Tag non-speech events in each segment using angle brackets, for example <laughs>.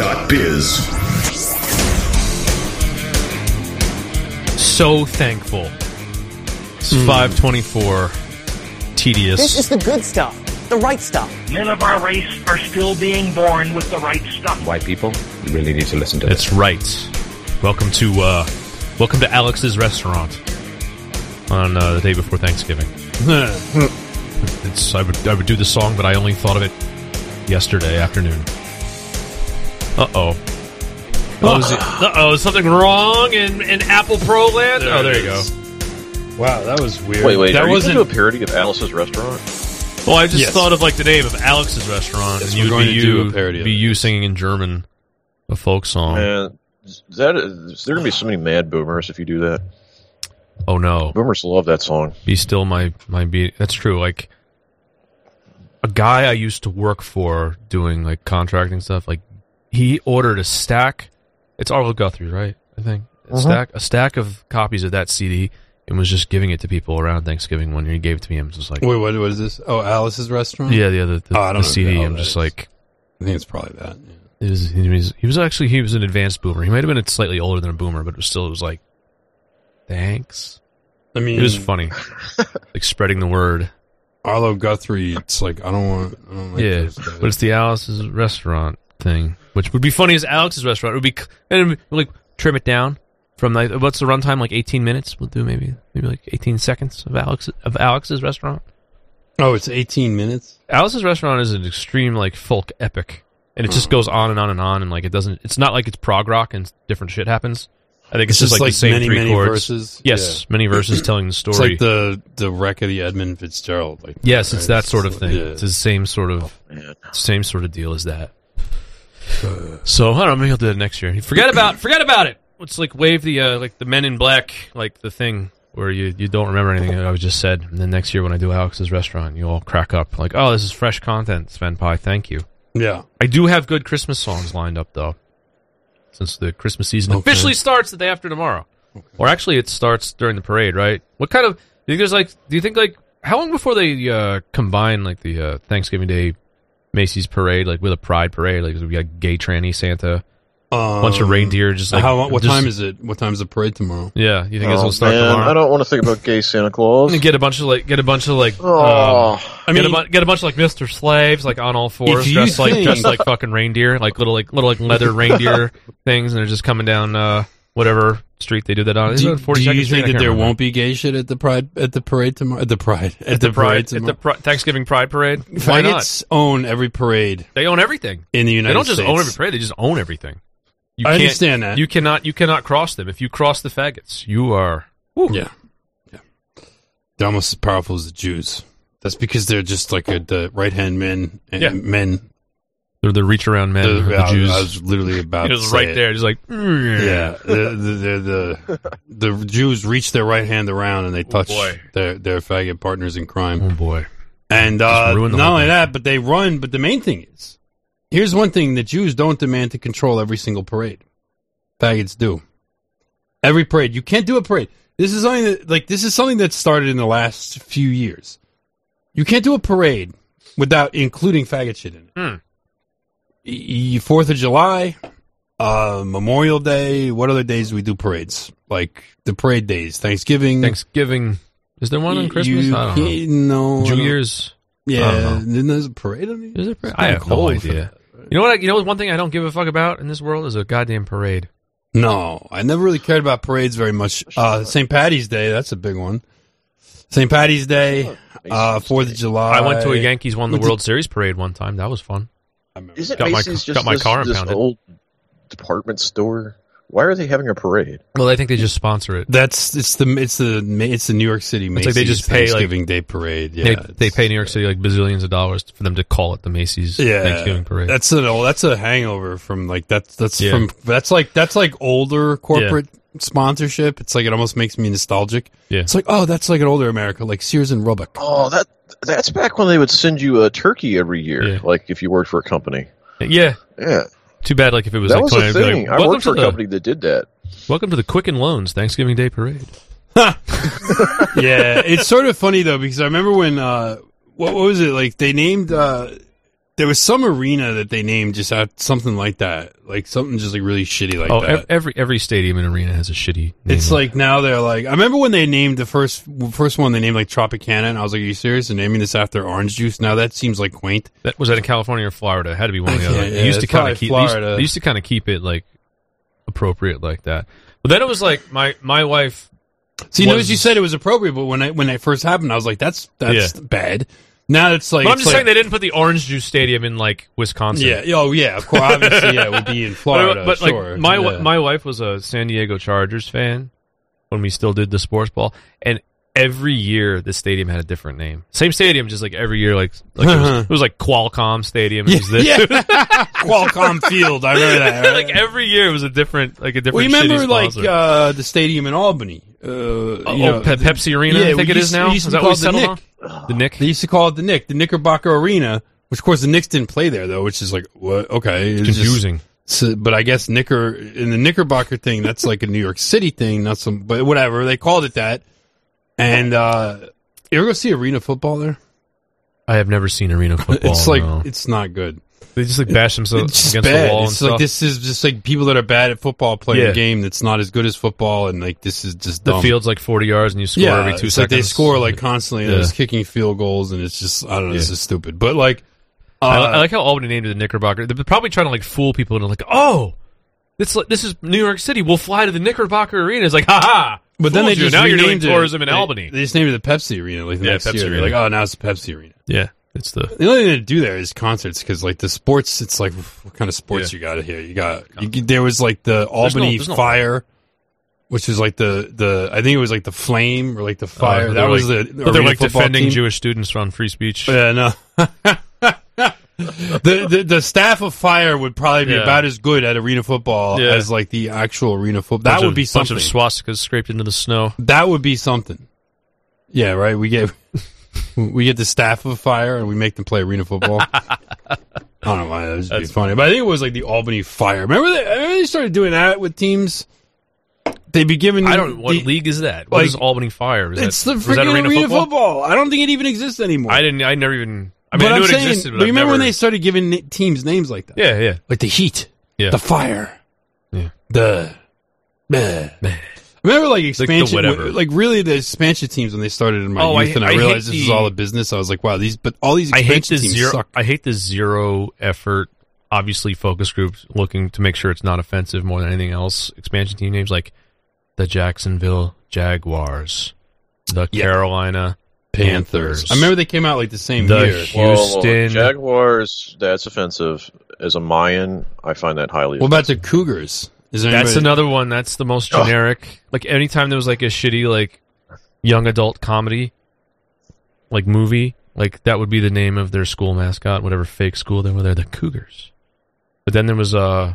therightstuff.biz. So thankful. It's 524. Tedious. This is the good stuff, the right stuff. Men of our race are still being born with the right stuff. White people, you really need to listen to this. That's right. Welcome to uh, welcome to Alex's restaurant on uh, the day before Thanksgiving. <laughs> it's I would I would do the song, but I only thought of it yesterday afternoon. Uh oh. Uh oh, is something wrong in, in Apple Pro land? There oh, there you go. Wow, that was weird. Wait, wait. that are wasn't. going to do a parody of Alice's restaurant? Well, I just Yes. thought of like the name of Alex's restaurant, Yes, and you we're would going be to do you, a parody of be it. you singing in German, a folk song. Man, is that is there going to be so many mad boomers if you do that? Oh no, Boomers love that song. be still my my beat. That's true. Like a guy I used to work for doing like contracting stuff. Like he ordered a stack. It's Arlo Guthrie, right? I think a mm-hmm. stack a stack of copies of that CD and was just giving it to people around Thanksgiving one year. He gave it to me. I'm just like, Wait, what was this? Oh, Alice's restaurant. yeah, the other the, Oh, I don't the know CD. I'm just is. like. I think it's probably that. yeah. It was, he, was, he was actually he was an advanced boomer. He might have been slightly older than a boomer, but it was still it was like, thanks. I mean, It was funny, <laughs> like spreading the word. Arlo Guthrie. It's like I don't want. I don't like yeah, but it's the Alice's restaurant thing, which would be funny as Alex's restaurant. It would be and it would be, like trim it down from like what's the runtime like eighteen minutes. We'll do maybe maybe like eighteen seconds of Alex of Alex's restaurant. oh, it's 18 minutes. Alex's restaurant is an extreme like folk epic, and it just Hmm. goes on and on and on, and like it doesn't. It's not like it's prog rock and different shit happens. I think it's, It's just, just like, like the same many, three many chords. verses? Yes, many verses telling the story. It's like the the wreck of the Edmund Fitzgerald. Like yes, right? it's that sort of thing. Yeah. It's the same sort of Man. same sort of deal as that. So I don't know. Maybe I'll do it next year. Forget about forget about it. Let's like wave the uh, like the Men in Black like the thing where you you don't remember anything that I just said, and then next year when I do Alex's restaurant, you all crack up like, oh, this is fresh content, Sven Pie. Thank you. Yeah. I do have good Christmas songs lined up though, since the Christmas season Okay. officially starts the day after tomorrow, or actually it starts during the parade, right? What kind of? Do you think there's like? Do you think like how long before they uh, combine like the uh, Thanksgiving Day Macy's parade like with a Pride parade? Like we got gay tranny Santa, Um, bunch of reindeer, just like how? What just- time is it? What time is the parade tomorrow? Yeah, you think it's Oh, gonna start man, tomorrow? I don't want to think about gay Santa Claus. And get a bunch of like get a bunch of like Oh, um, I get mean, a bu- get a bunch of like Mister Slaves like on all fours, If you dressed like think- dressed like fucking reindeer, like little like little like leather reindeer <laughs> things, and they're just coming down uh, whatever street they do that on. Do, do you? Think that there remember. won't be gay shit at the pride at the parade tomorrow? At the pride at, at the, parade pride at tomorrow? the pri- Thanksgiving Pride parade? Why not? Faggots own every parade They own everything. in the United. They don't just States. own every parade; they just own everything. You I understand that. You cannot you cannot cross them. If you cross the faggots, you are. Yeah, yeah. They're almost as powerful as the Jews. That's because they're just like a, the right hand men and Yeah. men. They're the reach around men, The- the, I, Jews. I was literally about to just say right it. there, just like Yeah, the the, the the Jews reach their right hand around and they touch boy. their their faggot partners in crime. Oh boy. And uh, not only that, but they run. But the main thing is, here's one thing: the Jews don't demand to control every single parade. Faggots do. Every parade, you can't do a parade. This is something that, like, this is something that started in the last few years. You can't do a parade without including faggot shit in it. Hmm. Y- y- Fourth of July, uh, Memorial Day. What other days do we do parades? Like the parade days, Thanksgiving. Thanksgiving. Is there one on Christmas? You I don't know. can't- No, I New don't- Year's. Yeah, I don't know. then there's a parade. On the, Is it? It's I have no cold idea. You know what? I, you know one thing I don't give a fuck about in this world is a goddamn parade. No, I never really cared about parades very much. Uh, St. Patty's Day, that's a big one. St. Patty's Day, uh, Fourth of July. I went to a Yankees won the World Series parade one time. That was fun. I remember Isn't Got my- Macy's got just my this, car this impounded. old department store Why are they having a parade? Well, I think they just sponsor it. That's it's the it's the it's the New York City It's Macy's like they just pay, like- Thanksgiving Day parade. Yeah, they, they pay New York City like bazillions of dollars for them to call it the Macy's yeah, Thanksgiving parade. That's an old, that's a hangover from like that's that's Yeah. from that's like that's like older corporate sponsorship. It's like it almost makes me nostalgic. Yeah. It's like oh, that's like an older America, like Sears and Roebuck. Oh, that that's back when they would send you a turkey every year, Yeah. like if you worked for a company. yeah. Yeah, Too bad. Like if it was that like was 20, a I'd be thing. Like, I welcome worked for a the company that did that. welcome to the Quicken Loans Thanksgiving Day parade. <laughs> yeah, it's sort of funny though because I remember when uh, what, what was it like? They named uh, there was some arena that they named just out something like that, like something just like really shitty like oh, that. ev- every every stadium and arena has a shitty. Name It's like now they're like I remember when they named the first first one they named like Tropicana and I was like, Are you serious? They're naming this after orange juice? Now that seems like quaint. that was that in California or Florida. It had to be one of the <laughs> other. yeah, they used to kind of keep. They used, they used to kind of keep it like appropriate like that. But then it was like my my wife. See, you know, notice you said it was appropriate, but when I when it first happened, I was like, That's that's Yeah. bad. Now it's like But I'm just like- saying they didn't put the Orange Juice Stadium in like Wisconsin. Yeah, oh yeah, of course obviously yeah, it would be in Florida. but, but sure. like my yeah. my wife was a San Diego Chargers fan when we still did the sports ball, and every year the stadium had a different name. Same stadium, just like every year, like like it, was, it was like Qualcomm Stadium. It was this. yeah. <laughs> Qualcomm Field. I remember that. right? like every year it was a different like a different. well, you remember shitty like uh, the stadium in Albany? Uh, oh, you know, Pe- Pepsi Arena, yeah, I think we it is used- now. Is that what we it the settled Nick. on? The Nick. They used to call it the Nick, the Knickerbocker Arena, which of course the Knicks didn't play there though, which is like what? Okay, it's just- confusing. so, but I guess Knicker in the Knickerbocker thing, that's like a New York City thing, not some. But whatever, they called it that. And uh you ever go see arena football there? I have never seen arena <laughs> football. it's like no. it's not good. they just like bash themselves It's against bad. the wall and it's stuff. like this is just like people that are bad at football playing Yeah. a game that's not as good as football, and like this is just the field's like 40 yards and you score yeah, every two it's seconds. like they score like constantly, and Yeah. it's kicking field goals, and it's just I don't know, this Yeah. is stupid. But like, uh, I, I like how Albany named it the Knickerbocker. They're probably trying to like fool people into like, oh, this this is New York City. We'll fly to the Knickerbocker Arena. It's like, ha ha. But then they you. just now you're doing renamed it. tourism in They- Albany. They just named it the Pepsi Arena. Like the Yeah, next Pepsi year, They're Arena. like, oh, now it's the Pepsi Arena. yeah, it's the The only thing they do there is concerts because like the sports, it's like what kind of sports you got here? You got you, there was like the Albany there's no- Fire, which was like the the I think it was like the Flame or like the Fire. Uh, that was like- the but they're arena like football defending team. Jewish students on free speech. Yeah, no. <laughs> the, the the staff of Fire would probably be Yeah. about as good at arena football Yeah. as like the actual arena football. That Bunch would of- be bunch something. of swastikas scraped into the snow. That would be something. Yeah, right. We get <laughs> we get the staff of fire and we make them play arena football. <laughs> I don't know why that would be funny, but I think it was like the Albany Fire. Remember they, remember they started doing that with teams. They'd be giving. I don't. What the- league is that? What like, is Albany Fire? Is It's that, the was that freaking arena, football? football? I don't think it even exists anymore. I didn't. I never even. I mean, but I it saying, existed, but but I've remember when they started giving na- teams names like that? Yeah, yeah, like the Heat, yeah. the Fire, Yeah. the. Bleh. Remember, like expansion, whatever. like really the expansion teams when they started in my Oh, I- youth, and I, I realized this is all a business. I was like, wow, these, but all these I hate expansion the teams zero. suck. I hate the zero effort. Obviously, focus groups looking to make sure it's not offensive more than anything else. Expansion team names like the Jacksonville Jaguars, the Yeah. Carolina Panthers. I remember they came out like the same The year. Hu- Whoa, whoa, whoa. Houston- Jaguars. That's offensive. As a Mayan, I find that highly. What about the Cougars? Is there That's another one. That's the most generic. Like anytime there was like a shitty like young adult comedy, like movie, like that would be the name of their school mascot, whatever fake school they were. They're the Cougars. But then there was uh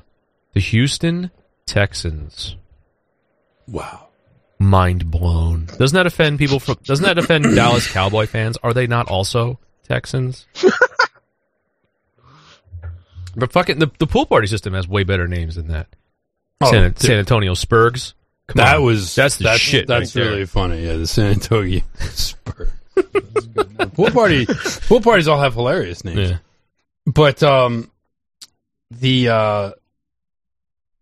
the Houston Texans. wow. Mind blown. Doesn't that offend people from? Doesn't that offend <coughs> Dallas Cowboy fans? Are they not also Texans? <laughs> but fucking the the pool party system has way better names than that. Oh, San, San Antonio Spurgs. Come that on. was that's the that's, shit. That's right there. really funny. Yeah, the San Antonio <laughs> Spurs. Pool party. Pool parties all have hilarious names. Yeah. But um, the uh,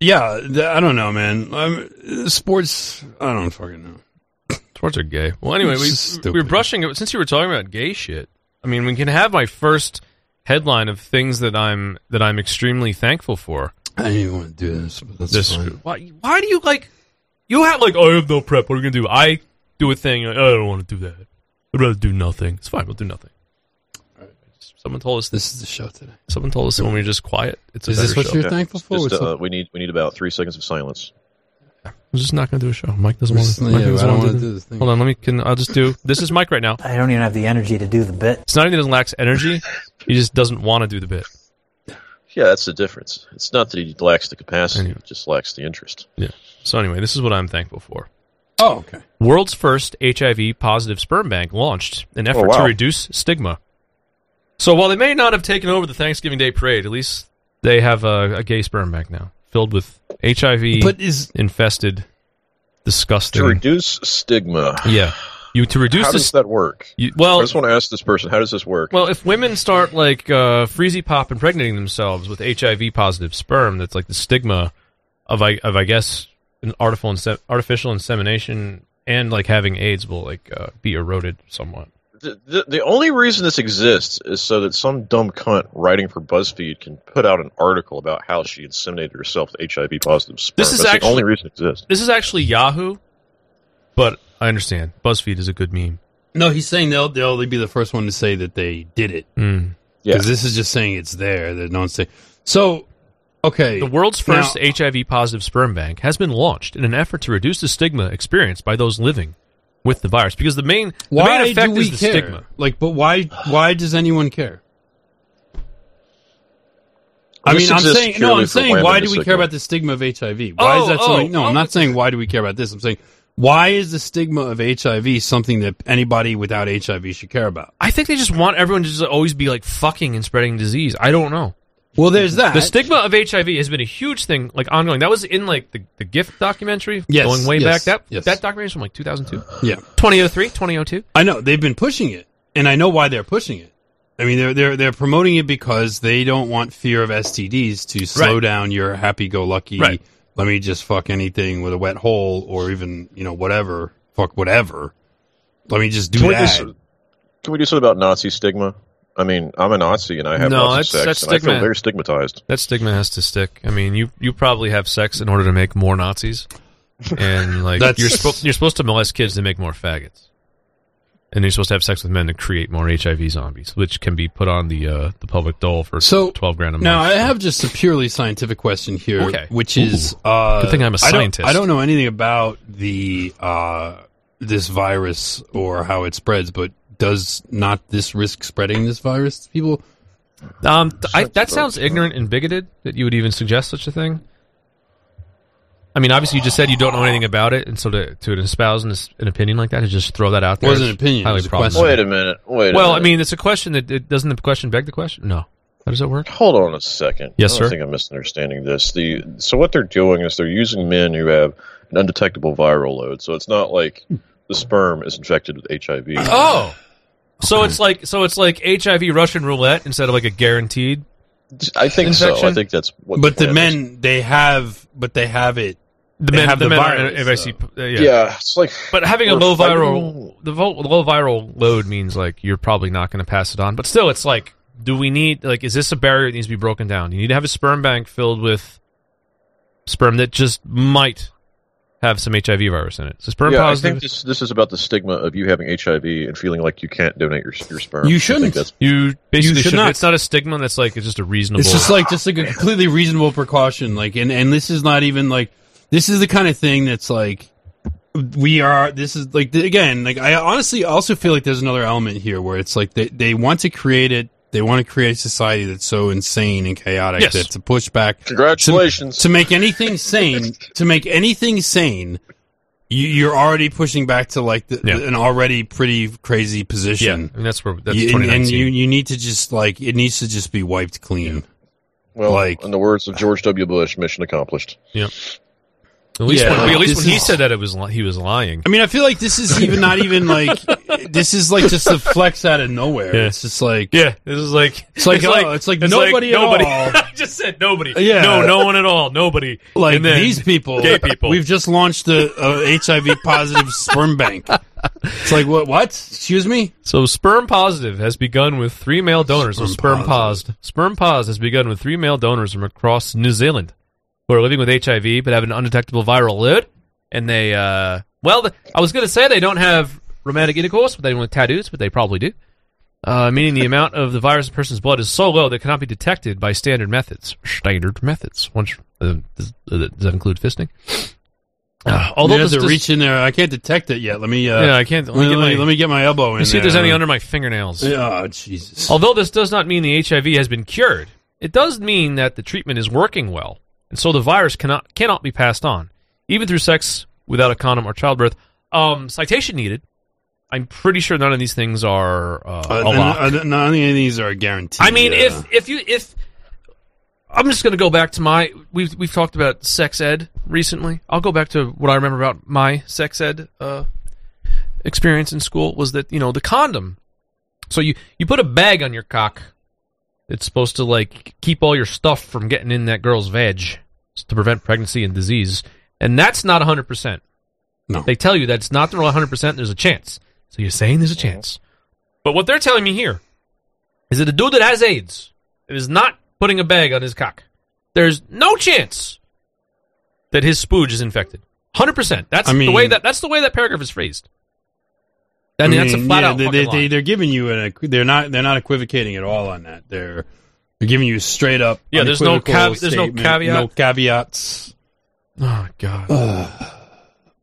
yeah, I don't know, man. Um, sports, I don't fucking know. Sports are gay. Well, anyway, It's we, we were brushing it since you were talking about gay shit. I mean, we can have my first headline of things that I'm that I'm extremely thankful for. I didn't even want to do this, but that's This fine. why why do you like you have like oh, I have no prep. What are we gonna do? I do a thing. Like, oh, I don't want to do that. I'd rather do nothing. It's fine. We'll do nothing. Someone told us this. This is the show today. Someone told us that when we're just quiet, it's a Is this better what show. you're Yeah. thankful for? Just, uh, we need we need about three seconds of silence. I'm just not going to do a show. Mike doesn't Just- want to. yeah, I don't wanna do this thing. Hold on, let me. Can I'll just do. This is Mike right now. I don't even have the energy to do the bit. It's not even that he doesn't lacks energy. He just doesn't want to do the bit. Yeah, that's the difference. It's not that he lacks the capacity; Anyway. he just lacks the interest. Yeah. So anyway, this is what I'm thankful for. Oh, okay. World's first HIV positive sperm bank launched in effort wow. to reduce stigma. So while they may not have taken over the Thanksgiving Day parade, at least they have a, a gay sperm bank now, filled with HIV But is infested, disgusting. To reduce stigma, yeah, you to reduce how the does that work? you, I just want to ask this person: How does this work? Well, if women start like uh, freezy pop and impregnating themselves with HIV positive sperm, that's like the stigma of I of I guess an artificial inse- artificial insemination and like having AIDS will like uh, be eroded somewhat. The, the, the only reason this exists is so that some dumb cunt writing for BuzzFeed can put out an article about how she inseminated herself with HIV positive sperm. This is That's actually- the only reason it exists. This is actually Yahoo, but I understand BuzzFeed is a good meme. no? He's saying they'll they'll be the first one to say that they did it Mm. Yeah. because this is just saying it's there. That no one's saying. So, okay, The world's first Now- HIV positive sperm bank has been launched in an effort to reduce the stigma experienced by those living with the virus. Because the main the main effect do we is the care? stigma. Like, but why why does anyone care? I This mean, I'm exists saying no. purely I'm for saying why do we the care about the stigma of HIV? Why Oh, is that oh, something? No, oh, I'm not saying why do we care about this. I'm saying why is the stigma of HIV something that anybody without HIV should care about? I think they just want everyone to just always be like fucking and spreading disease. I don't know. Well, there's that. The stigma of HIV has been a huge thing, like ongoing. That was in like the, the gift documentary Yes, going way yes, back. That yes. that documentary is from like 2002, yeah, 2003, 2002. I know they've been pushing it, and I know why they're pushing it. I mean, they're they're they're promoting it because they don't want fear of STDs to slow Right. down your happy-go-lucky. Right. Let me just fuck anything with a wet hole, or even you know whatever, fuck whatever. Let me just do Can we, do, can we do something about Nazi stigma? I mean, I'm a Nazi and I have No, lots that's- of sex, that's and I stigma. feel very stigmatized. That stigma has to stick. I mean, you you probably have sex in order to make more Nazis, and <laughs> like That's- you're supposed you're supposed to molest kids to make more faggots, and you're supposed to have sex with men to create more HIV zombies, which can be put on the uh, the public dole for So, twelve grand a month. Now I have just a purely scientific question here, Okay. which is uh, Good thing I'm a I don't- scientist. I don't, know anything about the uh, this virus or how it spreads, but does not this risk spreading this virus to people? Um, I, that sounds ignorant and bigoted that you would even suggest such a thing. I mean, obviously, you just said you don't know anything about it, and so to to espouse an, an opinion like that, to just throw that out there, Wasn't an opinion, it highly was a problematic. question. Wait a minute. Wait. Well, a I minute. mean, it's a question that it, doesn't the question beg the question? No. How does that work? Hold on a second. Yes, I don't sir. think I'm misunderstanding this. The so what they're doing is they're using men who have an undetectable viral load. So it's not like the sperm is infected with HIV. Oh, so it's like so it's like HIV Russian roulette instead of like a guaranteed. I think so. I think that's what. But the plan is. men they have, but they have it. The They men, have the the men virus, are, if I so. see, uh, yeah. Yeah. it's like. But having a we're low fighting- viral, the low viral load means like you're probably not going to pass it on. But still, it's like, do we need like, is this a barrier that needs to be broken down? You need to have a sperm bank filled with sperm that just might have some HIV virus in it. So sperm Yeah, I think this this is about the stigma of you having HIV and feeling like you can't donate your your sperm. You shouldn't. think that's you basically should should not. It's not a stigma. That's like it's just a reasonable. It's just like just like a completely reasonable precaution. Like, and and this is not even like this is the kind of thing that's like we are. This is like again, like I honestly also feel like there's another element here where it's like they they want to create it. They want to create a society that's so insane and chaotic Yes. that to push back congratulations. to make anything sane <laughs> to make anything sane. You, you're already pushing back to like the, Yeah. an already pretty crazy yeah. position. I mean that's where that's You- and, and you you need to just like it needs to just be wiped clean. well, like- in the words of George W. Bush, mission accomplished. Yep. At least, Yeah, when, like, at least when he is- said that it was li- he was lying. I mean, I feel like this is even not even like this is like just a flex out of nowhere. Yeah. It's just like Yeah, this is like It's like, oh, it's like nobody at nobody. all. <laughs> I just said nobody. Yeah. no, no one at all. Nobody. like And then these people, gay people. We've just launched a, a HIV positive sperm bank. It's like what? What? Excuse me? So sperm positive has begun with three male donors. So Sperm sperm paused. Sperm pause has begun with three male donors from across New Zealand who are living with HIV but have an undetectable viral load. And they, uh, well, I was going to say they don't have romantic intercourse, but they don't have tattoos, but they probably do. Uh, meaning the amount of the virus in a person's blood is so low that it cannot be detected by standard methods. Standard methods. Once, uh, does, uh, does that include fisting? Uh, Although although you have this does- reach in there. I can't detect it yet. Let me. Uh, Yeah, I can't- Let, let me me, get let my- let me get my elbow in. See if there's there. any under my fingernails. Oh Jesus! Although this does not mean the HIV has been cured, it does mean that the treatment is working well, and so the virus cannot cannot be passed on, even through sex without a condom or childbirth. Um, citation needed. I'm pretty sure none of these things are uh, Uh, uh, none of these are guaranteed. I mean, uh, if if you if I'm just going to go back to my we've we've talked about sex ed recently. I'll go back to what I remember about my sex ed uh, experience in school was that you know the condom. So you you put a bag on your cock. It's supposed to like keep all your stuff from getting in that girl's veg to prevent pregnancy and disease, and that's not 100. percent No. they tell you that's not the 100. percent There's a chance. So you're saying there's a chance, but what they're telling me here is that a dude that has AIDS is not putting a bag on his cock. There's no chance that his spooge is infected. Hundred percent. That's I the way that that's the way that paragraph is phrased. I mean, that's a flat yeah, out they, they, they're giving you an. They're not. They're not equivocating at all on that. They're. They're giving you straight up. Yeah, there's no unequivocal cav- there's no caveat? No caveats. oh god.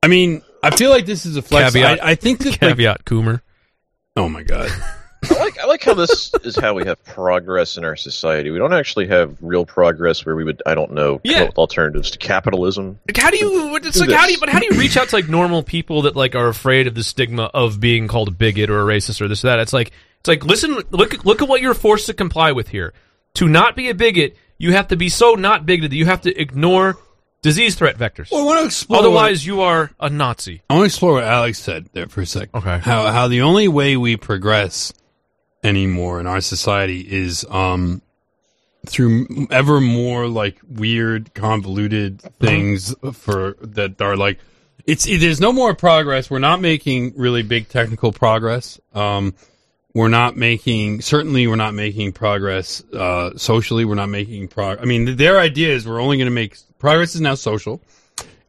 I mean, I feel like this is a flex. Caveat. I, I think that. Like, Caveat, Coomer. oh my god. <laughs> I like I like how this is how we have progress in our society. We don't actually have real progress where we would I don't know Yeah. up alternatives to capitalism. Like, how do you? It's Do like how do you? But how do you reach out to like normal people that like are afraid of the stigma of being called a bigot or a racist or this or that? It's like it's like listen, look look at what you're forced to comply with here. To not be a bigot, you have to be so not bigoted that you have to ignore disease threat vectors. Well, I want to explore. Otherwise, you are a Nazi. I want to explore what Alex said there for a second. Okay. How how the only way we progress anymore in our society is um through ever more like weird convoluted things for that are like it's it, there's no more progress. We're not making really big technical progress. Um we're not making certainly we're not making progress uh socially. We're not making progress. I mean their idea is we're only going to make progress is now social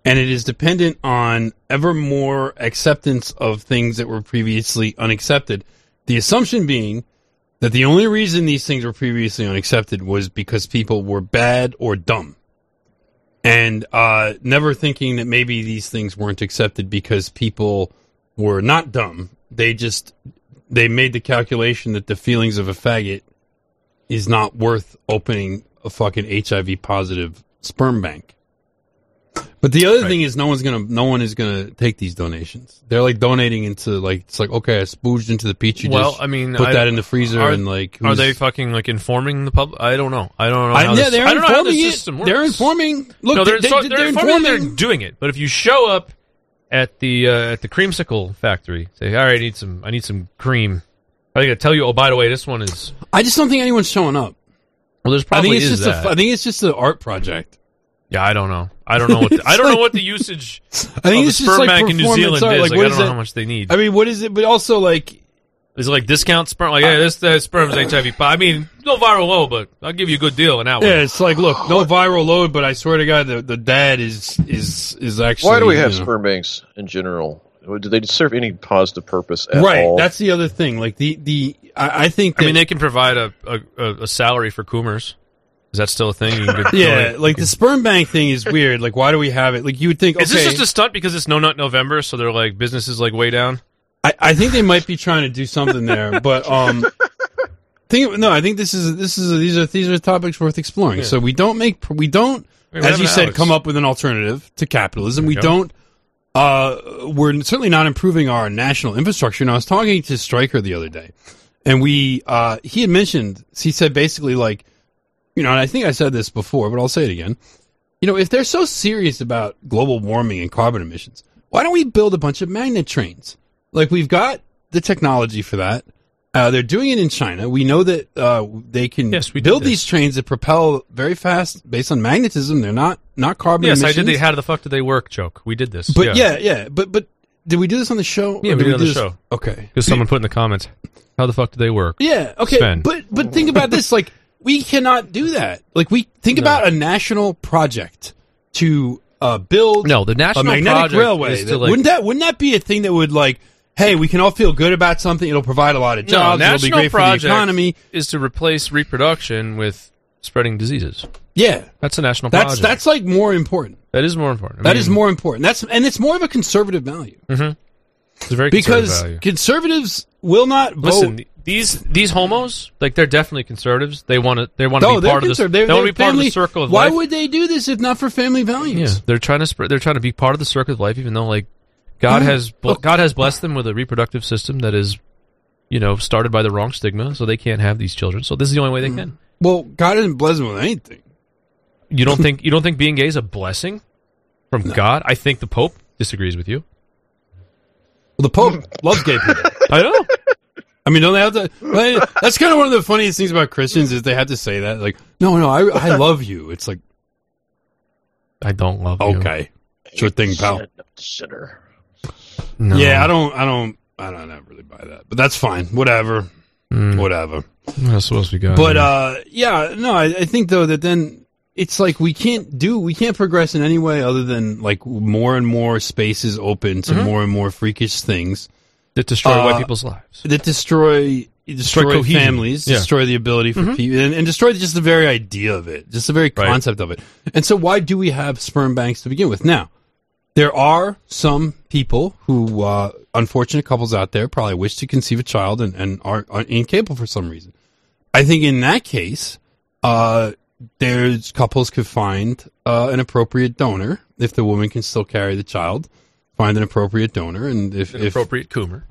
and it is dependent on ever more acceptance of things that were previously unaccepted. The assumption being that the only reason these things were previously unaccepted was because people were bad or dumb. And uh, never thinking that maybe these things weren't accepted because people were not dumb. They just they made the calculation that the feelings of a faggot is not worth opening a fucking HIV positive sperm bank. But the other thing is, no one's gonna, no one is gonna take these donations. They're like donating into like, it's like okay, I spooged into the petri dish. Well, I mean, put I- that in the freezer are- and like, Are they fucking like informing the public? I don't know. I don't know. I, yeah, this- they're I don't know how informing the system works. They're informing. Look, no, they're, they, so- they, they're, they're informing informing. they're doing it. But if you show up at the uh, at the creamsicle factory, say, "All right, I need some. I need some cream." I think I tell you. Oh, by the way, this one is. I just don't think anyone's showing up. Well, there's I probably think it's is just that. a, I think it's just an art project. yeah, I don't know. I don't know what. The, I don't know what the <laughs> usage I think of the it's just sperm like bank in New Zealand art. is. Like, Like, what I don't know it? how much they need. I mean, what is it? But also, like, Is it like discount sperm? Like, yeah, this uh, sperm's HIV. po- I mean, no viral load, but I'll give you a good deal on that one. yeah, it's like, look, no viral load, but I swear to God, the, the dad is is is actually. Why do we have you know- sperm banks in general? Do they serve any positive purpose at Right, all? that's the other thing. Like the the I, I think. I mean, they can provide a, a, a, a salary for Coomers. Is that still a thing? You can get- <laughs> yeah, donate- like the sperm bank thing is weird. Like, why do we have it? Like, you would think, okay, Is this just a stunt because it's No Nut November, so they're like business is like way down? I, I think they might be trying to do something there, but um, think no, I think this is this is these are these are topics worth exploring. Yeah. So we don't make we don't, Wait, as you said, Alex? come up with an alternative to capitalism. We go. don't. Uh, we're certainly not improving our national infrastructure. And I was talking to Stryker the other day, and we uh, he had mentioned he said basically like, you know, and I think I said this before, but I'll say it again. You know, if they're so serious about global warming and carbon emissions, why don't we build a bunch of magnet trains? Like we've got the technology for that. Uh, they're doing it in China. We know that uh, they can Yes, we build these trains that propel very fast based on magnetism. They're not not carbon Yes, I did the how the fuck do they work joke. We did this. But yeah. yeah, but but did we do this on the show? Yeah, Or we did on the this- show. Okay. Because someone put in the comments, how the fuck do they work? Yeah, okay. But but think about this like we cannot do that. Like we think about a national project to uh, build No, the a national magnetic project railway. is to That- like wouldn't that wouldn't that be a thing that would like hey, we can all feel good about something. It'll provide a lot of no, jobs. It'll be national great for the project economy. is to replace reproduction with spreading diseases. Yeah. That's a national That's project. that's like more important. That is more important. I That mean, is more important. That's and it's more of a conservative value mm-hmm. It's a very because conservative value. conservatives will not vote. Listen, these these homos, like they're definitely conservatives. They want to they want to no, be part of this. They want to be part of the circle of Why life. Why would they do this if not for family values? Yeah, they're trying to spread. They're trying to be part of the circle of life, even though like God Mm. has bl- God has blessed them with a reproductive system that is, you know, started by the wrong stigma, so they can't have these children. So this is the only way Mm. they can. Well, God didn't bless them with anything. You don't <laughs> think you don't think being gay is a blessing from God? I think the Pope disagrees with you. Well, the Pope <laughs> loves gay people. I know. I mean, don't they have to? well, That's kind of one of the funniest things about Christians is they have to say that. Like, no, no, I, I love you. It's like, I don't love you. okay, sure thing, pal. Sinner. No. Yeah, I don't, I don't, I don't ever really buy that, but that's fine. Whatever, Mm. whatever. That's to be God. But uh, yeah, no, I, I think though that then it's like we can't do, we can't progress in any way other than like more and more spaces open to Mhm. more and more freakish things that destroy uh, white people's lives. that destroy destroy, cohesion. families, Yeah. destroy the ability for Mhm. people, and, and destroy just the very idea of it, just the very Right. concept of it. And so, why do we have sperm banks to begin with? Now, there are some people who, uh, unfortunate couples out there, probably wish to conceive a child and, and are, are incapable for some reason. I think in that case, uh, there's couples could find uh, an appropriate donor if the woman can still carry the child. Find an appropriate donor, and if, An if appropriate coomer.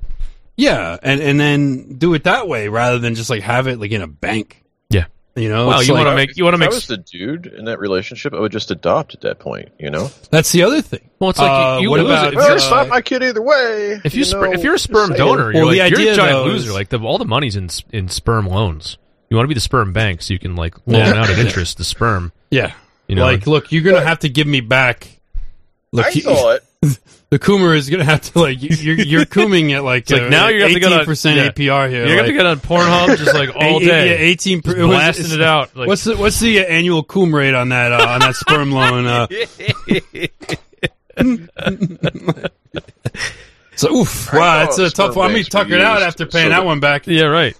yeah, and and then do it that way rather than just like have it like in a bank. Yeah. You know, Well, you like- want to make you want to if make I was the dude in that relationship, I would just adopt at that point. You know. that's the other thing. Well, it's like Uh, you, you what lose about- it. If Well, you're, it's not my kid either way. if you, sper- know, if you're a sperm donor, you're Well, the like you're a giant though, loser. is- Like the, all the money's in in sperm loans. You want to be the sperm bank, so you can like loan Yeah. out at interest the sperm. Yeah, You know, like look, you're gonna have to give me back. Look, I saw it. <laughs> the coomer is gonna have to like you- you're you're cooming at like <laughs> It's like now you have to get on- percent yeah. APR here. you're gonna like, get on Pornhub just like all <laughs> day, Yeah, eighteen. per- Just blasting it out. Like, what's the what's the annual coom rate on that uh, on that sperm loan? Uh, <laughs> so oof, wow, thought that's a tough one. I mean, banks tuck it out used after so paying that that- one back. yeah, right.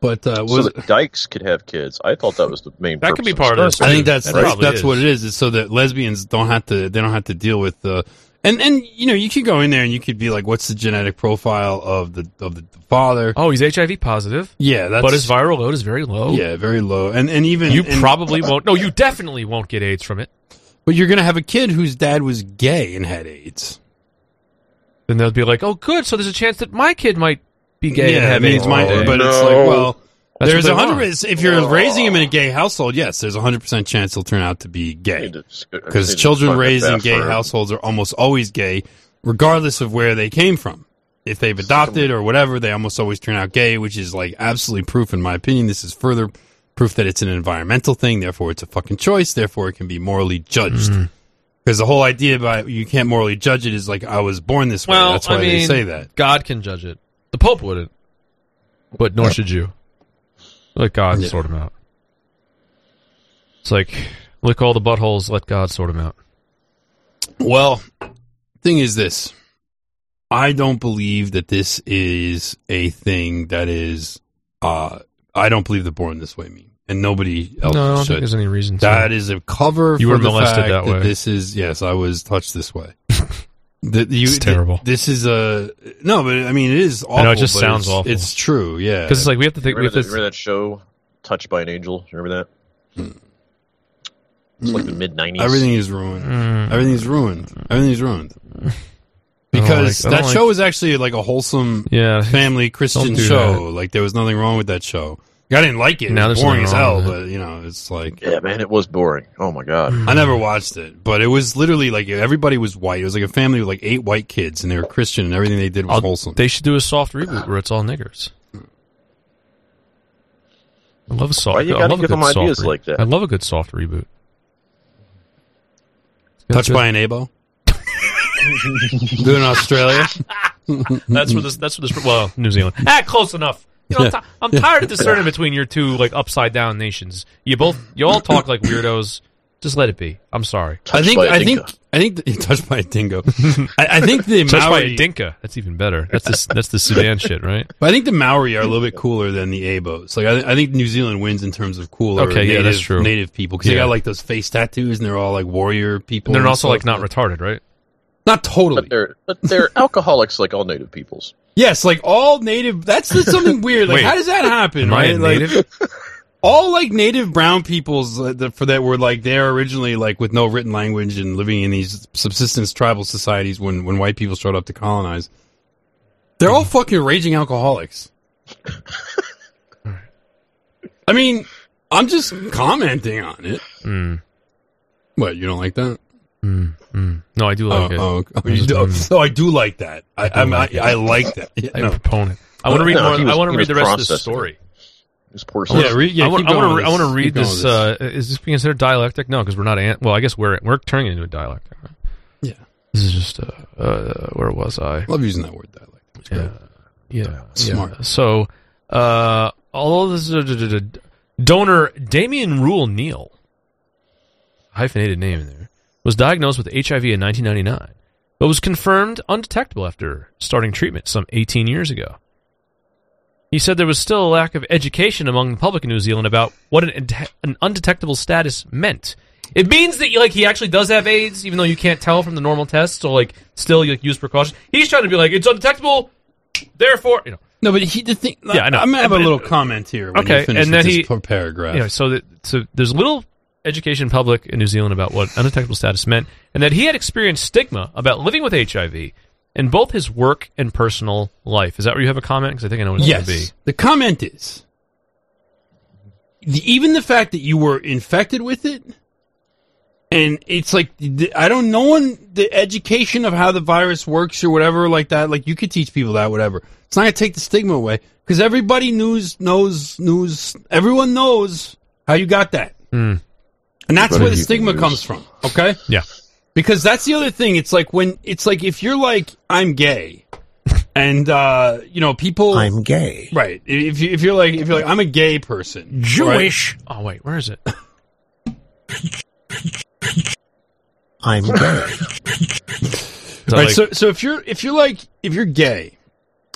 But uh, So that dykes could have kids. I thought that was the main. That could be part of this. sperm I think that's That that's, that's is. what it is. Is so that lesbians don't have to they don't have to deal with the and and you know you could go in there and you could be like, what's the genetic profile of the of the father? Oh, he's HIV positive, Yeah, that's but his viral load is very low. yeah very low. And and even You and- probably won't. No, you definitely won't get AIDS from it. but you're gonna have a kid whose dad was gay and had AIDS. Then they'll be like, "Oh, good. So there's a chance that my kid might be gay and have it means AIDS." my, one day." but it's like well. That's there's a hundred. If you're raising him in a gay household, yes, there's a hundred percent chance he'll turn out to be gay. need to just go- I because children raised in gay households are almost always gay, regardless of where they came from. If they've adopted or whatever, they almost always turn out gay, which is like absolutely proof, in my opinion. This is further proof that it's an environmental thing. Therefore, it's a fucking choice. Therefore, it can be morally judged. Mm-hmm. Because the whole idea about you can't morally judge it is like I was born this way. Well, That's why I they say that. God can judge it. The Pope wouldn't, but nor should you. Let God Yeah. sort him out. It's like lick all the buttholes, let God sort them out. Well, thing is this. I don't believe that this is a thing that is uh I don't believe the born this way meme. And nobody else no, I don't think there's any reason to. That is a cover You for were the molested fact that way. this is yes, I was touched this way. That you, It's terrible. This is a no, but I mean it is awful. know, it just sounds it's- awful. It's true, yeah. Because it's like we have to think. We Remember, have that, to, remember that show, Touched by an Angel? Remember that? It's like the mid '90s. Everything is ruined. Mm. Everything's ruined. Everything's ruined. <laughs> Because I don't that like- show was actually like a wholesome yeah, family Christian Don't do show. Like there was nothing wrong with that show. I didn't like it. It Now was boring as hell, but you know, it's like Yeah, man, it was boring. Oh my god. I never watched it, but it was literally like everybody was white. It was like a family with like eight white kids, and they were Christian, and everything they did was I'll- wholesome. They should do a soft reboot where it's all niggers. I love a soft. Why you I gotta love a give good them soft ideas re- like that? I love a good soft reboot. Touched by an abo. <laughs> Doing in Australia. <laughs> That's where this. That's where this. Well, New Zealand. Ah, close enough. You know, I'm, ti- I'm tired of discerning between your two like upside down nations. You both, you all talk like weirdos. Just let it be. I'm sorry. I think by a I dingo. think I think the, <laughs> touched by a dingo. I, I think the <laughs> Touched by a Maori. dinka. That's even better. That's the that's the Sudan shit, right? But I think the Maori are a little bit cooler than the Abos. Like I, I think New Zealand wins in terms of cooler. Okay, yeah, that's true. Native people because they Yeah. got like those face tattoos and they're all like warrior people. And they're and also like stuff. not retarded, right? not totally. But they're but they're <laughs> alcoholics like all native peoples. Yes, like all native. That's something weird. Like <laughs> Wait. how does that happen? Right? Like, <laughs> all like native brown peoples that, for that were like there originally like with no written language and living in these subsistence tribal societies when when white people showed up to colonize they're all fucking raging alcoholics <laughs> i mean i'm just commenting on it Mm, what you don't like that mm, mm. No, I do oh, like it. oh, oh, I you do, mm, oh, i do like that i do I'm, like I. I like that <laughs> yeah, I'm no. a proponent. I want to read No, more. was- I want to read the rest of the story. These poor yeah, re- yeah I want. I want going to. I want to read Keep going this. Uh, is this being considered dialectic? No, because we're not. An- well, I guess we're we're turning it into a dialectic. Right? Yeah. This is just. Uh, uh, where was I? love using that word dialect It's great. Yeah. Yeah. Smart. yeah. So, uh, although this is a d- d- d- donor Damien Rule Neal, hyphenated name in there, was diagnosed with HIV in 1999, but was confirmed undetectable after starting treatment some 18 years ago. He said there was still a lack of education among the public in New Zealand about what an, an undetectable status meant. It means that like he actually does have AIDS, even though you can't tell from the normal tests. So like, still you like, use precautions. He's trying to be like it's undetectable, therefore you know. No, but he the thing. Yeah, I know. I'm gonna have a But- little comment here. When Okay, you finish and then this he- par- paragraph. you know, so that so there's little education public in New Zealand about what undetectable status meant, and that he had experienced stigma about living with HIV in both his work and personal life. Is that where you have a comment? Because I think I know what it's yes. going to be. The comment is the, even the fact that you were infected with it, and it's like I don't know one the education of how the virus works or whatever like that. Like you could teach people that, whatever. It's not gonna take the stigma away because everybody knows knows knows everyone knows how you got that, Mm. And that's where the stigma can comes from. Okay. Yeah. Because that's the other thing. It's like when it's like if you're like I'm gay, and uh, you know people. I'm gay. right. If you, if you're like if you're like I'm a gay person, Jewish. Oh wait, where is it? I'm gay. <laughs> So, right? like- so so if you're if you're like if you're gay,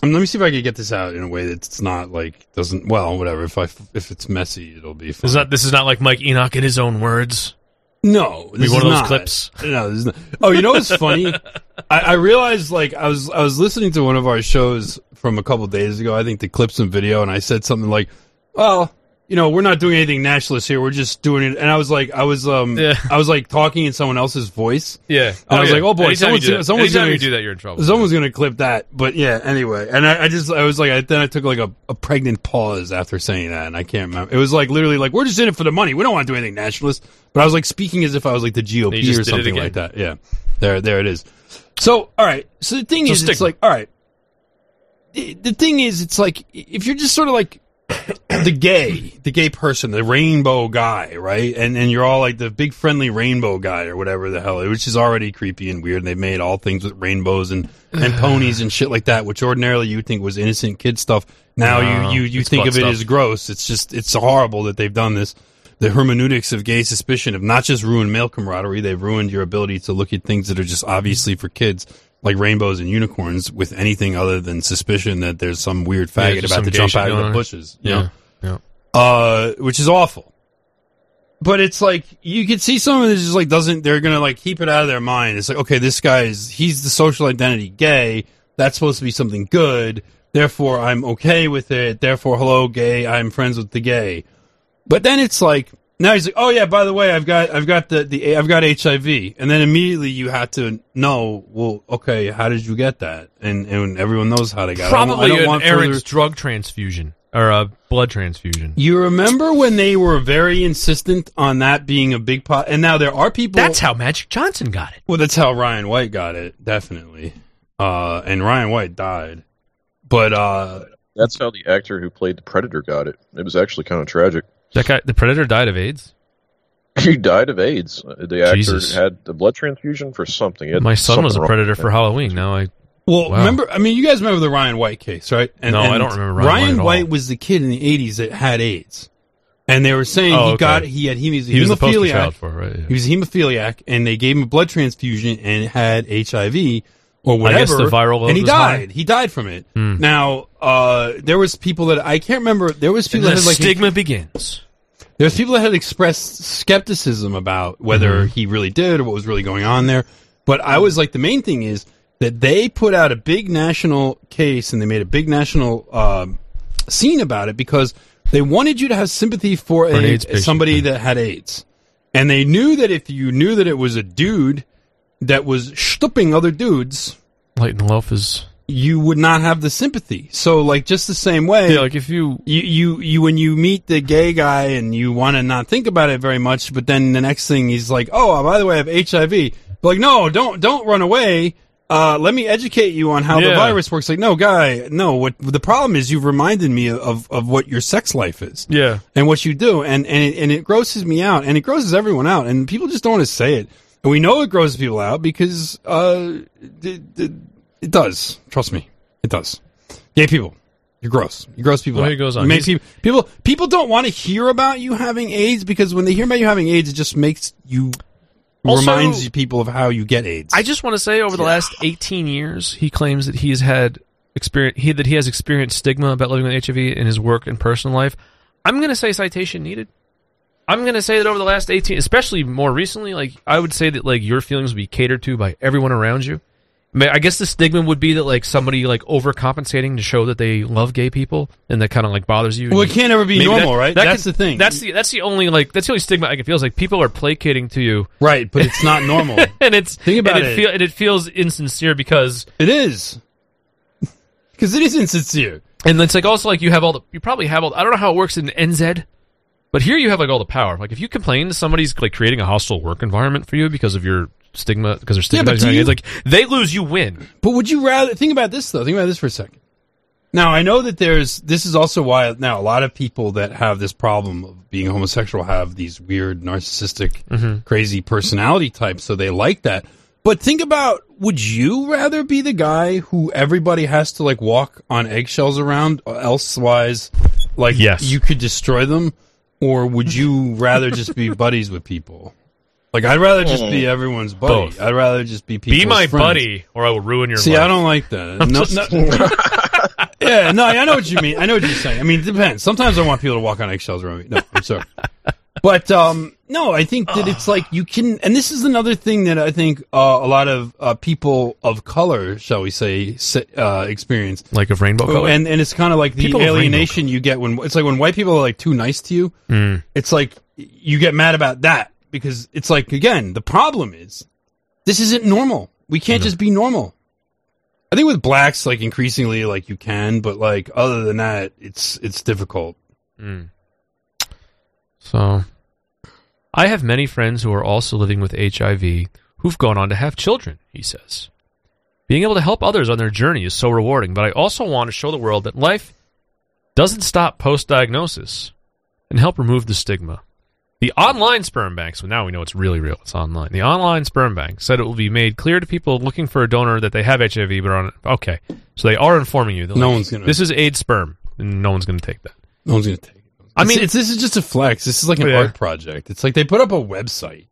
let me see if I can get this out in a way that's not like doesn't well whatever. If I if it's messy, it'll be. Fine. This is not. This is not like Mike Enoch in his own words. No, this one is of those not. clips? No, this is not. Oh, you know what's funny? <laughs> I, I realized like I was I was listening to one of our shows from a couple days ago. I think the clips and video, and I said something like, "Well, you know, we're not doing anything nationalist here. We're just doing it." And I was like, I was um, Yeah. I was like talking in someone else's voice. Yeah. I was like, oh, boy, Anytime you someone's- that, someone's anytime gonna- do that, you're in trouble. Someone's gonna clip that, but yeah. Anyway, and I, I just I was like, I, then I took like a, a pregnant pause after saying that, and I can't remember. It was like literally like we're just in it for the money. We don't want to do anything nationalist. But I was like speaking as if I was like the GOP or something like that. Yeah, there, there it is. So all right. So the thing So is, it's like all right. The, the thing is, it's like if you're just sort of like <coughs> the gay, the gay person, the rainbow guy, right? And and you're all like the big friendly rainbow guy or whatever the hell, which is already creepy and weird. And they made all things with rainbows and and <sighs> ponies and shit like that, which ordinarily you think was innocent kid stuff. Now No, you you you think of it stuff. as gross. It's just it's horrible that they've done this. The hermeneutics of gay suspicion have not just ruined male camaraderie; they've ruined your ability to look at things that are just obviously for kids, like rainbows and unicorns, with anything other than suspicion that there's some weird Yeah, faggot just about to jump out of the bushes. You know? Yeah. uh, which is awful. But it's like you can see someone that just like doesn't. They're gonna like keep it out of their mind. It's like okay, this guy is he's the social identity gay. That's supposed to be something good. Therefore, I'm okay with it. Therefore, hello, gay. I'm friends with the gay. But then it's like now he's like, oh yeah, by the way, I've got I've got the the I've got HIV, and then immediately you have to know. Well, okay, how did you get that? And and everyone knows how to get. it. I don't- I Probably don't an want errant further- drug transfusion or a blood transfusion. you remember when they were very insistent on that being a big pot? And now there are people. That's how Magic Johnson got it. Well, that's how Ryan White got it, definitely. Uh, and Ryan White died. But uh, That's how the actor who played the Predator got it. It was actually kind of tragic. That guy, the Predator, died of AIDS. <laughs> He died of AIDS. Uh, The actor Jesus. had a blood transfusion for something. My son was a predator for. Halloween. Now I well, Wow. remember? I mean, you guys remember the Ryan White case, right? And, No, I don't remember Ryan White at all. was the kid in the '80s that had AIDS. and they were saying Oh, he okay. got he had he was a He was the poster child for it, right? yeah. He was a hemophiliac, and they gave him a blood transfusion and had HIV or whatever. I guess the viral load and he was high. Hmm. died. He died from it. Now, uh, there was people that I can't remember. There was And people the that had like stigma begins. there's people that had expressed skepticism about whether Mm-hmm. he really did or what was really going on there. But I was like, the main thing is that they put out a big national case and they made a big national um, scene about it because they wanted you to have sympathy for, For an a, AIDS patient, somebody yeah. that had AIDS. And they knew that if you knew that it was a dude that was stooping other dudes, Light and loaf is you would not have the sympathy. So, like, just the same way yeah. Like if you you, you, you, when you meet the gay guy and you want to not think about it very much, but then the next thing he's like, "Oh, by the way, I have HIV." But like, no, don't, don't run away. Uh, let me educate you on how the Yeah. virus works. Like, no, guy, no. What the problem is? You've reminded me of of what your sex life is yeah. and what you do, and and it, and it grosses me out, and it grosses everyone out, and people just don't want to say it, and we know it grosses people out because uh, it, it, it does. Trust me, it does. Gay people, you're gross. You gross people. Well, out. goes on. People, people people don't want to hear about you having AIDS because when they hear about you having AIDS, it just makes you Also- reminds people of how you get AIDS. I just want to say, over the last 18 years, he claims that he has had experience. He, that he has experienced stigma about living with HIV in his work and personal life. I'm going to say citation needed. I'm going to say that over the last 18, especially more recently, like I would say that like your feelings would be catered to by everyone around you. I, mean, I guess the stigma would be that like somebody like overcompensating to show that they love gay people and that kind of like bothers you. well, it can't ever be Maybe normal, that- right? that That's could- the thing. That's the that's the only like that's the only stigma I can feel is like people are placating to you right, but it's not normal. <laughs> and it's Think about and it, it. Feel, and it feels insincere because it is <laughs> because it is insincere. and it's like also like you have all the you probably have all I don't know how it works in NZ, but here you have like all the power. Like if you complain to somebody's like creating a hostile work environment for you because of your stigma because they're Yeah, stigmatizing do you, it's like they lose, you win. But would you rather think about this though? Think about this for a second. Now I know that there's this is also why now a lot of people that have this problem of being homosexual have these weird narcissistic mm-hmm. crazy personality types so they like that. But think about would you rather be the guy who everybody has to like walk on eggshells around elsewise like Yes. you could destroy them or would you rather just be buddies with people? Like I'd rather just be hmm. everyone's buddy. Both. I'd rather just be people's Be my friends. buddy, or I will ruin your See, life. I don't like that. <laughs> No, no. <laughs> <laughs> yeah, no, I know what you mean. I know what you're saying. I mean, it depends. Sometimes I want people to walk on eggshells around me. No, I'm sorry. But um, no, I think that it's like you can, and this is another thing that I think uh, a lot of uh, people of color, shall we say, uh, experience. like of rainbow color. And and it's kind of like the People alienation you get when it's like when white people are like too nice to you. Mm. It's like you get mad about that because it's like again the problem is this isn't normal. We can't just be normal. I think with blacks, like increasingly, like you can, but like other than that, it's it's difficult. So, I have many friends who are also living with HIV who've gone on to have children, he says. Being able to help others on their journey is so rewarding, but I also want to show the world that life doesn't stop post diagnosis and help remove the stigma. The online sperm bank, so now we know it's really real, it's online. The online sperm bank said it will be made clear to people looking for a donor that they have HIV, but are on. Okay, so they are informing you. They're No like, one's gonna- This is AIDS sperm, and no one's going to take that. No one's gonna take it. I mean- it's, this is just a flex. This is like an Yeah. art project. It's like they put up a website.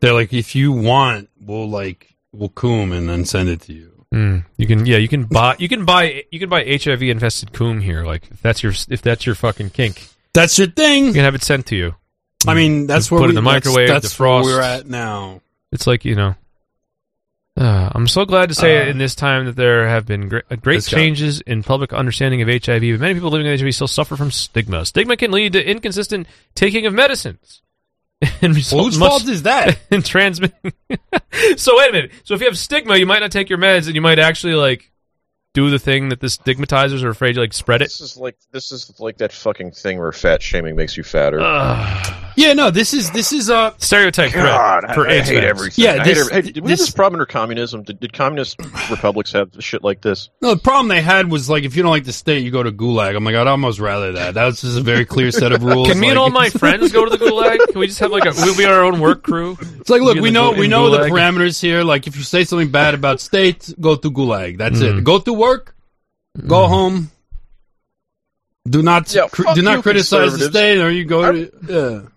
They're like, if you want, we'll like we'll coom and then send it to you. Mm, you can, yeah, you can buy, you can buy, you can buy HIV infested coom here. Like if that's your, if that's your fucking kink, That's your thing. you can have it sent to you. I mean, that's You where put it we, in the microwave, That's, that's where we're at now. It's like you know. Uh, I'm so glad to say in this time that there have been great, uh, great guy. changes in public understanding of HIV, but many people living with HIV still suffer from stigma. Stigma can lead to inconsistent taking of medicines. <laughs> and result Whose fault is that? <laughs> in transmitting. <laughs> so wait a minute. So if you have stigma, you might not take your meds, and you might actually like do the thing that the stigmatizers are afraid to like spread it. This is like this is like that fucking thing where fat shaming makes you fatter. Yeah, no, this is this is uh Stereotype God, threat for I, I hate everything. Yeah, I hate this- every- hey, did we have this- this problem under communism? Did, did communist <coughs> republics have shit like this? no. The problem they had was like if you don't like the state, you go to gulag. I'm like, I'd almost rather that. That was just a very clear set of rules. Can me and all my <laughs> friends go to the gulag? Can we just have like a we'll be our own work crew? It's like, look, Be we know we in know the parameters here. Like, if you say something bad about state, go to gulag. That's Mm. it. Go to work, go mm-hmm. home, Do not Yeah, cr- do not criticize the state, or you go. To, yeah.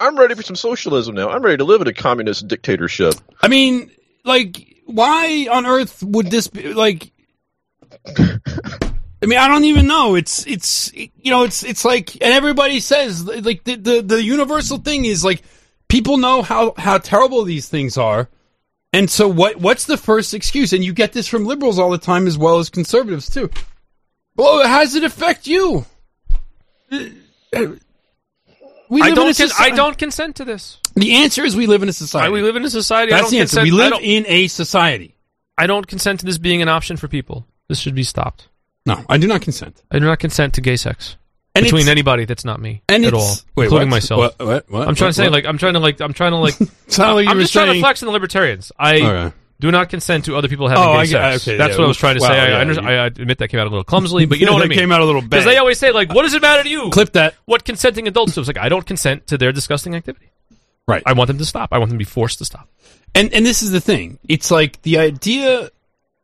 I'm ready for some socialism now. I'm ready to live in a communist dictatorship. I mean, like, why on earth would this be like? I mean, I don't even know. It's it's you know, it's it's like, and everybody says like the the, the universal thing is like people know how how terrible these things are, and so what what's the first excuse? And you get this from liberals all the time as well as conservatives too. Well, how does it affect you? Uh, we I live in a don't. Con- I don't consent to this. The answer is we live in a society. I, we live in a society. I That's don't the answer. consent- We live in a society. I don't consent to this being an option for people. This should be stopped. No, I do not consent. I do not consent to gay sex And between anybody that's not me And at all, wait, including what? myself. What- what- what? I'm trying What- to say, what? like, I'm trying to, like, I'm trying to, like, <laughs> Sounded like you I'm were just trying to saying- flex on the libertarians. I Okay. do not consent to other people having Oh, gay I get- sex. okay, That's yeah. what I was trying to Wow, say. I, yeah, under- you- I admit that came out a little clumsily, but you <laughs> know what I That mean. came out a little Because bad. they always say, like, what does it matter to you? Clip that. What consenting adults do? It's like, I don't consent to their disgusting activity. Right. I want them to stop. I want them to be forced to stop. And and this is the thing. It's like the idea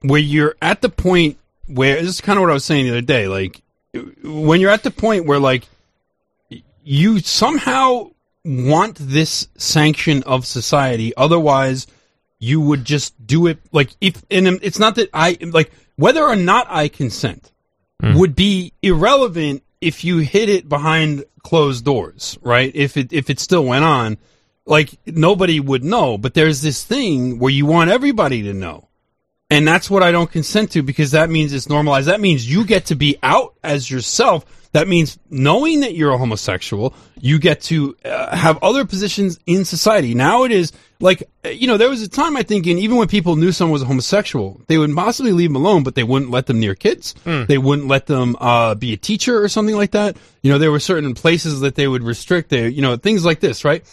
where you're at the point where this is kind of what I was saying the other day. Like when you're at the point where like you somehow want this sanction of society, otherwise you would just do it. Like if and it's not that I like whether or not I consent hmm. would be irrelevant if you hid it behind closed doors, right? If it if it still went on, like nobody would know. But there's this thing where you want everybody to know. And that's what I don't consent to because that means it's normalized. That means you get to be out as yourself. That means knowing that you're a homosexual, you get to uh, have other positions in society. Now it is like, uh, you know, there was a time I think, and even when people knew someone was a homosexual, they would possibly leave them alone, but they wouldn't let them near kids. They wouldn't let them uh, be a teacher or something like that. You know, there were certain places that they would restrict. They, you know, things like this, right?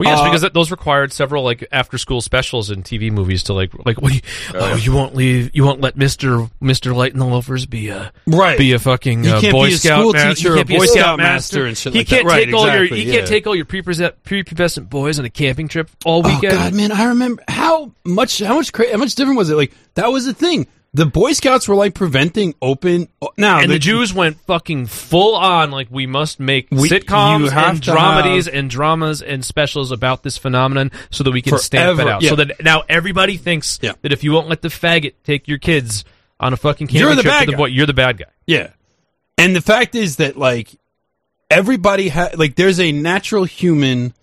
Well, yes, Uh, because that, those required several like after school specials and TV movies to like like what do you, oh you won't leave you won't let Mister Mister Light and the Loafers be a Right. be a fucking uh, Boy Scout school ma- teacher he or Boy Scout Scout master and shit he like can't Right, take all your exactly, he yeah. can't take all your prepubescent prepubescent boys on a camping trip all Oh weekend. God, man, I remember how much how much cra- how much different was it? Like that was the thing. The Boy Scouts were like preventing open. Now and the, Jews went fucking full on like we must make We- sitcoms and dramedies have- and dramas and specials about this phenomenon so that we can stamp it out. yeah. So that now everybody thinks Yeah. that if you won't let the faggot take your kids on a fucking camping You're the trip bad the guy. boy, you're the bad guy. Yeah. And the fact is that like everybody ha- like there's a natural human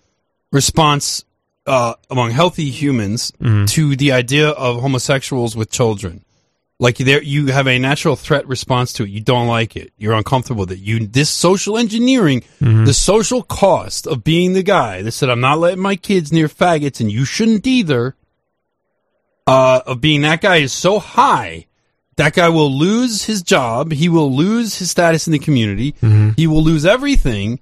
response uh, among healthy humans to the idea of homosexuals with children. Like there, you have a natural threat response to it. You don't like it. You're uncomfortable with it. You this social engineering, the social cost of being the guy that said, "I'm not letting my kids near faggots," and you shouldn't either. Uh, of being that guy is so high that guy will lose his job. He will lose his status in the community. He will lose everything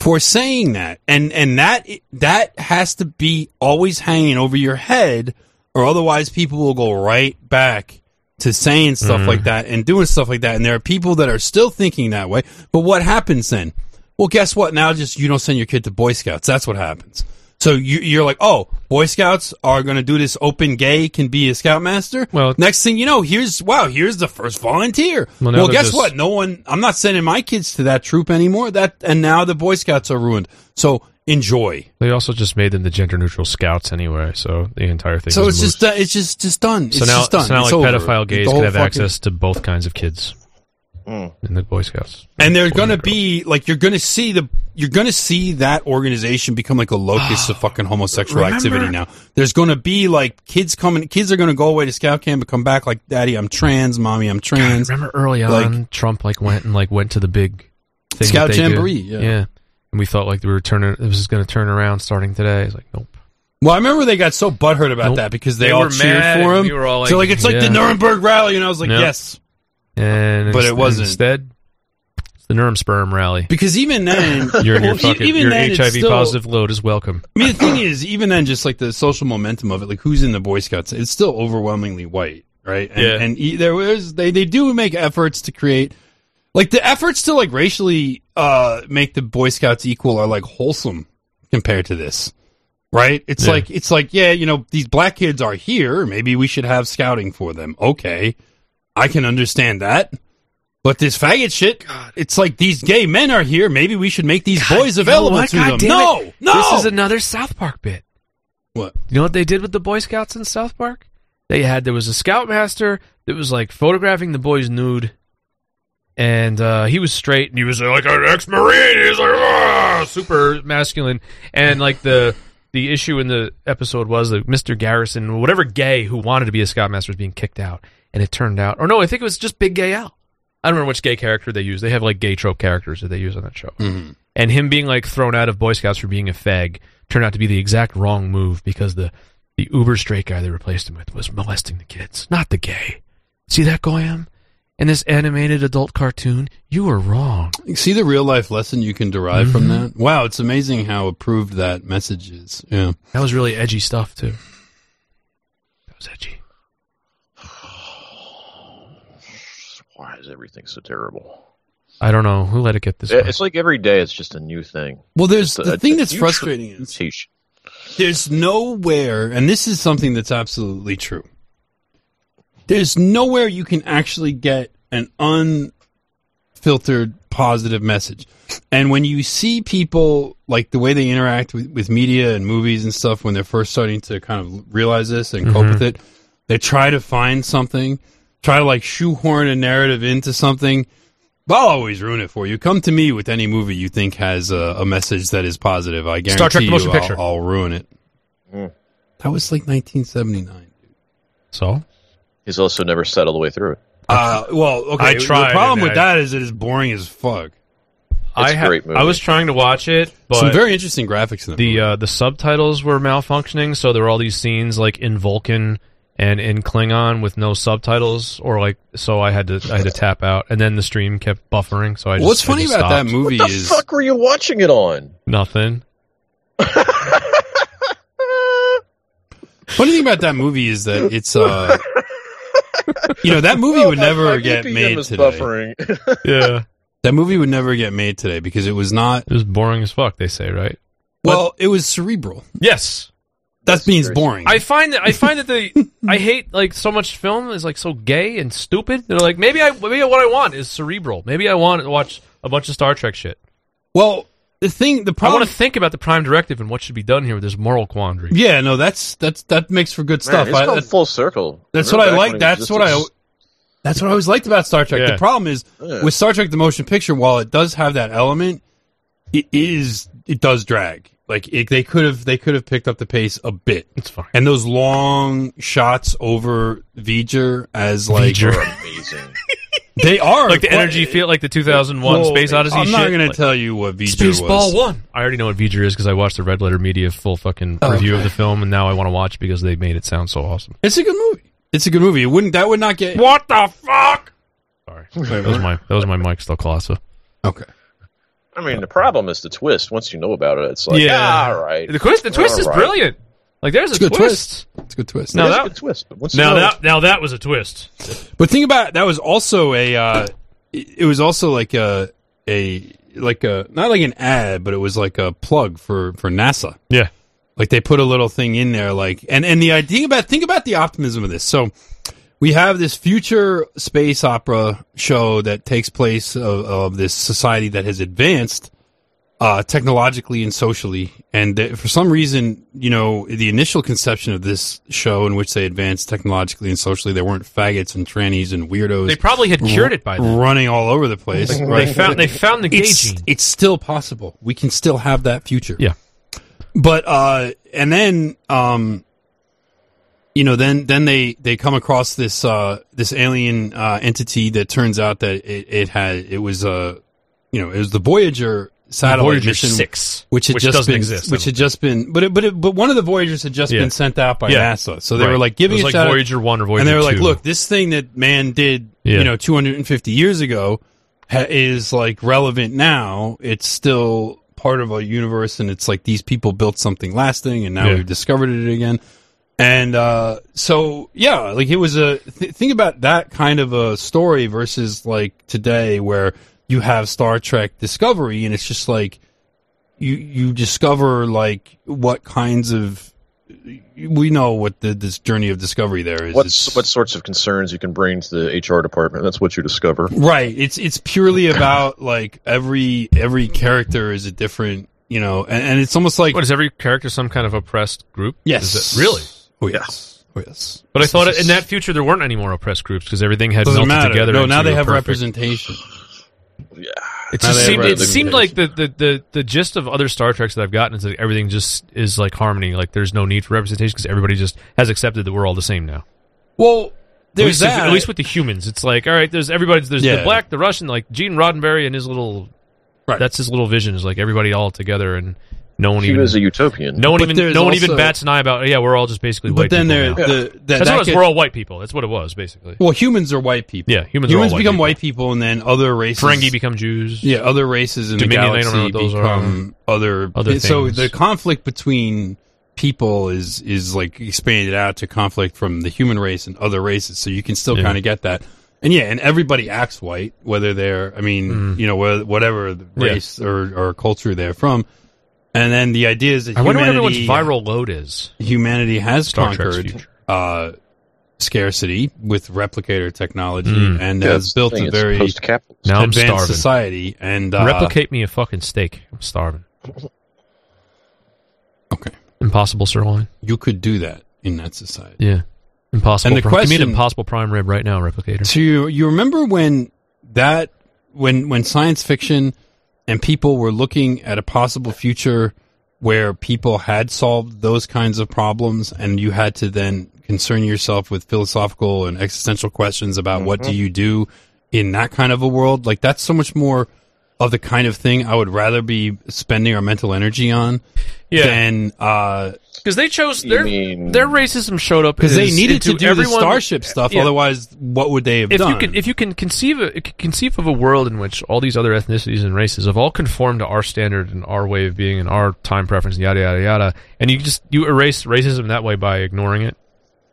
for saying that. And, and that, that has to be always hanging over your head or otherwise people will go right back to saying stuff like mm-hmm. that and doing stuff like that. And there are people that are still thinking that way. But what happens then? Well, guess what? Now just you don't send your kid to Boy Scouts. That's what happens. So you, you're like, oh, Boy Scouts are going to do this open gay can be a scoutmaster. Well- next thing you know, here's wow, here's the first volunteer. Well, Well, guess just- what? No one. I'm not sending my kids to that troop anymore. That and now the Boy Scouts are ruined. So enjoy. They also just made them the gender neutral scouts anyway, so the entire thing. So is it's just done. It's just just done. so it's now, just done. so now It's like over. pedophile gays can have fucking- access to both kinds of kids Mm. in the Boy Scouts. and they're going to be like you're going to see the you're going to see that organization become like a locus of <gasps> fucking homosexual Remember- activity now there's going to be like kids coming kids are going to go away to scout camp and come back like daddy i'm trans mommy i'm trans Remember early Like- on, Trump like went and like went to the big thing Scout that they do? Jamboree, yeah. and we thought like we were turning. It was going to turn around starting today. It's like nope. well i remember they got so butthurt about Nope. that because they, They all were cheered mad for and him we were all so like, like it's like yeah. the nuremberg rally and i was like Yep. yes And But it wasn't. Instead, it's the Nuremsperm rally. because even then <laughs> Your, your well, fucking even your then, it's HIV still- positive load is welcome. I mean, the thing is, even then, just like the social momentum of it, like who's in the Boy Scouts, it's still overwhelmingly white, right? And, Yeah. and e- there was they they do make efforts to create, like the efforts to like racially uh make the Boy Scouts equal are like wholesome compared to this, right? It's Yeah. like it's like yeah, you know, these black kids are here, maybe we should have scouting for them. Okay, I can understand that. But this faggot shit, it's like these gay men are here. Maybe we should make these boys You know available to God them. No, it. no. This is another South Park bit. what? You know what they did with the Boy Scouts in South Park? They had there was a scoutmaster that was like photographing the boys nude, and uh, he was straight and he was like an ex-marine. He's like "Ah," super masculine, and like the the issue in the episode was that Mr. Garrison, whatever gay who wanted to be a scoutmaster, was being kicked out, and it turned out, or no, I think it was just Big Gay Al. I don't remember which gay character they use. They have like gay trope characters that they use on that show and him being like thrown out of Boy Scouts for being a fag turned out to be the exact wrong move because the the uber straight guy they replaced him with was molesting the kids, not the gay. See that Goyim? In this animated adult cartoon, you were wrong. See the real life lesson you can derive from Mm-hmm. that? Wow, it's amazing how approved that message is. Yeah. That was really edgy stuff too. That was edgy. Why is everything so terrible? I don't know who let it get this. Yeah, way. It's like every day it's just a new thing. Well, there's It's a- the thing a that's new frustrating is mutation. there's nowhere, and this is something that's absolutely true. There's nowhere you can actually get an unfiltered positive message. And when you see people like the way they interact with, with media and movies and stuff when they're first starting to kind of realize this and cope mm-hmm. with it, they try to find something, try to like shoehorn a narrative into something. I'll always ruin it for you. Come to me with any movie you think has a, a message that is positive. I guarantee Star Trek: The you Motion I'll- I'll ruin it. That was like 1979. Dude. so He's also never sat all the way through it. Uh, well, okay. I tried, The problem with I- that is it is boring as fuck. I a ha- great movie. I was trying to watch it, but Some very interesting graphics in the, the movie. uh, the subtitles were malfunctioning, so there were all these scenes like in Vulcan and in Klingon with no subtitles, or like so I had to I had to tap out, and then the stream kept buffering. So I just, What's I funny just about that movie What the is fuck were you watching it on? Nothing. <laughs> funny thing about that movie is that it's uh, <laughs> you know, that movie would my- never my get VPN made today. buffering. <laughs> Yeah, That movie would never get made today because it was not. it was boring as fuck. They say, right? Well, it was cerebral. Yes. That means very- boring. I find that I find that the I hate like so much film is like so gay and stupid. They're like maybe I maybe what I want is cerebral. Maybe I want to watch a bunch of Star Trek shit. well, the thing, the problem I want to think about the Prime Directive and what should be done here with this moral quandary. yeah, no, that's that's that makes for good Man, stuff. it's I- come full circle. That's Remember what I like. That's what I. That's what I always liked about Star Trek. Yeah. The problem is Yeah. with Star Trek: The Motion Picture, while it does have that element, it is it does drag. Like it, they could have they could have picked up the pace a bit. It's fine. And those long shots over V'ger as like V'ger. <laughs> amazing. they are like the energy feel like the 2001 Well, Space Odyssey I'm not going to tell you what V'ger was. Spaceball One. I already know what V'ger is because I watched the Red Letter Media full fucking oh, review of the film, and now I want to watch because they made it sound so awesome. It's a good movie. It's a good movie. It wouldn't that would not get What the fuck? Sorry, that was my that was my mic still colossal. okay. I mean, the problem is the twist. Once you know about it, it's like, Yeah. yeah, all right. The twist, the twist is All right. brilliant. Like there's a, It's a good twist. It's a good twist. No, It is that- a good twist. But once you Now know, that now that was a twist. But think about that was also a uh, it it was also like a a like a not like an ad, but it was like a plug for for NASA. Yeah. Like they put a little thing in there, like and and the idea about think about the optimism of this. So we have this future space opera show that takes place of, of this society that has advanced uh, technologically and socially, and that for some reason, you know, the initial conception of this show in which they advanced technologically and socially, there weren't faggots and trannies and weirdos. They probably had cured it by then. running all over the place. They found they found the gay it's, gene. it's still possible. We can still have that future. Yeah. But uh and then um you know then then they they come across this uh this alien uh entity that turns out that it, it had it was uh you know it was the Voyager satellite Voyager mission 6, which had which just been exist, which had just been but it, but it, but one of the Voyagers had just Yeah. been sent out by Yeah. NASA so they Right. were like giving It was a like shout out- Voyager 1 or Voyager and they were like look this thing that man did Yeah. you know 250 years ago ha- is like relevant now it's still part of a universe and it's like these people built something lasting and now we've discovered it again and uh so yeah like it was a th- think about that kind of a story versus like today where you have Star Trek Discovery and it's just like you you discover like what kinds of we know what the this journey of discovery there is. What's what sorts of concerns you can bring to the HR department? That's what you discover. Right. It's it's purely about like every every character is a different, you know, and, and it's almost like What is every character some kind of oppressed group? yes, Is it, really? Oh yes, oh yes. But I thought in that future there weren't any more oppressed groups because everything had doesn't melted matter. together. No, now they have perfect- representation. Yeah. It just seemed, it seemed like the, the, the, the gist of other Star Treks that I've gotten is that everything just is like harmony. Like there's no need for representation because everybody just has accepted that we're all the same now. Well, At there's least, that. at least with the humans, it's like all right. There's everybody's there's the black, the Russian, like Gene Roddenberry and his little. Right. That's his little vision is like everybody all together and no one He even was a utopian. no one But even no one even bats an eye about yeah we're all just basically but then people there now. the that, That's that what it was. gets- We're all white people. That's what it was basically. well, humans are white people. Yeah, humans are all humans white become people. white people, and then other races. Ferengi become Jews. Yeah, other races in Dominion, the I don't galaxy know what those are. become other. Other so the conflict between people is is like expanded out to conflict from the human race and other races. So you can still Yeah. kind of get that. And yeah, and everybody acts white, whether they're, I mean, you know, whatever the Mm. Yeah. race or, or culture they're from. And then the idea is that I wonder what everyone's humanity, viral load is. humanity has Star Trek's conquered future. uh, scarcity with replicator technology Mm. and Yeah, has built a very post-capitalist. Now I'm advanced starving. society. And uh, Replicate me a fucking steak. I'm starving. Okay. Impossible sirloin. you could do that in that society. Yeah. Impossible. And the prime. Give me an question- impossible prime rib right now, replicator. So you, you remember when that when when science fiction and people were looking at a possible future where people had solved those kinds of problems and you had to then concern yourself with philosophical and existential questions about what do mm-hmm. you do in that kind of a world. Like that's so much more of the kind of thing I would rather be spending our mental energy on Yeah. than uh Because they chose their mean- their racism showed up because they needed to do everyone, the starship stuff Yeah. otherwise what would they have If done you can, if you can conceive of, conceive of a world in which all these other ethnicities and races have all conformed to our standard and our way of being and our time preference, and yada yada yada, and you just you erase racism that way by ignoring it.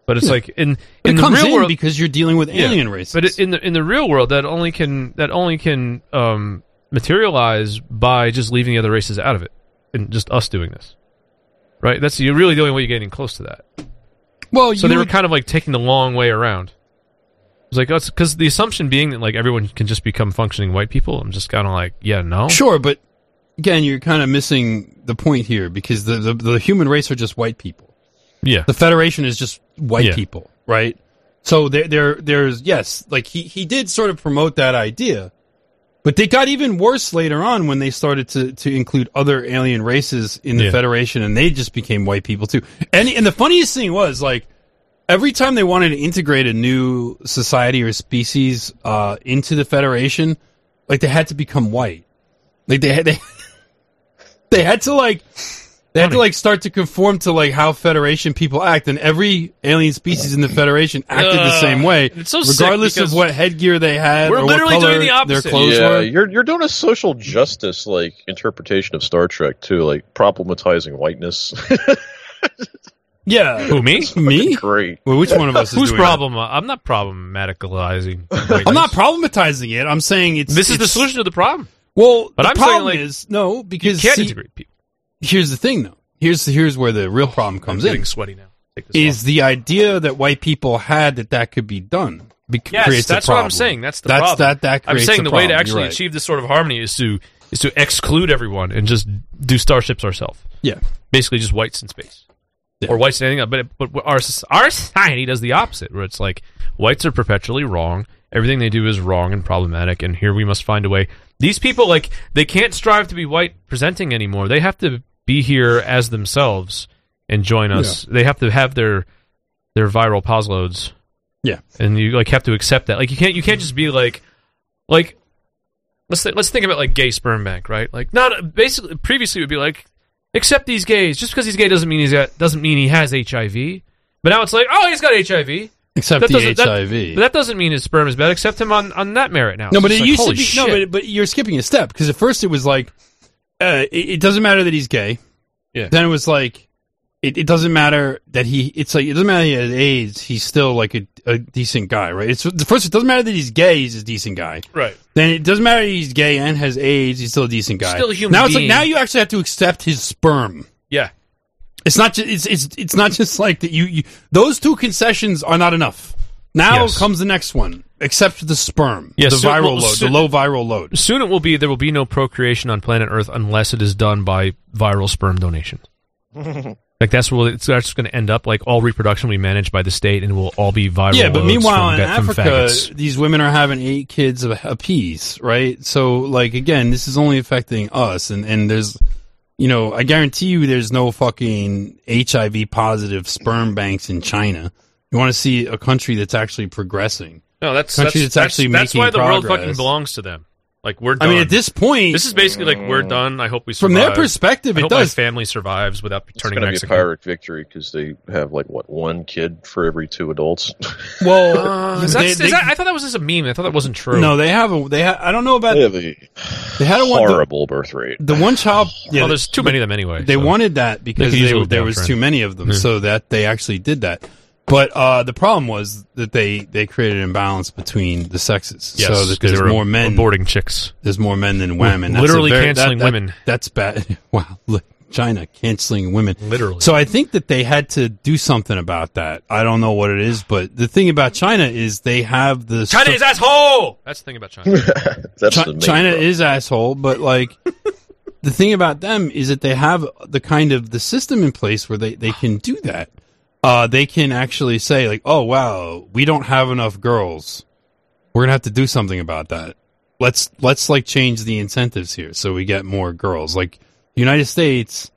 But it's like in But in it the comes real in world because you're dealing with Yeah, alien races. But in the in the real world, that only can that only can um, materialize by just leaving the other races out of it, and just us doing this. Right? That's you're really the only way you're getting close to that. well, So they were would- kind of like taking the long way around. It's like oh, because the assumption being that like everyone can just become functioning white people. I'm just kind of like, yeah, no. sure, but again, you're kind of missing the point here because the, the the human race are just white people. Yeah, The Federation is just white Yeah. people, right? So there, there, there's yes, like he he did sort of promote that idea, but they got even worse later on when they started to to include other alien races in the Yeah. Federation, and they just became white people too. And and the funniest thing was like every time they wanted to integrate a new society or species uh, into the Federation, like they had to become white. Like they had <laughs> they they had to like they had to like start to conform to like how Federation people act, and every alien species in the Federation acted the same way, it's so sick regardless of because what headgear they had we're or what literally color doing the their opposite. clothes yeah, were. you're you're doing a social justice like interpretation of Star Trek too, like problematizing whiteness. <laughs> Yeah, Who me? me? Great. Well, which one of us is Who's doing that? problem? I'm not problematicalizing. <laughs> I'm not problematizing it. I'm saying it's This is the it's- solution to the problem. Well, But the I'm saying, problem like, is no because You can't see, integrate people. Here's the thing though. Here's here's where the real problem comes I'm in. getting sweaty now. Is off. the idea that white people had that that could be done? Be- yes, that's what I'm saying. That's the that's problem. that that I'm saying the way to actually right. achieve this sort of harmony is to is to exclude everyone and just do starships ourselves. yeah Basically, just whites in space. Yeah. or whites in anything else. But but our our society does the opposite, where it's like whites are perpetually wrong. Everything they do is wrong and problematic, and here we must find a way. These people like they can't strive to be white presenting anymore. They have to be here as themselves and join us. They have to have their their viral posloads. Yeah. and you like have to accept that. Like you can't you can't just be like like let's th- let's think about like gay sperm bank, right? Like not basically previously it would be like accept these gays. Just because he's gay doesn't mean he's got, doesn't mean he has HIV. But now it's like, oh, he's got HIV. except That the doesn't- that- HIV. But that doesn't mean his sperm is bad. Accept him on, on that merit now. no, but it like, used to be shit. no, but but you're skipping a step because at first it was like uh, it, it doesn't matter that he's gay. Yeah. Then it was like it, it doesn't matter that he. It's like it doesn't matter he has AIDS. He's still like a, a decent guy, right? It's the first. It doesn't matter that he's gay. He's a decent guy. right. Then it doesn't matter he's gay and has AIDS. He's still a decent guy. Still a human now it's like now you actually have to accept his sperm. Yeah. It's not just it's it's it's not just like that. You, you those two concessions are not enough. Now Yes. comes the next one, except for the sperm, Yes, the so- viral well, load, so- the low viral load. Soon it will be there will be no procreation on planet Earth unless it is done by viral sperm donation. <laughs> like that's what it's that's going to end up. Like all reproduction will be managed by the state, and it will all be viral. Yeah, but meanwhile from, in from Africa, faggots. these women are having eight kids a, a piece, right? So, like again, this is only affecting us, and and there's, you know, I guarantee you, there's no fucking HIV positive sperm banks in China. You want to see a country that's actually progressing. No, that's country that's, that's actually that's making That's why the world fucking belongs to them. Like we're. I mean, at this point, this is basically like we're done. I hope we survive. From their perspective, I it does. my family survives without It's turning going to be a Mexican. Pyrrhic victory because they have like what one kid for every two adults. <laughs> well, Uh, is that, they- is they- that- I thought that was just a meme. I thought that wasn't true. no, they have a they. Ha- I don't know about they have a they had a one the, horrible birth rate. the one child. <sighs> Yeah, well, there's too many of them anyway. They so. wanted that because They could use a they, there was downtrend. too many of them, Yeah. so that they actually did that. But uh, the problem was that they they created an imbalance between the sexes, Yes, so that 'cause there's were more men boarding chicks. There's more men than women. That's literally very- canceling that- that- women. That's bad. <laughs> Wow, China canceling women. Literally. So I think that they had to do something about that. I don't know what it is, but the thing about China is they have the China is asshole. That's the thing about China. <laughs> That's Chi- the China problem. is asshole, but like <laughs> the thing about them is that they have the kind of the system in place where they, they can do that. Uh, they can actually say like, "Oh wow, we don't have enough girls. We're gonna have to do something about that. Let's let's like change the incentives here so we get more girls." Like the United States,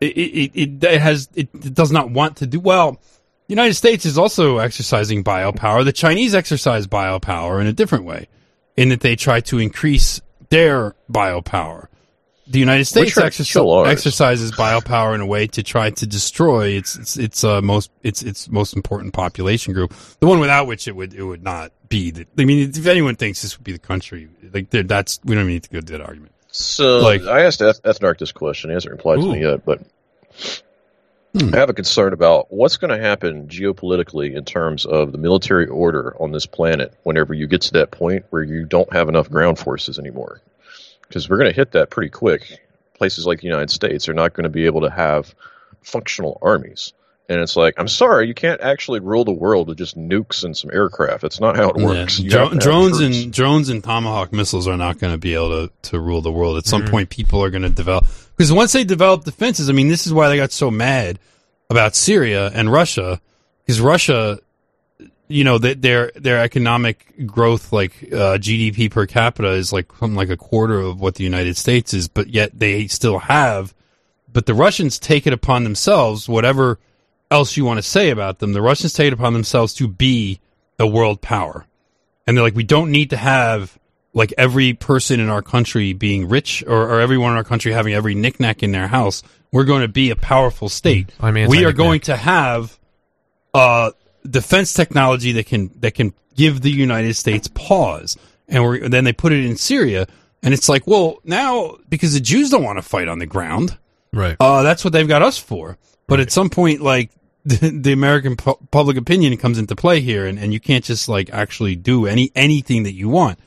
it it, it, it has it, it does not want to do well. The United States is also exercising biopower. The Chinese exercise biopower in a different way, in that they try to increase their biopower. The United States exerci- exercises biopower in a way to try to destroy its its its uh, most its its most important population group, the one without which it would it would not be. The, I mean, if anyone thinks this would be the country, like that's we don't even need to go to that argument. So Like- I asked Eth- Ethnarch this question. He hasn't replied to me yet, but Hmm. I have a concern about what's going to happen geopolitically in terms of the military order on this planet whenever you get to that point where you don't have enough ground forces anymore. Because we're going to hit that pretty quick. Places like the United States are not going to be able to have functional armies. And it's like, I'm sorry, you can't actually rule the world with just nukes and some aircraft. That's not how it works. Yeah. You Dro- have to have drones and drones and tomahawk missiles are not going to be able to, to rule the world. At some Mhm. point, people are going to develop because once they develop defenses, I mean, this is why they got so mad about Syria and Russia because Russia, you know, that their their economic growth, like uh, GDP per capita, is like something like a quarter of what the United States is, but yet they still have. But the Russians take it upon themselves, whatever else you want to say about them, the Russians take it upon themselves to be the world power. And they're like, we don't need to have like every person in our country being rich or, or everyone in our country having every knickknack in their house. We're going to be a powerful state. I'm we are going to have uh, defense technology that can that can give the United States pause. And we're, then they put it in Syria, and it's like, well, now because the Jews don't want to fight on the ground, right. uh, that's what they've got us for. But at some point, like <laughs> the, the American pu- public opinion comes into play here, and, and you can't just like actually do any anything that you want.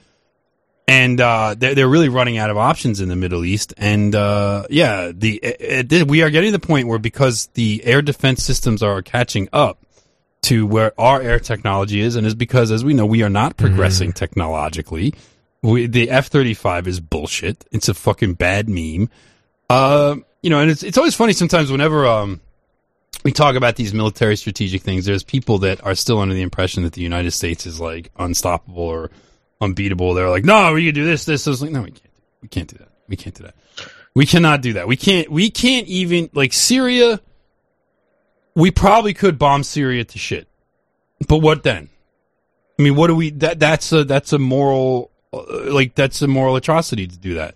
And uh, they're they're really running out of options in the Middle East. And uh, yeah, the it, it, we are getting to the point where because the air defense systems are catching up to where our air technology is, and is because as we know we are not progressing technologically. We, the F thirty five is bullshit. It's a fucking bad meme. Uh, you know, and it's it's always funny sometimes whenever um we talk about these military strategic things. There's people that are still under the impression that the United States is like unstoppable or unbeatable. They're like, no, we can do this, this. this. Like, no, we can't. We can't do that. We can't do that. We cannot do that. We can't. We can't even like Syria. We probably could bomb Syria to shit, but what then? I mean, what do we? That that's a that's a moral uh, like that's a moral atrocity to do that.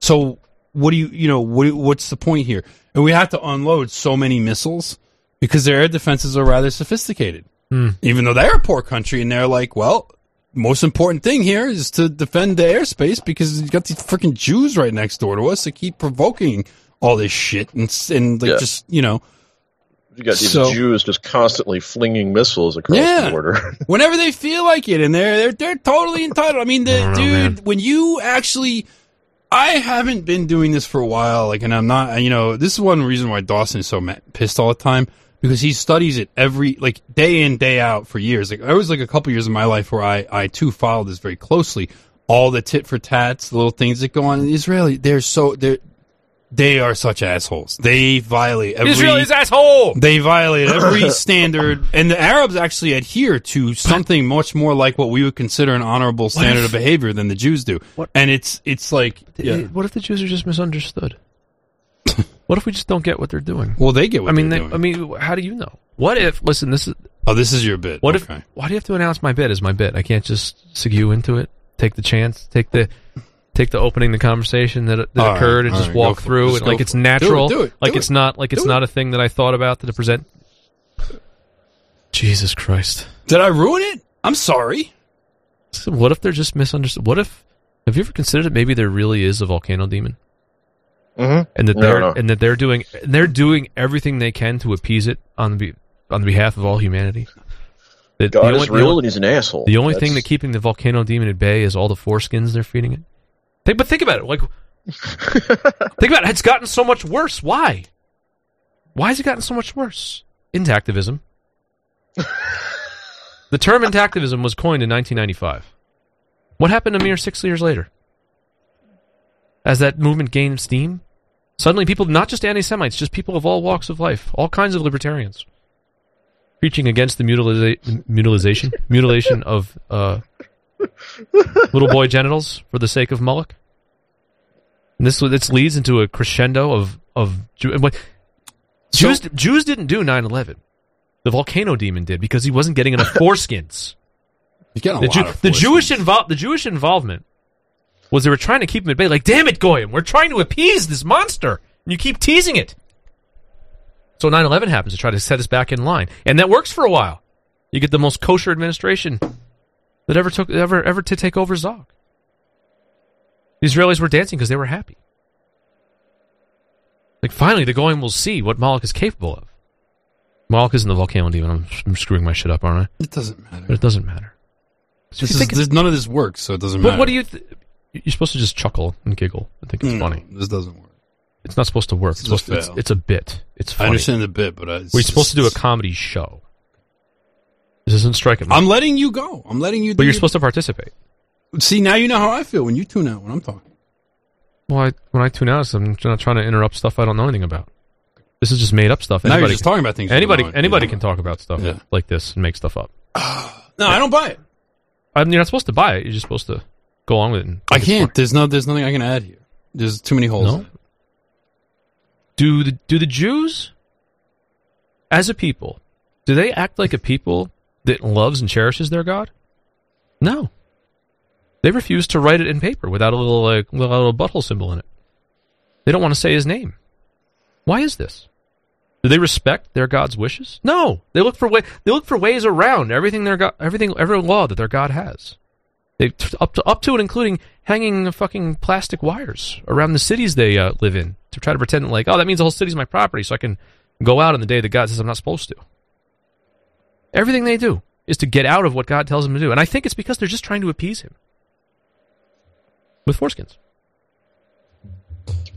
So what do you you know what what's the point here? And we have to unload so many missiles because their air defenses are rather sophisticated. Hmm. Even though they're a poor country and they're like, well, most important thing here is to defend the airspace because you got these freaking Jews right next door to us that keep provoking all this shit and s- and like Yeah. just you know You got these So- Jews just constantly flinging missiles across Yeah. the border. <laughs> whenever they feel like it, and they're they're they're totally entitled. I mean, the I don't know, dude, man. when you actually I haven't been doing this for a while, like, and I'm not. You know, this is one reason why Dawson is so ma- pissed all the time because he studies it every like day in day out for years. Like, there was like a couple years of my life where I I too followed this very closely. All the tit for tats, the little things that go on in Israeli, they're so they're they are such assholes. They violate every Israel's asshole. They violate every <laughs> standard, and the Arabs actually adhere to something much more like what we would consider an honorable standard of behavior than the Jews do. And it's it's like, yeah. What if the Jews are just misunderstood? <laughs> what if we just don't get what they're doing? well, they get what I mean, they're they, doing. I mean, how do you know? What if? Listen, this is oh, this is your bit. what okay. if? Why do you have to announce my bit as my bit? I can't just segue into it. Take the chance. Take the. Take the opening the conversation that, that All right, occurred and just right, walk for it. through Just it like it's for it. natural, Do it, do it, like do it's it. not like it's Do not a thing that I thought about that to present. Jesus Christ! Did I ruin it? I'm sorry. So what if they're just misunderstood? What if have you ever considered it? Maybe there really is a volcano demon, Mm-hmm. and that No, they're no. and that they're doing they're doing everything they can to appease it on the on the behalf of all humanity. That God the is only- the real only- and he's an asshole. The only thing That's- that keeping the volcano demon at bay is all the foreskins they're feeding it. Think, but think about it. Like, think about it. It's gotten so much worse. Why? Why has it gotten so much worse? Intactivism. the term intactivism was coined in 1995. What happened a mere six years later? As that movement gained steam, suddenly people, not just anti Semites, just people of all walks of life, all kinds of libertarians, preaching against the mutiliza- mutilization, mutilation of uh, little boy genitals for the sake of Moloch. And this this leads into a crescendo of of what Jews Jews didn't do 9/11. The volcano demon did because he wasn't getting enough <laughs> foreskins. You get a The, lot Jew- of the. Jewish involve the Jewish involvement was they were trying to keep him at bay. Like, damn it, Goyim, we're trying to appease this monster, and you keep teasing it. So 9/11 happens to try to set us back in line, and that works for a while. You get the most kosher administration that ever took ever ever to take over Zog. The Israelis were dancing because they were happy. Like finally, the Goyim will see what Moloch is capable of. Moloch isn't the volcano demon. I'm, I'm screwing my shit up, aren't I? It doesn't matter. But it doesn't matter. So This is, this, none of this works, so it doesn't but matter. what do you? Th- you're supposed to just chuckle and giggle. I think it's No, funny. This doesn't work. It's not supposed to work. It's a to. It's, it's a bit. It's I understand the bit, but I, it's We're supposed to do a comedy show. This doesn't strike me. I'm letting you go. I'm letting you. but you're your- supposed to participate. See, now you know how I feel when you tune out when I'm talking. Well, I, when I tune out, I'm not trying to interrupt stuff I don't know anything about. This is just made up stuff. Now you're Anybody just can- talking about things Anybody, anybody Yeah. can talk about stuff Yeah. like this and make stuff up. <sighs> No, I don't buy it. I mean, you're not supposed to buy it. You're just supposed to go along with it. and I can't. There's no. There's nothing I can add here. There's too many holes. No? Do the do the Jews, as a people, do they act like a people that loves and cherishes their God? No. They refuse to write it in paper without a little like without a little butthole symbol in it. They don't want to say his name. Why is this? Do they respect their God's wishes? No. They look for way they look for ways around everything their God everything every law that their God has. They up to up to and including hanging fucking plastic wires around the cities they uh, live in to try to pretend like, oh, that means the whole city's my property, so I can go out on the day that God says I'm not supposed to. Everything they do is to get out of what God tells them to do, and I think it's because they're just trying to appease Him with foreskins.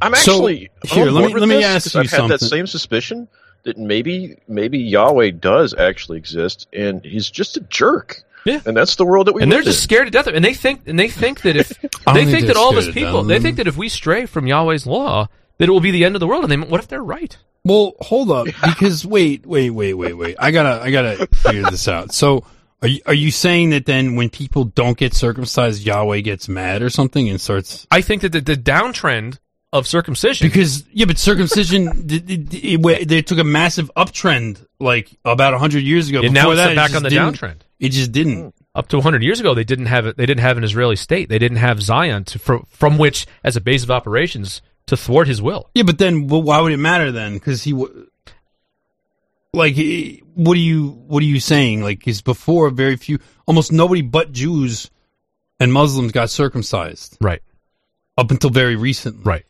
I'm So, actually here, let me- board with let me this, ask 'cause you I've had that same suspicion that maybe maybe Yahweh does actually exist, and he's just a jerk. Yeah. and that's the world that we and they're live just in. scared to death, of and they think and they think that if <laughs> they think think that all of us people, death. they think that if we stray from Yahweh's law, that it will be the end of the world. And they, what if they're right? Well, hold up, because wait, wait, wait, wait, wait. I gotta, I gotta figure this out. So, are you, are you saying that then when people don't get circumcised, Yahweh gets mad or something and starts? I think that the, the downtrend of circumcision Because yeah, but circumcision, <laughs> it, it, it, it- they took a massive uptrend like about hundred years ago. And now it's that, back on the downtrend. It just didn't. Hmm. up to 100 years ago they didn't have it they didn't have an israeli state they didn't have zion to, from, from which as a base of operations to thwart his will Yeah, but then, well, why would it matter then? Because he, w- like, eh, what are you, what are you saying? Like, is before very few, almost nobody but Jews and Muslims got circumcised right up until very recently. right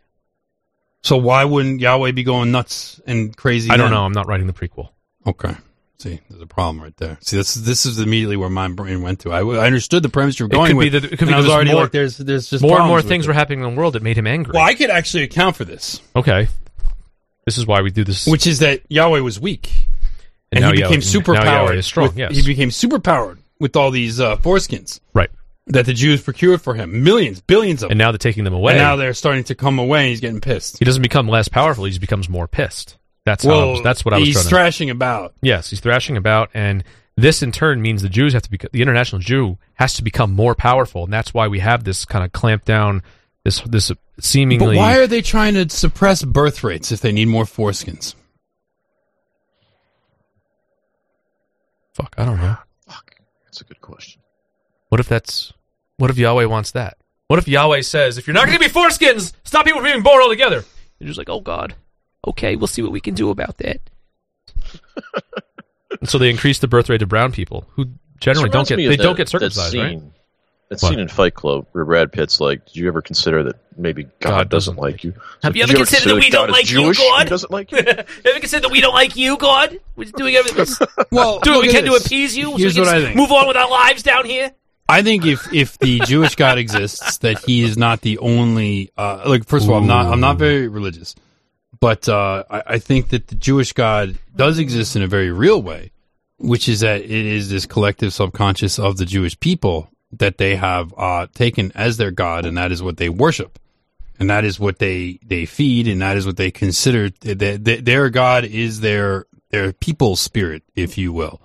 So why wouldn't Yahweh be going nuts and crazy? i don't then? know i'm not writing the prequel Okay. See, there's a problem right there. See, this is this is immediately where my brain went to. I, I understood the premise you're going with. it could be I was already more- like, there's there's just more and more things were happening in the world that made him angry. Well, I could actually account for this, okay, this is why we do this. which is that Yahweh was weak, and, now he became Yahweh- super now Yahweh powered. is strong. with- yes, He became super powered with all these uh, foreskins right. that the Jews procured for him, millions, billions of And them. now they're taking them away. And now they're starting to come away, and he's getting pissed. he doesn't become less powerful; he just becomes more pissed. That's how. Well, was- that's what I was he's trying to. thrashing about. Yes, he's thrashing about, and this in turn means the Jews have to be the international Jew has to become more powerful, and that's why we have this kind of clamp down, this this seemingly. But seemingly. why are they trying to suppress birth rates if they need more foreskins? fuck? I don't know. Fuck, that's a good question. What if that's? What if Yahweh wants that? What if Yahweh says, if you're not going to be foreskins, stop people from being born altogether? You're just like, oh God, okay, we'll see what we can do about that. <laughs> so they increase the birth rate of brown people who generally don't get they of don't that- get circumcised, that right? scene, That What? scene in Fight Club where Brad Pitt's like, "Did you ever consider that maybe God, God doesn't, doesn't like you? Have Did you ever considered that we God don't is like you, God? Doesn't like <laughs> you. Have you ever considered that we don't like you, God? We're just doing everything. <laughs> Well, Do what we at can to appease you. Here's so we what I think. Move on with our lives down here. I think if if the Jewish God exists, that he is not the only. Uh, like, first of all, I'm not I'm not very religious, but uh, I, I think that the Jewish God does exist in a very real way, which is that it is this collective subconscious of the Jewish people that they have uh, taken as their God, and that is what they worship, and that is what they they feed, and that is what they consider. That their God is their their people spirit, if you will.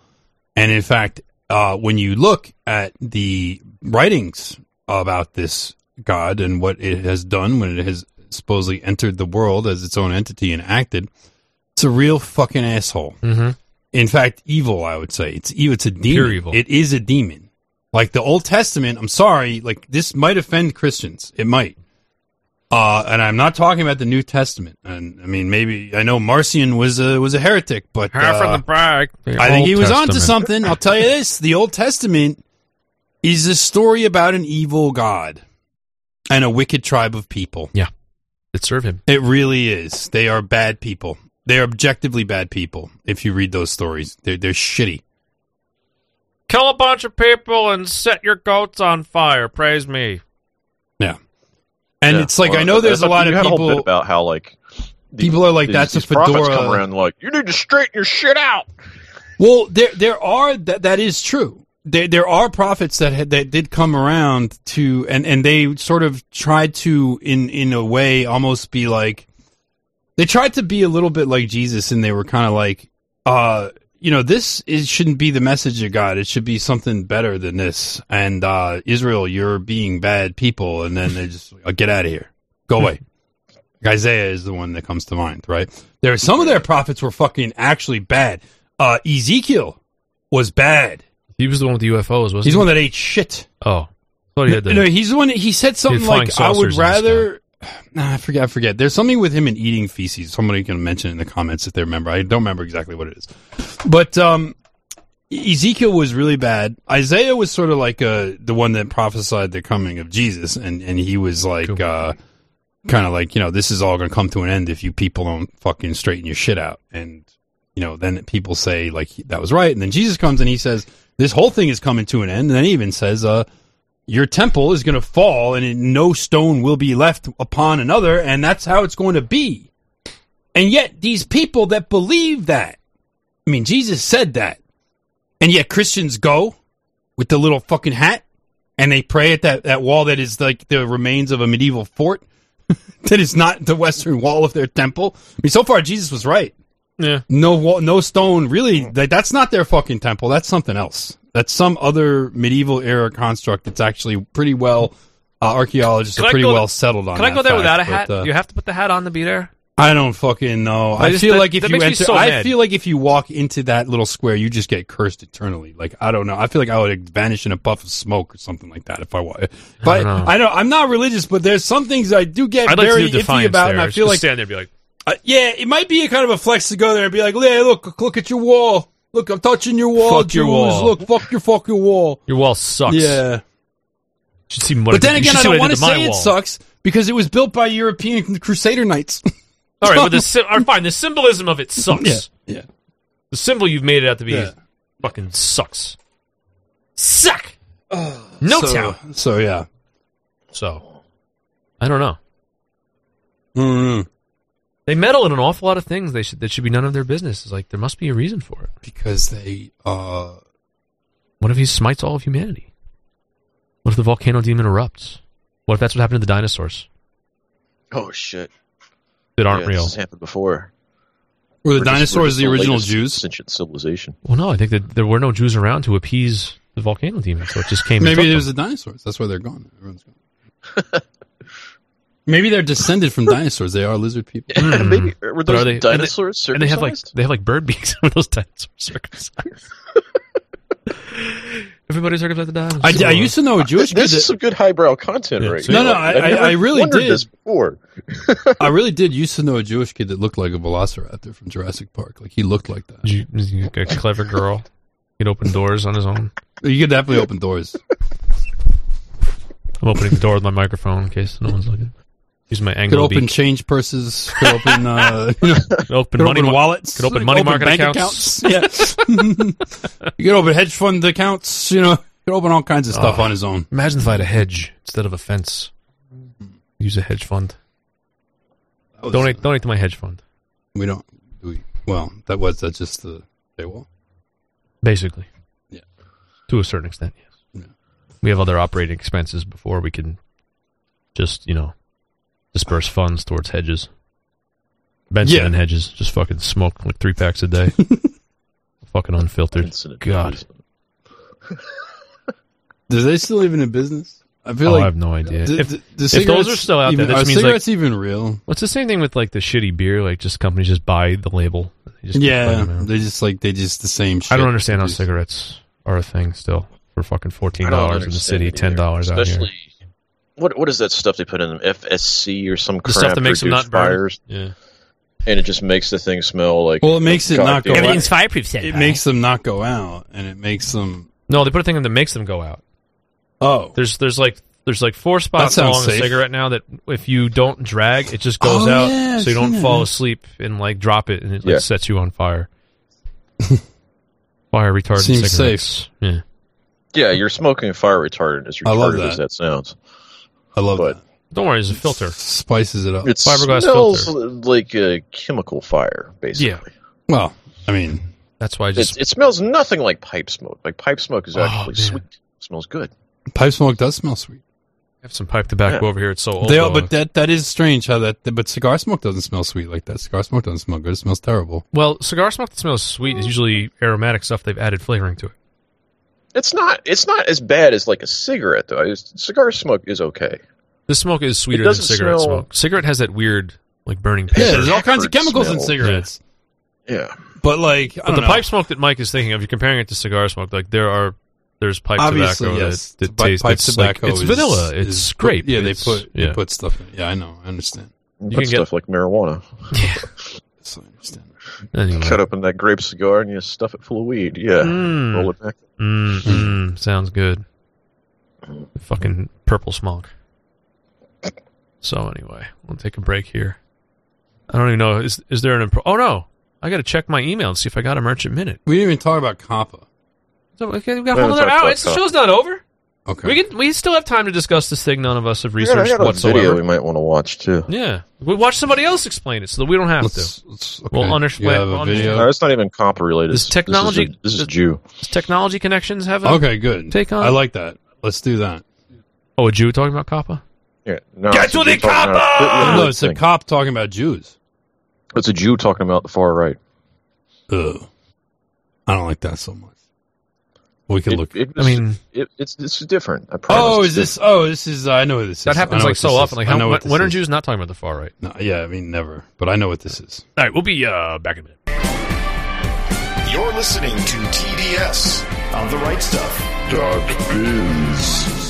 And in fact, uh, when you look at the writings about this God and what it has done when it has supposedly entered the world as its own entity and acted, it's a real fucking asshole. Mhm. In fact, evil. I would say it's evil. It's a demon. Pure evil. It is a demon. Like the Old Testament. I'm sorry. Like this might offend Christians. It might. Uh, and I'm not talking about the New Testament. And I mean, maybe I know Marcion was a was a heretic, but uh, bag. I think he was onto something. I'll tell you <laughs> this: the Old Testament is a story about an evil God and a wicked tribe of people. That serve him. It really is. They are bad people. They are objectively bad people. If you read those stories, they're they're shitty. Kill a bunch of people and set your goats on fire. Praise me. Yeah, and Yeah, it's like well, I know there's a lot you of had a whole bit people. about how like the- People are like, these- "That's a these prophets fedora." come around like you need to straighten your shit out. Well, there there are that that is true. There there are prophets that had, that did come around to and and they sort of tried to in in a way almost be like they tried to be a little bit like Jesus and they were kind of like uh you know this is shouldn't be the message of God. It should be something better than this. And uh Israel, you're being bad people and then they just get out of here. Go away. Isaiah is the one that comes to mind, right? There some of their prophets were fucking actually bad. Uh, Ezekiel was bad. He was the one with the UFOs, wasn't he? He's he? the one that ate shit. Oh, thought he had the. No, he's the one. He said something flying like, "I would saucers in the rather." <sighs> Nah, I forget. I forget. There's something with him and eating feces. Somebody can mention in the comments if they remember. I don't remember exactly what it is, but um, Ezekiel was really bad. Isaiah was sort of like uh, the one that prophesied the coming of Jesus, and and he was like uh, kind of like you know this is all going to come to an end if you people don't fucking straighten your shit out, and you know then people say like that was right, and then Jesus comes and he says this whole thing is coming to an end, and then he even says uh your temple is going to fall and no stone will be left upon another and that's how it's going to be. And yet these people that believe that i mean jesus said that. And yet christians go with the little fucking hat and they pray at that, that wall that is like the remains of a medieval fort <laughs> that is not the western wall of their temple. I mean so far jesus was right yeah. no wall, no stone. Really, like, that's not their fucking temple. That's something else. That's some other medieval era construct. That's actually pretty well. Uh, archaeologists Can are I pretty go- well settled on. Can I go there fact, without a but, hat? uh, you have to put the hat on to be there. I don't fucking know. I I, just- feel that- like if that you makes me enter, so I feel like if you walk into that little square, you just get cursed eternally. Like I don't know. I feel like I would vanish in a puff of smoke or something like that if I was. But don't know. I know I'm not religious, but there's some things I do get I'd very to do iffy about, there. and I Just feel like stand there and be like, uh, yeah, it might be a kind of a flex to go there and be like, "Hey, look, look at your wall. Look, I'm touching your wall. Fuck your Jews. wall." Look, fuck your fucking wall." your wall sucks. Yeah, should see what but then again, I don't want to say it wall. sucks because it was built by European Crusader knights. <laughs> All right, but the <laughs> right, fine. The symbolism of it sucks. yeah, The symbol you've made it out to be Yeah. fucking sucks. Suck. Uh, no so, town. So yeah. So, I don't know. Mm, They meddle in an awful lot of things. They should that should be none of their business. It's like there must be a reason for it. because they uh What if he smites all of humanity? What if the volcano demon erupts? What if that's what happened to the dinosaurs Oh shit! that aren't yeah, real? This has happened before. were the We're just- we're dinosaurs just the original Jews? Sentient civilization. Well, no, I think that there were no Jews around to appease the volcano demon, so it just came. <laughs> Maybe it was them. the dinosaurs. That's why they're gone. Everyone's gone. <laughs> Maybe they're descended from dinosaurs. They are lizard people. Hmm. Maybe were those are they- and dinosaurs and they have like they have like bird beaks <laughs> on those dinosaurs circumcised. <laughs> Everybody circumcised the dinosaurs. I, I used to know a Jewish kid. This is That, some good highbrow content Yeah, right so- here. No, no, I- I- I really did. this before. <laughs> I really did used to know a Jewish kid that looked like a velociraptor from Jurassic Park. Like he looked like that. You, you a clever girl. He'd open doors on his own. You could definitely open doors. I'm opening the door with my microphone in case no one's looking. Use my Could angle open beak. change purses. Could open, uh, you <laughs> know, Could open could money open wallets. Could open money market bank accounts. accounts. <laughs> Yeah. <laughs> you could open hedge fund accounts. You know, could open all kinds of stuff Oh. on his own. Imagine if I had a hedge instead of a fence. Use a hedge fund. Donate donate to my hedge fund. We don't. do We well, that was that's just the paywall. Basically. Yeah. To a certain extent, yes. Yeah. We have other operating expenses before we can just, you know, disperse funds towards hedges. Benson Yeah. and hedges. Just fucking smoke like three packs a day. <laughs> fucking unfiltered. God. news. <laughs> Do they still even in business? I feel Oh, like I have no idea. d- If- d- the if those cigarettes are still out there, even, that are means, like- cigarettes even real? Well, it's the same thing with like the shitty beer. Like, just companies just buy the label. They just Yeah, putting them they just like they just the same. shit I don't understand how cigarettes are a thing still for fucking fourteen dollars in the city, it ten dollars out here. Especially what what is that stuff they put in them? FSC or some The crap stuff that makes them reduce not burn. Yeah, and it just makes the thing smell like. Well, it makes it not go goddamn- out. fireproof. It makes them not go out, and it makes them. no. They put a thing in that makes them go out. Oh, There's there's like there's like four spots sounds along a cigarette now that if you don't drag, it just goes Oh, out, yeah, so you don't seen fall that. asleep and like drop it, and it like Yeah. sets you on fire. <laughs> fire retardant Seems cigarettes. Yeah. Yeah, you're smoking fire retardant as I love retarded as that. that sounds. I love it. Don't worry, it's a filter. Spices it up. It Fiberglass smells filter. like a chemical fire, basically. Yeah. well, I mean, That's why I It, just it smells nothing like pipe smoke. Like pipe smoke is Oh, actually man. sweet. It smells good. pipe smoke does smell sweet. I have some pipe tobacco Yeah. over here. It's so old. They all, though. but that that is strange how that. But cigar smoke doesn't smell sweet like that. Cigar smoke doesn't smell good. It smells terrible. Well, cigar smoke that smells sweet is usually aromatic stuff they've added flavoring to it. It's not. It's not as bad as like a cigarette though. It's, cigar smoke is okay. This smoke is sweeter than cigarette smell- smoke. Cigarette has that weird, like burning paper. Yeah, there's all kinds of Peppered chemicals in cigarettes. Yeah. But like, I but don't the know. pipe smoke that Mike is thinking of, you're comparing it to cigar smoke. Like there are, there's pipe Obviously, tobacco yes. that, that tastes. pipe it's like- it's is- vanilla. It's is- grape. Yeah, they put yeah. they put stuff in. Yeah, I know. I understand. You can put get- stuff like marijuana. Yes, <laughs> I understand. Anyway. Cut open that grape cigar and you stuff it full of weed. Yeah. Mm. Roll it back. Mm, mm, sounds good. Fucking purple smoke. So anyway, we'll take a break here. I don't even know. Is is there an? Impro- oh no, I got to check my email and see if I got a merchant minute. We didn't even talk about COPPA. So okay, we got We a whole haven't other hour. It's, the show's not over. Okay. We can we still have time to discuss this thing. None of us have I got, I researched got a whatsoever. video we might want to watch too. Yeah, we watch somebody else explain it so that we don't have Let's, to. let's, We'll understand- You have a we'll video. No, it's not even COPPA related. This technology- This is, a- this is this- Jew. Does technology connections have a Okay, good. Take on- I like that. Let's do that. Oh, a Jew talking about COPPA? Yeah. No, Get it's to a the Jew talking about- COPPA! Yeah, no, yeah, it's a cop talking about Jews. It's a Jew talking about the far right. Ugh. I don't like that so much. We can It- look. it I mean- it, it's this is different. I promise. oh, is this? Oh, this is. I know what this is. That happens like so this is. often. Like how, when, when are. Jews not talking about the far right? No, yeah, I mean never. But I know what this is. All right, we'll be uh, back in a minute. You're listening to TDS on the right stuff. Dot biz.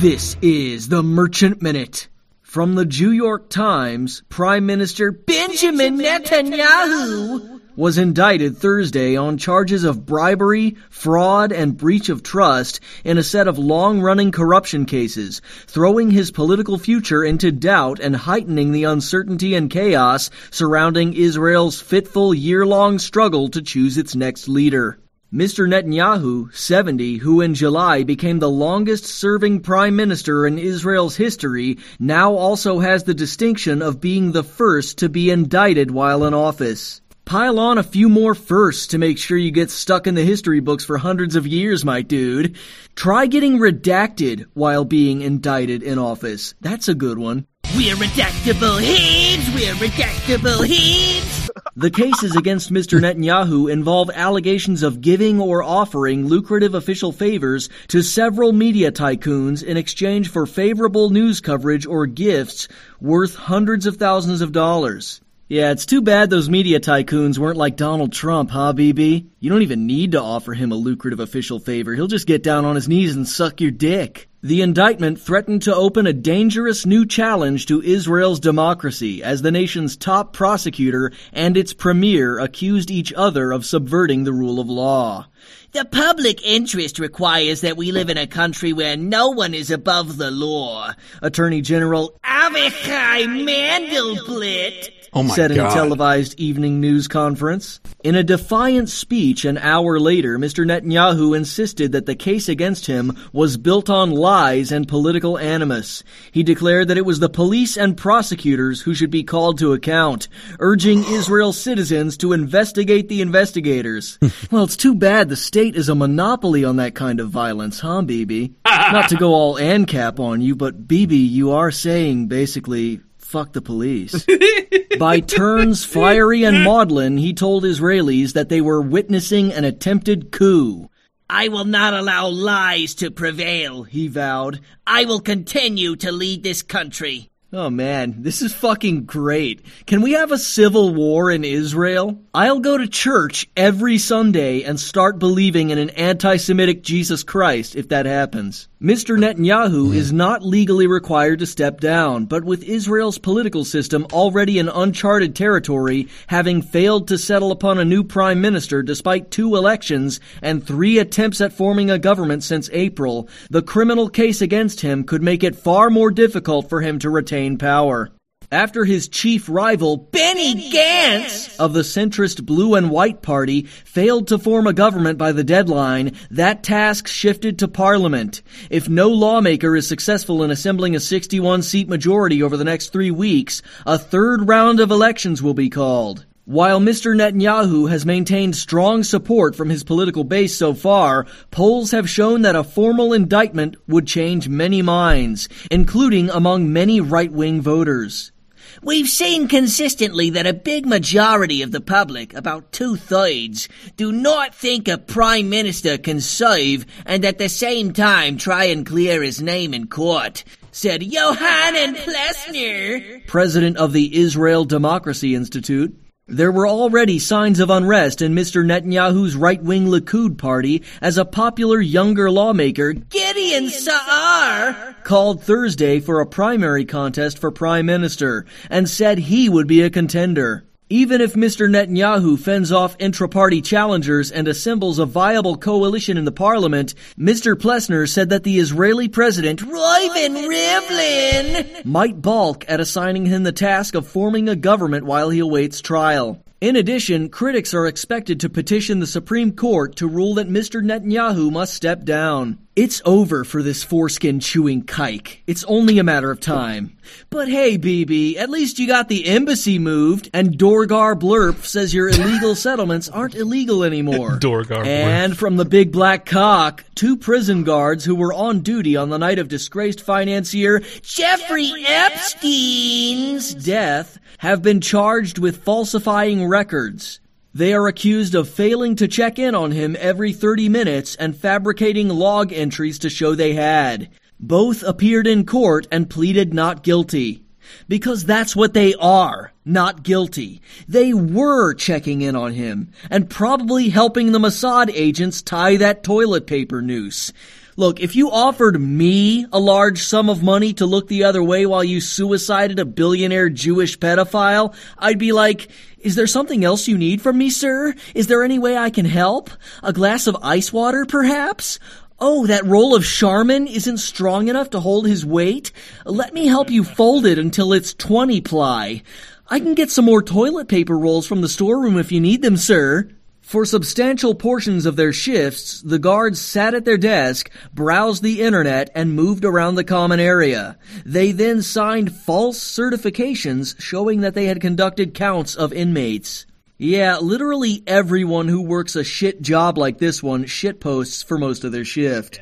This is the Merchant Minute. From the New York Times, Prime Minister Benjamin Netanyahu was indicted Thursday on charges of bribery, fraud, and breach of trust in a set of long-running corruption cases, throwing his political future into doubt and heightening the uncertainty and chaos surrounding Israel's fitful year-long struggle to choose its next leader. Mr. Netanyahu, 70, who in July became the longest serving prime minister in Israel's history, now also has the distinction of being the first to be indicted while in office. Pile on a few more firsts to make sure you get stuck in the history books for hundreds of years, my dude. Try getting redacted while being indicted in office. That's a good one. We're redactable heads! We're redactable heads! <laughs> The cases against Mr. Netanyahu involve allegations of giving or offering lucrative official favors to several media tycoons in exchange for favorable news coverage or gifts worth hundreds of thousands of dollars. Yeah, it's too bad those media tycoons weren't like Donald Trump, huh, BB? You don't even need to offer him a lucrative official favor. He'll just get down on his knees and suck your dick. The indictment threatened to open a dangerous new challenge to Israel's democracy as the nation's top prosecutor and its premier accused each other of subverting the rule of law. The public interest requires that we live in a country where no one is above the law. Attorney General Avichai Mandelblit Oh my said in a televised evening news conference. In a defiant speech an hour later, Mr. Netanyahu insisted that the case against him was built on lies and political animus. He declared that it was the police and prosecutors who should be called to account, urging <sighs> Israel citizens to investigate the investigators. <laughs> well, it's too bad the state is a monopoly on that kind of violence, huh, Bibi? Not to go all <laughs> ANCAP on you, but Bibi, you are saying basically, fuck the police. <laughs> By turns fiery and maudlin, he told Israelis that they were witnessing an attempted coup. I will not allow lies to prevail. He vowed. I will continue to lead this country. Oh man, this is fucking great. Can we have a civil war in Israel? I'll go to church every Sunday and start believing in an anti-Semitic Jesus Christ if that happens. Mr. Netanyahu is not legally required to step down, but with Israel's political system already in uncharted territory, having failed to settle upon a new prime minister despite two elections and three attempts at forming a government since April, the criminal case against him could make it far more difficult for him to retain power. After his chief rival, Benny Gantz of the centrist Blue and White Party failed to form a government by the deadline, that task shifted to Parliament. If no lawmaker is successful in assembling a 61 seat majority over the next three weeks, a third round of elections will be called. While Mr. Netanyahu has maintained strong support from his political base so far, polls have shown that a formal indictment would change many minds, including among many right-wing voters. We've seen consistently that a big majority of the public, about two thirds, do not think a prime minister can serve and at the same time try and clear his name in court, said Yohanan Plesner. president of the Israel Democracy Institute. There were already signs of unrest in Mr. Netanyahu's right-wing Likud party as a popular younger lawmaker, Gideon Saar, called Thursday for a primary contest for prime minister and said he would be a contender. Even if Mr. Netanyahu fends off intra-party challengers and assembles a viable coalition in the parliament, Mr. Plesner said that the Israeli president, Reuven Rivlin, might balk at assigning him the task of forming a government while he awaits trial. In addition, critics are expected to petition the Supreme Court to rule that Mr. Netanyahu must step down. It's over for this foreskin chewing kike. It's only a matter of time. But hey, BB, at least you got the embassy moved, and Dorgar Blurp says your illegal <laughs> settlements aren't illegal anymore. <laughs> Dorgar Blurp. And from the big black cock, two prison guards who were on duty on the night of disgraced financier Jeffrey Epstein's death have been charged with falsifying records. They are accused of failing to check in on him every 30 minutes and fabricating log entries to show they had. Both appeared in court and pleaded not guilty. Because that's what they are, not guilty. They were checking in on him and probably helping the Mossad agents tie that toilet paper noose. Look, if you offered me a large sum of money to look the other way while you suicided a billionaire Jewish pedophile, I'd be like, is there something else you need from me, sir? Is there any way I can help? A glass of ice water, perhaps? Oh, that roll of Charmin isn't strong enough to hold his weight? Let me help you fold it until it's 20 ply. I can get some more toilet paper rolls from the storeroom if you need them, sir. For substantial portions of their shifts, the guards sat at their desk, browsed the internet, and moved around the common area. They then signed false certifications showing that they had conducted counts of inmates. Yeah, literally everyone who works a shit job like this one shitposts for most of their shift.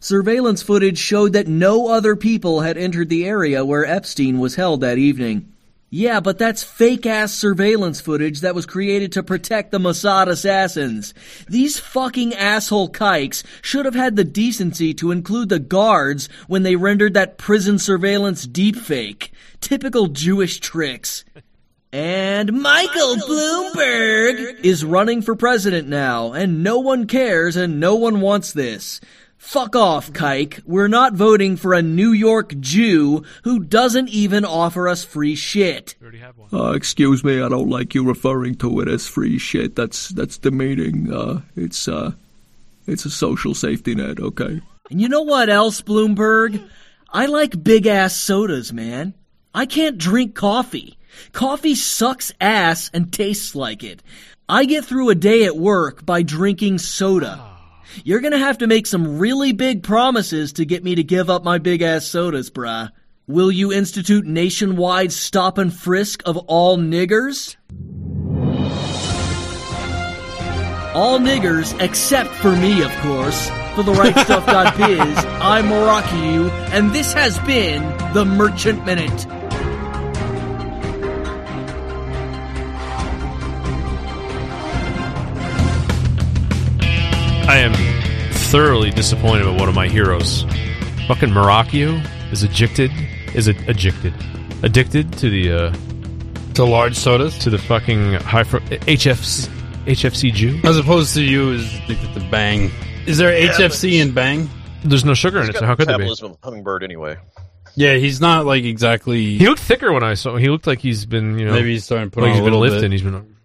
Surveillance footage showed that no other people had entered the area where Epstein was held that evening. Yeah, but that's fake ass surveillance footage that was created to protect the Mossad assassins. These fucking asshole kikes should have had the decency to include the guards when they rendered that prison surveillance deepfake. Typical Jewish tricks. And Michael Bloomberg is running for president now, and no one cares and no one wants this. Fuck off, Kike. We're not voting for a New York Jew who doesn't even offer us free shit. Uh, excuse me, I don't like you referring to it as free shit. That's that's demeaning. Uh, it's uh, it's a social safety net. Okay. And you know what else, Bloomberg? I like big ass sodas, man. I can't drink coffee. Coffee sucks ass and tastes like it. I get through a day at work by drinking soda. You're gonna have to make some really big promises to get me to give up my big ass sodas, brah. Will you institute nationwide stop and frisk of all niggers? All niggers except for me, of course. For the right stuff.biz, <laughs> I'm Morocco, and this has been the Merchant Minute. I am thoroughly disappointed with one of my heroes. Fucking Morocco is addicted, is it addicted, addicted to the uh, to large sodas, to the fucking high fr- HFC, HFC Jew. As opposed to you is addicted to Bang. Is there Yeah, HFC in Bang? There's no sugar in it, got so how could there be? metabolism of a hummingbird anyway. Yeah, he's not like exactly. He looked thicker when I saw. him. He looked like he's been, you know, Maybe he's starting to put like on he's a been little lifting. bit. He's been.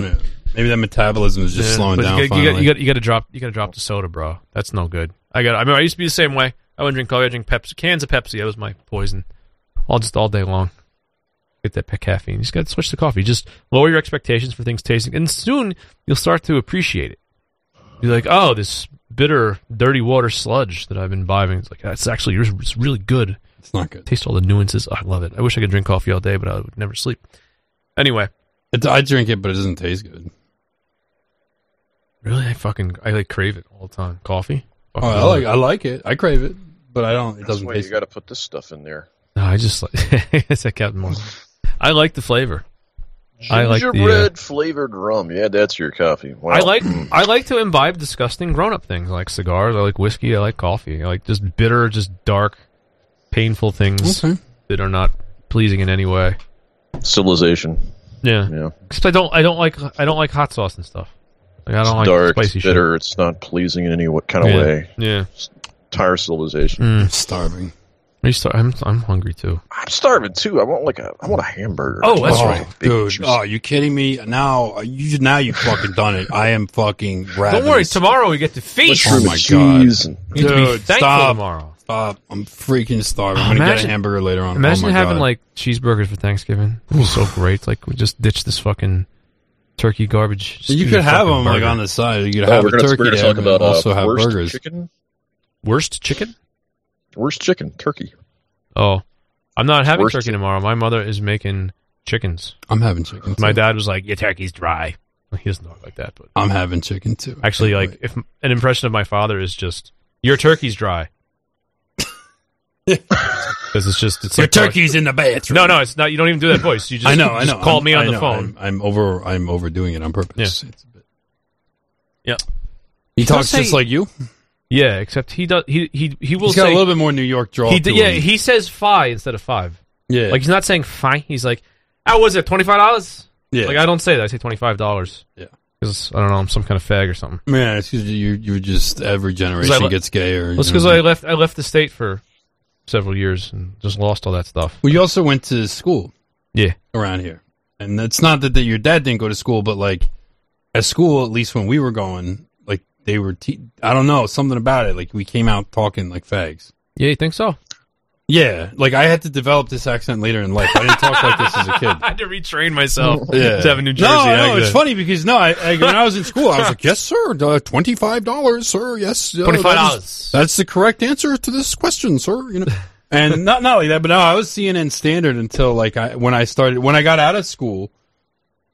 Yeah. Maybe that metabolism is just Yeah, slowing but down. You got, you, got, you got you got to drop you got to drop the soda, bro. That's no good. I got. I mean, I used to be the same way. I wouldn't drink coffee. I drink Pepsi, cans of Pepsi. That was my poison. All just all day long. Get that caffeine. You just got to switch to coffee. Just lower your expectations for things tasting, and soon you'll start to appreciate it. Be like, oh, this bitter, dirty water sludge that I've been imbibing. It's like that's actually it's really good. It's not good. Taste all the nuances. I love it. I wish I could drink coffee all day, but I would never sleep. Anyway, It's, I drink it, but it doesn't taste good. Really, I fucking I like crave it all the time. Coffee. Oh, I love like it. I like it. I crave it, but I don't. It That's doesn't why taste. you got to put this stuff in there. No, I just like it's a Captain Morgan. I like the flavor. I like the. uh, Gingerbread flavored rum. Yeah, that's your coffee. Wow. I like I like to imbibe disgusting grown up things. I like cigars. I like whiskey. I like coffee. I like just bitter, just dark, painful things Okay. that are not pleasing in any way. civilization. Yeah. Yeah. Except I don't I don't like I don't like hot sauce and stuff. Like I It's don't like dark, spicy it's bitter. It's not pleasing in any what kind of yeah. way. Yeah. Tire civilization. Mm. Starving. Are you start, I'm I'm hungry too. I'm starving too. I want like a. I want a hamburger. Oh, that's Oh, right. dude. juicy- Oh, you kidding me? Now you now you fucking done it. I am fucking. Ravenous. Don't worry, tomorrow we get to feast. Oh my and god, You have to dude, stop. tomorrow. Stop! I'm freaking starving. Oh, I'm gonna get imagine- a hamburger later on. Imagine oh my having God. like cheeseburgers for Thanksgiving. It'd so great. Like we just ditch this fucking turkey garbage. Just You could have fucking them like on the side. You could Oh, have a gonna, turkey we're gonna there, talk but about also uh, have worst burgers. chicken. worst chicken. Worst chicken, turkey. Oh, I'm not having Worst turkey chicken. tomorrow. My mother is making chickens. I'm having chicken. Too. My dad was like, "Your turkey's dry." <laughs> He doesn't talk like that, but I'm having chicken too. actually, Can't like if an impression of my father is just, "Your turkey's dry," because it's just it's Your like turkey's in the bathroom. No, no, it's not. You don't even do that voice. You just I know. you I know. Call I'm- me on I the know. phone. I'm, I'm over. I'm overdoing it on purpose. It's a bit- Yeah. He Don't talks say- just like you. Yeah, except he does. He he he will He's got say a little bit more New York drawl. He to yeah, him. he says five instead of five. Yeah. like he's not saying fi. He's like, "How was it? Twenty five dollars." Yeah. like I don't say that. I say twenty five dollars. Yeah. because I don't know, I'm some kind of fag or something. Man, it's 'cause you you're just every generation le- gets gay or. That's because. I left I left the state for several years and just lost all that stuff. Well, you also went to school. Yeah. Around here. And it's not that, that your dad didn't go to school, but like at school, at least when we were going, like they were, te- I don't know, something about it. Like we came out talking like fags. Yeah, you think so? Yeah. Like I had to develop this accent later in life. I didn't talk like this as a kid. <laughs> I had to retrain myself Yeah. to have a New Jersey no, no, accent. it's funny because no, I, I, when I was in <laughs> school, I was like, "Yes, sir, uh, twenty five dollars, sir. Yes, uh, $25. that is- That's the correct answer to this question, sir." You know, and <laughs> not not like that, but no, I was CNN standard until like I when I started when I got out of school,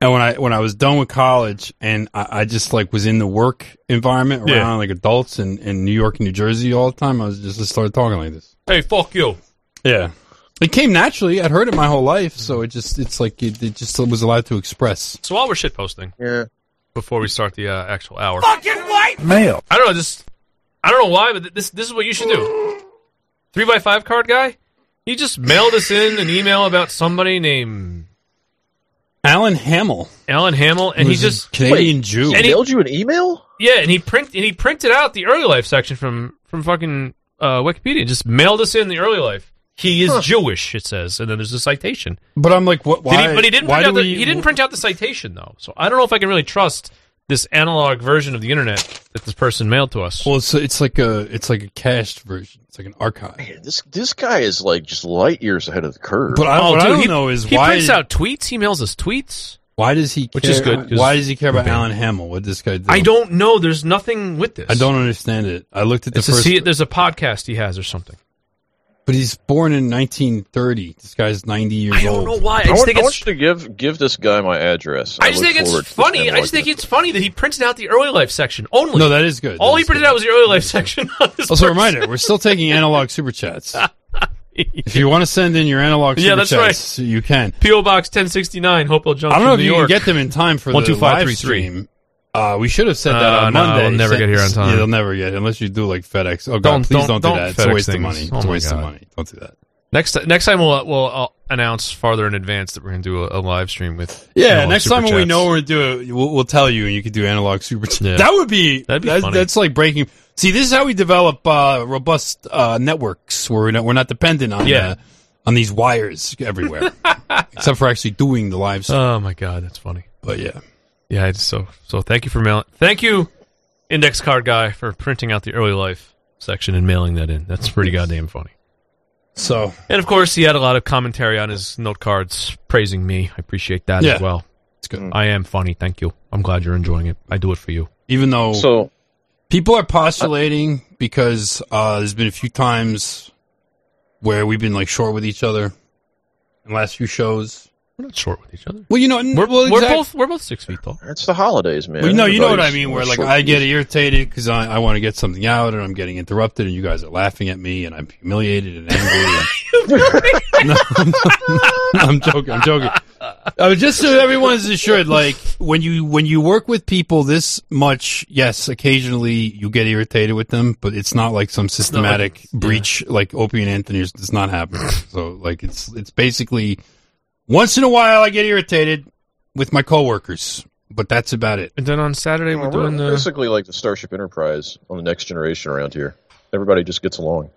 and when I when I was done with college, and I, I just like was in the work environment around Yeah. like adults in, in New York and New Jersey all the time. I was just I started talking like this. Hey, fuck you. Yeah. It came naturally. I'd heard it my whole life, so it just it's like it, it just was allowed to express. So while we're shit posting, Yeah. before we start the uh, actual hour, Fucking white Male. I don't know, just I don't know why, but this this is what you should do. Three by five card guy, he just mailed us in an email about somebody named Alan Hamel. Alan Hamel, and he just Canadian Wait, Jew. And he- mailed you an email? yeah, and he print and he printed out the early life section from from fucking uh, Wikipedia, just mailed us in the early life. He is Jewish, it says, and then there's a citation. But I'm like, what? Did Why? he, but he didn't why print out the, we- he didn't print out the citation though. So I don't know if I can really trust this analog version of the internet that this person mailed to us. Well, it's it's like a it's like a cached version. It's like an archive. Man, this this guy is like just light years ahead of the curve. But I, Oh, what I don't he, know is he why prints out tweets. He mails us tweets. Why does he Care, Which care, is good, 'cause Why does he care about. Alan Hamel? What this guy do? I don't know. There's nothing with this. I don't understand it. I looked at the It's a, first, see, there's a podcast he has or something. but he's born in 1930. This guy's 90 years old. I don't old. know why. I I, just want, think I want you to give give this guy my address. I just think it's funny. I just think it's funny that he printed out the early life section only. No, that is good. All That he printed good. out was the early life section. On this Also, a reminder: we're still taking analog super chats. <laughs> if you want to send in your analog Yeah, that's chats, you can. PO Box 1069, Hopewell Junction, I don't know if New you York. can get them in time for the live 12533. stream. Uh, we should have said that Uh, on no, Monday. they'll never get here on time. Yeah, they'll never get unless you do like FedEx. Oh God, Don't- please don't- don't, do don't that. It's a waste of money. Oh It's a waste of money. Don't do that. Next next time we'll we'll uh, announce farther in advance that we're going to do a, a live stream with. Yeah, next time when we know we're gonna do it, we'll, we'll tell you, and you can do analog super. Chats. Yeah. That would be That'd be that- funny. That's like breaking. See, this is how we develop uh, robust uh, networks where we're not, we're not dependent on Yeah. uh, on these wires everywhere, <laughs> except for actually doing the live stream. Oh my god, that's funny. but yeah, Yeah, it's so so. Thank you for mailing. Thank you, index card guy, for printing out the early life section and mailing that in. That's pretty goddamn funny. So And of course, he had a lot of commentary on his note cards praising me. I appreciate that Yeah. as well. it's good. I am funny. Thank you. I'm glad you're enjoying it. I do it for you. Even though So people are postulating because uh, there's been a few times where we've been like short with each other in the last few shows. We're not short with each other. Well, you know, We're, well, we're exact- both we're both six feet tall. it's the holidays, man. Well, no, you know what I mean. Where like I get irritated because I, I want to get something out, and I'm getting interrupted, and you guys are laughing at me, and I'm humiliated and angry. and- <laughs> <laughs> no, <laughs> I'm joking. I'm joking. Uh, just so everyone's assured, like when you when you work with people this much, yes, occasionally you get irritated with them, but it's not like some systematic breach like Opie and Anthony. It's not happening. so like it's it's basically once in a while I get irritated with my coworkers, but that's about it. And then on Saturday Well, we're doing we're the. basically like the Starship Enterprise on the next generation around here. Everybody just gets along.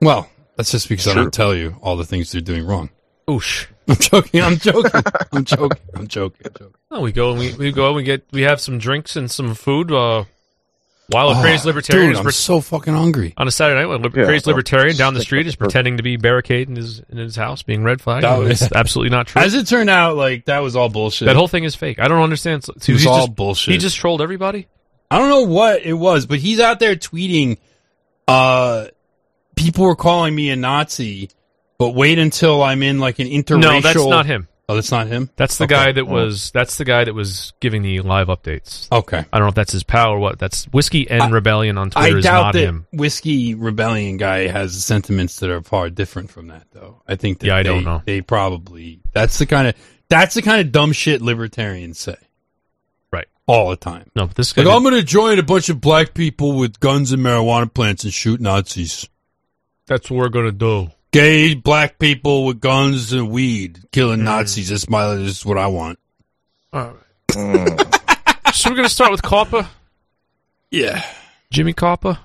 Well, that's just because I don't tell you all the things they're doing wrong. Oosh. <laughs> I'm joking. I'm joking. I'm joking. I'm joking. I'm joking. <laughs> Oh, we go and we, we go and we get we have some drinks and some food. Uh, while a Oh, crazy libertarian dude, is I'm pre- so fucking hungry. on a Saturday night, when a lib- Yeah, crazy well, libertarian down the street is pretending to be barricade in his in his house, being red flag. That was- absolutely not true. As it turned out, like that was all bullshit. that whole thing is fake. I don't understand. So, it was all just, bullshit. He just trolled everybody. I don't know what it was, but he's out there tweeting. Uh, people were calling me a Nazi, but wait until I'm in like an interracial. No, that's not him. Oh, that's not him. That's the Okay. guy that oh. was. That's the guy that was giving the live updates. Okay. I don't know if that's his pal or what. That's whiskey and I- rebellion on I Twitter is doubt not that him. whiskey rebellion guy has sentiments that are far different from that, though. I think that Yeah, I they, don't know. They probably that's the kind of that's the kind of dumb shit libertarians say Right. all the time. No, but this guy. Like did- I'm going to join a bunch of black people with guns and marijuana plants and shoot Nazis. that's what we're gonna do. Gay black people with guns and weed Hmm. killing Nazis. That's my. This is what I want. All right. Mm. <laughs> so we're gonna start with Coppa. Yeah, Jimmy Coppa.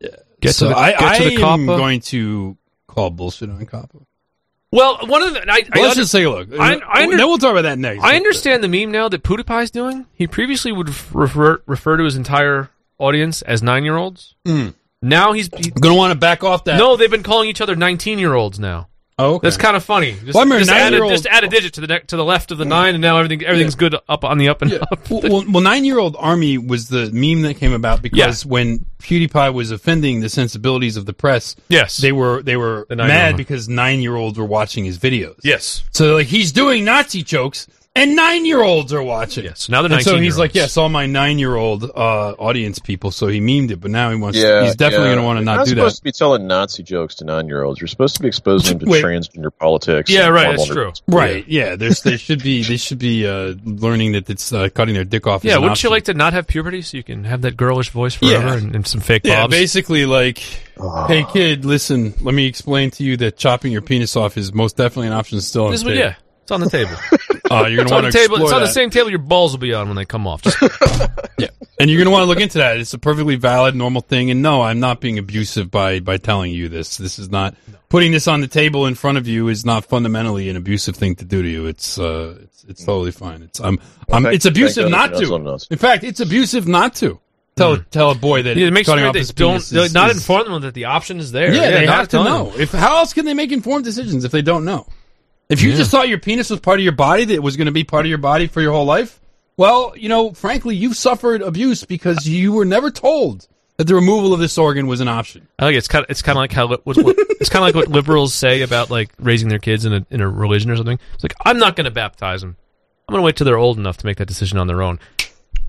Yeah. Get so to the, I, get I to the am Coppa. going to call bullshit on Coppa. well, one of the. I, I let's under- just take a look. I, I under- then we'll talk about that next. I understand the meme now that PewDiePie's doing. He previously would refer refer to his entire audience as nine year olds. Mm. Now he's he, Going to want to back off that. no. They've been calling each other nineteen year olds now. Oh, okay. That's kind of funny. Just, Well, just, add a, just add a digit to the ne- to the left of the nine, and now everything everything's good up on the up and Yeah. up. well, well, well, nine-year-old army was the meme that came about because when PewDiePie was offending the sensibilities of the press, Yes. they were they were The mad because nine-year-olds were watching his videos. Yes. So like he's doing Nazi jokes and nine-year-olds are watching. Yes. Now they're And so he's like, yes, all my nine-year-old uh, audience people. So he memed it, but now he wants. Yeah, he's definitely yeah. going to want to not not do supposed that. to be telling Nazi jokes to nine-year-olds. You're supposed to be exposing them to Wait. transgender politics. Yeah, right, that's hormonal- true. Right? Yeah. There's they should be they should be uh, learning that it's uh, cutting their dick off. Yeah, wouldn't option. you like to not have puberty so you can have that girlish voice forever Yeah. and, and some fake Yeah, bobs? basically like, hey kid, listen, let me explain to you that chopping your penis off is most definitely an option still on This the is what, table. yeah, it's on the table. <laughs> Uh, you're it's gonna on want the to table. It's explore on the same table your balls will be on when they come off. Just, <laughs> Yeah, and you're gonna want to look into that. It's a perfectly valid, normal thing. And no, I'm not being abusive by by telling you this. This is not putting this on the table in front of you is not fundamentally an abusive thing to do to you. It's uh, it's it's totally fine. It's um, um Thank- it's abusive thank God not not to. In fact, it's abusive not to tell tell a boy that yeah, make cutting sure off they his don't penis is- not is- inform them that the option is there. Yeah, they not have to know. them. If how else can they make informed decisions if they don't know? If you Yeah. just thought your penis was part of your body, that it was going to be part of your body for your whole life, well, you know, frankly, you've suffered abuse because you were never told that the removal of this organ was an option. I like it. it's kind of it's kind of like how what, what, it's kind of like what liberals say about like raising their kids in a in a religion or something. It's like I'm not going to baptize them. I'm going to wait till they're old enough to make that decision on their own.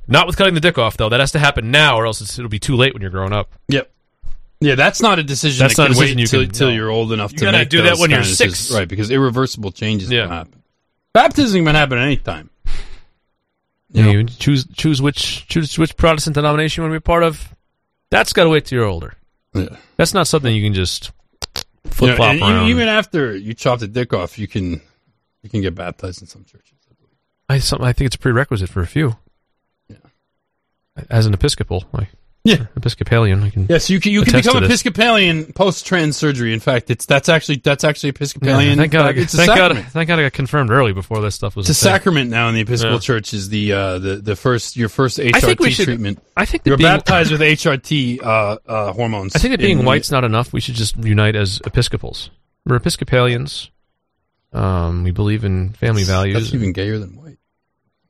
Not with cutting the dick off though. That has to happen now, or else it's, it'll be too late when you're growing up. Yep. Yeah, that's not a decision That's that not a can decision wait you till, can- till no. you're old enough You to gotta make do that when you're six. decisions. right? Because irreversible changes Yeah. can happen. Baptism can happen at any time. Yeah, you choose choose which choose which Protestant denomination you want to be part of. That's got to wait till you're older. Yeah. That's not something you can just flip flop and around. e- even after you chop the dick off, you can you can get baptized in some churches. I something I think it's a prerequisite for a few. Yeah. As an Episcopal, like Yeah. Episcopalian, I can. Yes, you can. You can become. Episcopalian post trans surgery. In fact, it's that's actually that's actually Yeah, Episcopalian. thank God! I, it's thank God! Thank God! I got confirmed early before this stuff was. It's a thing. sacrament now in the Episcopal Yeah. Church. Is the uh, the the first your first HRT I think we should. treatment? I think You're being, baptized with HRT uh, uh, hormones. I think that being in- white's not enough. We should just unite as Episcopals. We're Episcopalians. Um, we believe in family values. That's even gayer than white.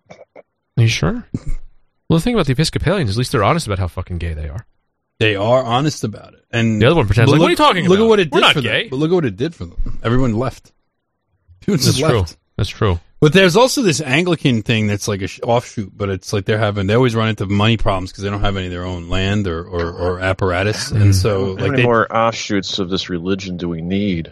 Are you sure? <laughs> well, the thing about the Episcopalians, is at least they're honest about how fucking gay they are. They are honest about it, and The other one pretends but like, "What are you talking Look about? at what it We're did not for gay." them. But look at what it did for them. Everyone left. People just That's true. left. That's true. But there's also this Anglican thing that's like a sh- offshoot, but it's like they're having they always run into money problems because they don't have any of their own land or, or, or apparatus, and hmm. so How like many they, more offshoots of this religion do we need?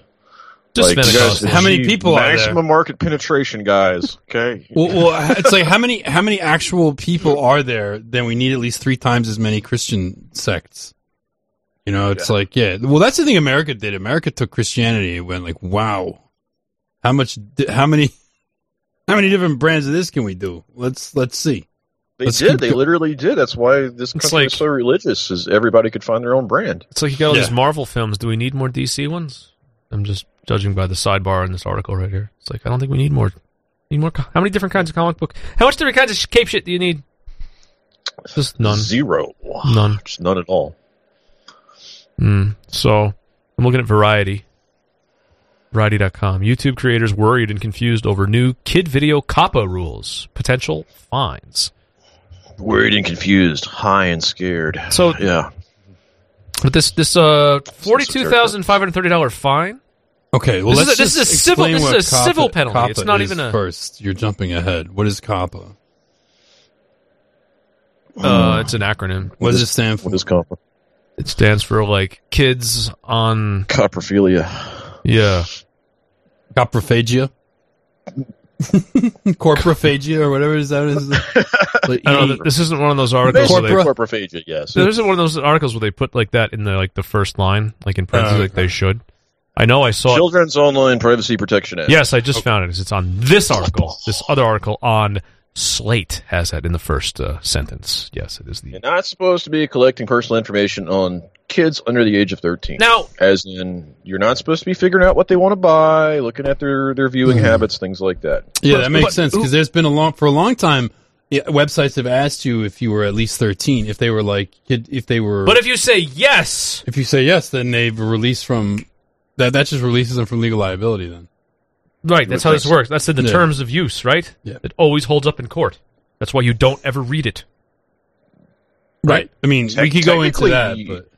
Just Like, you guys How many people are there? Maximum market penetration, guys. Okay. well, well, it's like how many how many actual people are there? Then we need at least three times as many Christian sects. You know, it's like yeah. Well, that's the thing America did. America took Christianity and went like, wow, how much? How many? How many different brands of this can we do? Let's let's see. They Let's did. keep They go- literally did. That's why this country like- is so religious, is everybody could find their own brand. It's like you got all Yeah. these Marvel films. Do we need more DC ones? I'm just judging by the sidebar in this article right here. It's like I don't think we need more. Need more? How many different kinds of comic book? How much different kinds of cape shit do you need? Just none. Zero. None. Just none at all. Mm. So I'm looking at Variety. Variety.com. YouTube creators worried and confused over new kid video COPPA rules. Potential fines. Worried and confused, high and scared. So- yeah. But this this uh forty two thousand five hundred thirty dollar fine. Okay, well This is let's a- this just is a civil- explain this what is a civil COPPA penalty. It's not is even a- first. You're jumping ahead. What is COPPA? Uh, it's an acronym. What does it stand for? What is comp? It stands for like kids on Coprophilia. yeah. Coprophagia? <laughs> Corprophagia or whatever is that is. Like, <laughs> I don't know. This isn't one of those articles. Where they, Corpora- Corprophagia, yes. there isn't one of those articles where they put like that in the like the first line, like in parentheses, Oh, like they should. I know I saw. it. Children's Online Privacy Protection Act. Yes, I just found it. It's on this article, this other article on Slate has that in the first uh, sentence. Yes, it is the. You're not supposed to be collecting personal information on kids under the age of 13. Now, as in, you're not supposed to be figuring out what they want to buy, looking at their, their viewing habits, things like that. Yeah, that makes sense because there's been a long for a long time. yeah, websites have asked you if you were at least 13. If they were like, if they were, But if you say yes, if you say yes, then they've released from that. That just releases them from legal liability. Then, right, that's how this works. That's in the Yeah. terms of use, right? Yeah. It always holds up in court. That's why you don't ever read it. right? I mean, we Tec- could go into technically, that, but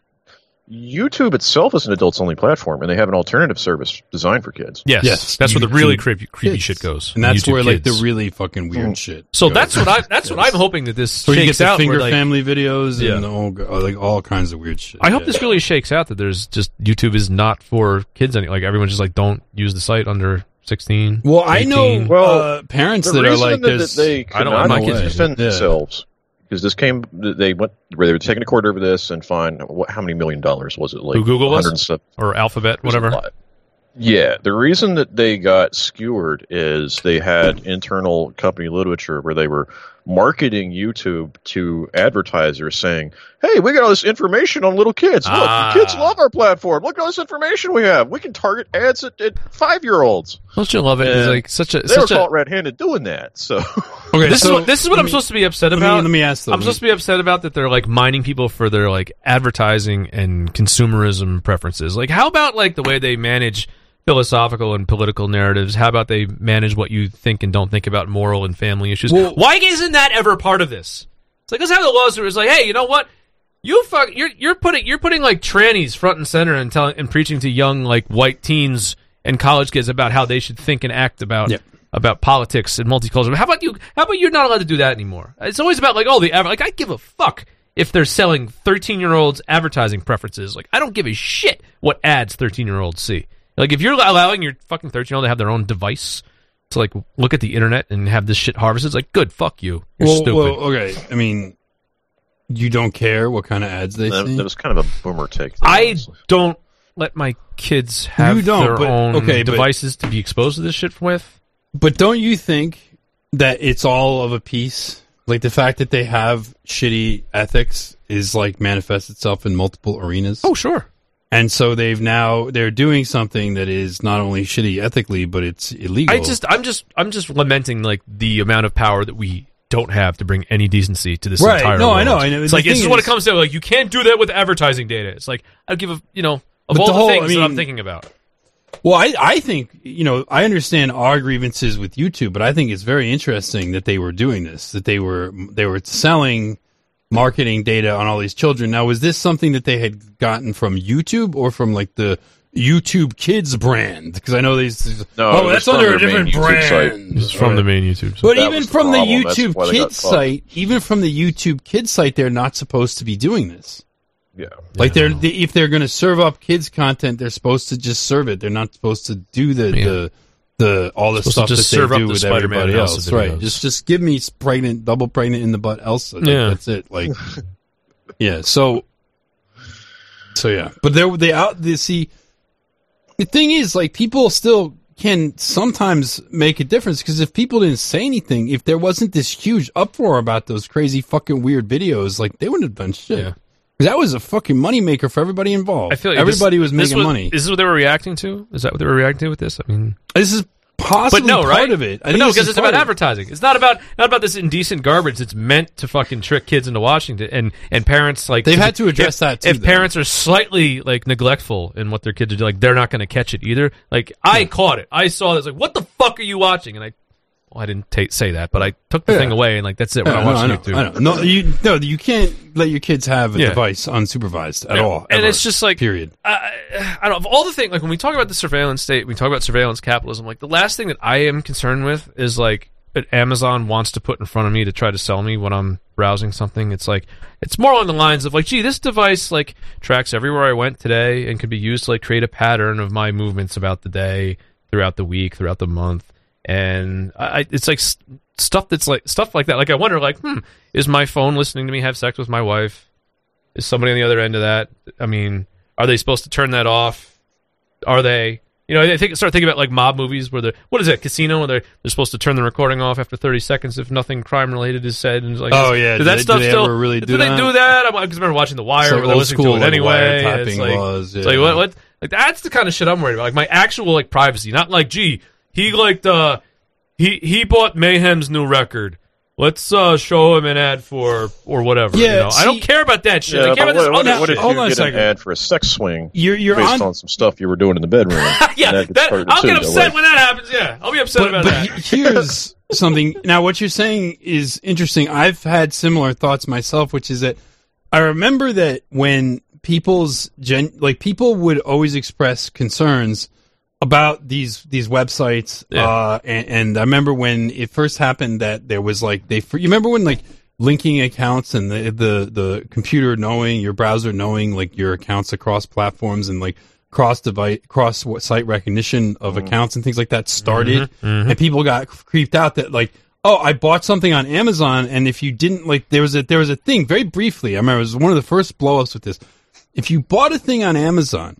YouTube itself is an adults only platform, and they have an alternative service designed for kids. Yes, Yes, that's where the really creepy, creepy Kids. shit goes. and that's YouTube where like the really fucking weird shit. So goes. that's what I that's what I'm hoping that this So you get shakes the out. finger where, like, family videos Yeah. and all, like all kinds of weird shit. I hope Yeah. this really shakes out that there's just YouTube is not for kids any like everyone's just like don't use the site under 16. Well, I know Well, uh, parents the that are like that, this. they I don't want not my kids defend. Yeah. themselves because this came. They went where they were taking a court over this and fined. What? How many million dollars was it? Like Who, Google was? or Alphabet, It was a whatever. Yeah, the reason that they got skewered is they had internal company literature where they were marketing YouTube to advertisers saying, "Hey, we got all this information on little kids. Look, Ah. kids love our platform. Look at all this information we have. We can target ads at, at five-year-olds." Don't you love it? It's like such a They were such a caught red-handed doing that. So, okay, this so is what this is what I'm me- supposed to be upset let me- about. let me ask, though. I'm supposed to be upset about that they're like mining people for their like advertising and consumerism preferences. Like, how about like the way they manage philosophical and political narratives? How about they manage what you think and don't think about moral and family issues? Well- Why isn't that ever part of this? It's like let's have the laws where it's like, hey, you know what? You fuck, you're you're putting you're putting like trannies front and center and telling and preaching to young like white teens and college kids about how they should think and act about Yep. about politics and multicultural. How about you? How about you're not allowed to do that anymore? It's always about like, oh, the like I give a fuck if they're selling 13 year olds advertising preferences. Like I don't give a shit what ads 13 year olds see. Like if you're allowing your fucking 13 year old to have their own device to like look at the internet and have this shit harvested, it's like good, fuck you. You're well, stupid. well, okay. I mean, you don't care what kind of ads they that, see. that was kind of a boomer take. I don't let my kids have You don't, their but- own okay, but- devices to be exposed to this shit with. But don't you think that it's all of a piece? Like the fact that they have shitty ethics is like manifests itself in multiple arenas. Oh, sure. And so they've now they're doing something that is not only shitty ethically, but it's illegal. I just, I'm just, I'm just lamenting like the amount of power that we don't have to bring any decency to this Right. entire. No, I know, I know. It's The like this is what it comes to. Like you can't do that with advertising data. It's like I give a, you know, of all the the, whole- things I that I'm thinking about. Well, I, I think, you know, I understand our grievances with YouTube, but I think it's very interesting that they were doing this, that they were, they were selling marketing data on all these children. Now, was this something that they had gotten from YouTube or from like the YouTube Kids brand? Because I know these, No, oh, that's from under a main different YouTube site. brand. It's from the main YouTube. But That even was the from the YouTube why they got Kids site, even from the YouTube Kids site, they're not supposed to be doing this. Yeah. Like they're they, if they're going to serve up kids content, they're supposed to just serve it. They're not supposed to do the Yeah. the the all the stuff just that serve they up do the with Spider-Man everybody else. Right? Just just give me pregnant, double pregnant in the butt. Elsa. Like, Yeah. that's it. Like, yeah. So, so yeah. But they they out. They see. The thing is, like, people still can sometimes make a difference because if people didn't say anything, if there wasn't this huge uproar about those crazy fucking weird videos, like they wouldn't have done shit. Yeah. That was a fucking moneymaker for everybody involved. I feel like everybody this, was making money. Is this what they were reacting to? Is that what they were reacting to with this? I mean, This is possibly but no, part right? of it. I But no, because it's about of it. advertising. It's not about not about this indecent garbage. It's meant to fucking trick kids into Washington and and parents like They've had to address if, that, too, If though. parents are slightly like neglectful in what their kids are doing, like they're not going to catch it either. Like I caught it. I saw this. Like, what the fuck are you watching? And I, well, I didn't ta say that, but I took the Yeah. thing away, and like that's it. When Yeah, I no, I know, YouTube, I know. No, you no, you can't let your kids have a Yeah. device unsupervised at all. And ever. it's just like period. I, I don't. Of all the things, like when we talk about the surveillance state, we talk about surveillance capitalism. Like the last thing that I am concerned with is like that Amazon wants to put in front of me to try to sell me when I'm browsing something. It's like it's more along the lines of like, gee, this device like tracks everywhere I went today and could be used to like create a pattern of my movements about the day, throughout the week, throughout the month. And I, I- it's like stuff that's like stuff like that. Like I wonder, like, hmm, is my phone listening to me have sex with my wife? Is somebody on the other end of that? I mean, are they supposed to turn that off? Are they? You know, I think start thinking about like mob movies where they're what is it, casino where they're they're supposed to turn the recording off after thirty seconds if nothing crime related is said. And it's like, Oh, yeah, does do that they- stuff do still ever really do they do that? I'm, I just remember watching The Wire So where old listening school, to it like, anyway. It's like, laws, it's like what what like that's the kind of shit I'm worried about. Like my actual like privacy, not like gee he liked uh he he bought Mayhem's new record. Let's uh, show him an ad for or whatever. you Yeah, know? I don't care about that shit. Yeah, I care but about this what, what, other what if. Hold you on a get an ad for a sex swing You're you're based on on some stuff you were doing in the bedroom? <laughs> yeah, that that, I'll too, get upset way. when that happens. Yeah, I'll be upset but, about but that. he- here's <laughs> something. Now, what you're saying is interesting. I've had similar thoughts myself, which is that I remember that when people's gen, like people would always express concerns about these these websites. Yeah. Uh, and, and I remember when it first happened that there was like they. You remember when like linking accounts and the the the computer knowing your browser knowing like your accounts across platforms and like cross device cross site recognition of mm-hmm. accounts and things like that started mm-hmm. Mm-hmm. and people got creeped out that like oh I bought something on Amazon and if you didn't like there was a there was a thing very briefly I remember it was one of the first blowups with this if you bought a thing on Amazon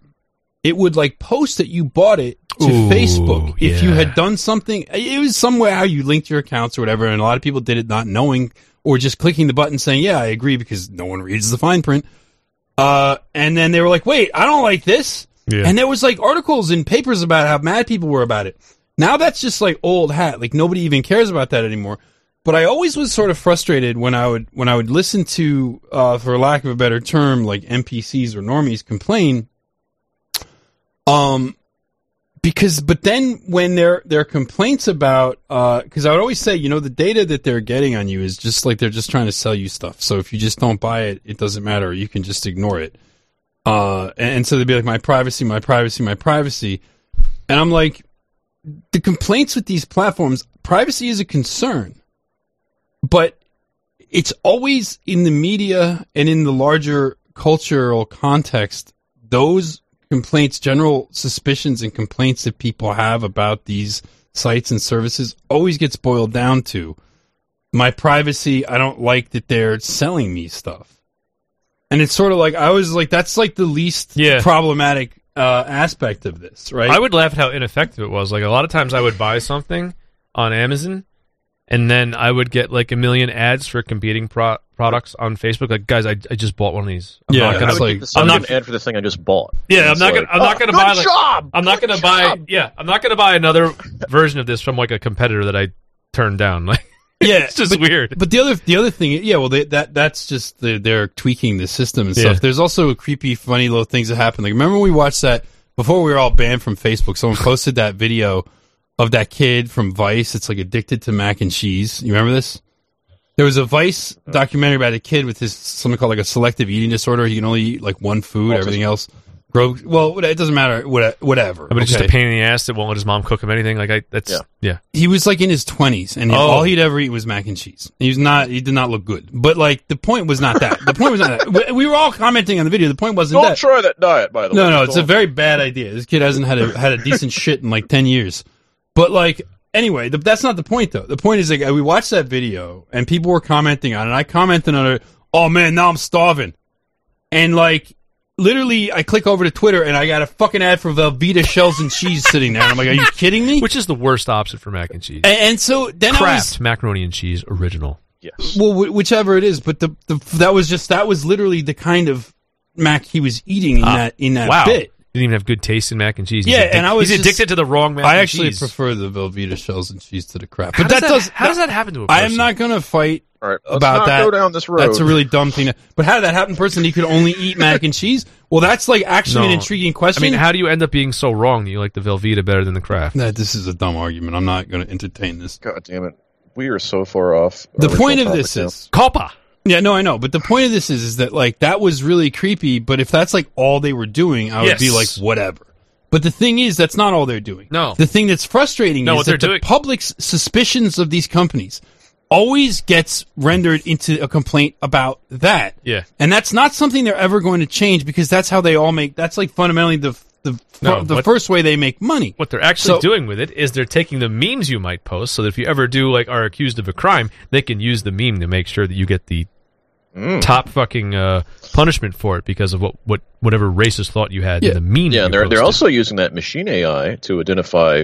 it would like post that you bought it to Ooh, Facebook if you had done something. It was somewhere how you linked your accounts or whatever, and a lot of people did it not knowing or just clicking the button saying, "Yeah, I agree," because no one reads the fine print. Uh, and then they were like, "Wait, I don't like this," Yeah. and there was like articles and papers about how mad people were about it. Now that's just like old hat. Like nobody even cares about that anymore. But I always was sort of frustrated when I would when I would listen to, uh, for lack of a better term, like NPCs or normies complain um, because but then when their their complaints about uh, because I would always say you know the data that they're getting on you is just like they're just trying to sell you stuff. So if you just don't buy it, it doesn't matter. You can just ignore it. Uh, and, and so they'd be like my privacy, my privacy, my privacy, and I'm like the complaints with these platforms. Privacy is a concern, but it's always in the media and in the larger cultural context. Those complaints, general suspicions and complaints that people have about these sites and services always gets boiled down to my privacy. I don't like that they're selling me stuff. And it's sort of like, I was like, that's like the least Yeah. problematic uh, aspect of this, right? I would laugh at how ineffective it was. Like a lot of times, I would buy something on Amazon, and then I would get like a million ads for competing pro- products on Facebook. Like, guys, I, I just bought one of these. I'm Yeah, not gonna, like, the I'm same not- ad for the thing I just bought. Yeah, I'm not like, gonna. I'm not "Oh, gonna good buy. Like! I'm not Good gonna buy. Yeah, I'm not gonna buy another version of this from like a competitor that I turned down. <laughs> Like, yeah, it's just but- weird. But the other the other thing, yeah, well, they, that that's just the, they're tweaking the system and Yeah. stuff. There's also creepy, funny little things that happen. Like remember when we watched that before we were all banned from Facebook? Someone posted that video of that kid from Vice. It's like addicted to mac and cheese. You remember this? There was a Vice uh-huh. documentary about a kid with his something called like a selective eating disorder. He can only eat like one food. Autism. Everything else, grow. Well, it doesn't matter. what- Whatever. But it's just a pain in the ass that won't let his mom cook him anything. Like, I that's Yeah. yeah. he was like in his twenties, and Oh. all he'd ever eat was mac and cheese. He was not. He did not look good. But like the point was not that. The point was not that. We- We were all commenting on the video. The point wasn't Don't that. try that diet, by the way. No, no, it's a Don't- very bad idea. This kid hasn't had a had a decent <laughs> shit in like ten years. But like anyway, the, that's not the point though. The point is like we watched that video and people were commenting on it. and I commented on it. Oh man, now I'm starving. And like literally, I click over to Twitter and I got a fucking ad for Velveeta shells and cheese sitting there. And I'm like, are you kidding me? Which is the worst option for mac and cheese? and, and so then I was macaroni and cheese original. Yes. well, wh- whichever it is, but the, the that was just that was literally the kind of mac he was eating in Ah, that in that wow. bit. Didn't even have good taste in mac and cheese. Yeah, He's and I was he's just- addicted to the wrong mac and cheese. I and actually cheese. prefer the Velveeta shells and cheese to the crap. How But does that does how does that happen to a I person? I am not going to fight All right, let's about not that. go down this road. That's a really dumb thing. To, but how did that happen? Person, he could only eat mac and cheese. Well, that's like actually an No. intriguing I question. mean, how do you end up being so wrong that you like the Velveeta better than the Kraft? Nah, this is a dumb argument. I'm not going to entertain this. God damn it. We are so far off. The point of this now. is COPPA. Yeah, no, I know. But the point of this is, is that like that was really creepy. But if that's like all they were doing, I would be like, whatever. But the thing is, that's not all they're doing. No. The thing that's frustrating No, is what that they're the doing- public's suspicions of these companies always gets rendered into a complaint about that. Yeah. And that's not something they're ever going to change because that's how they all make. That's like fundamentally the the No, the what- first way they make money. What they're actually So- doing with it is they're taking the memes you might post, so that if you ever do like are accused of a crime, they can use the meme to make sure that you get the Mm. top fucking uh, punishment for it because of what, what whatever racist thought you had in the meme. Yeah, you they're they're also using that machine AI to identify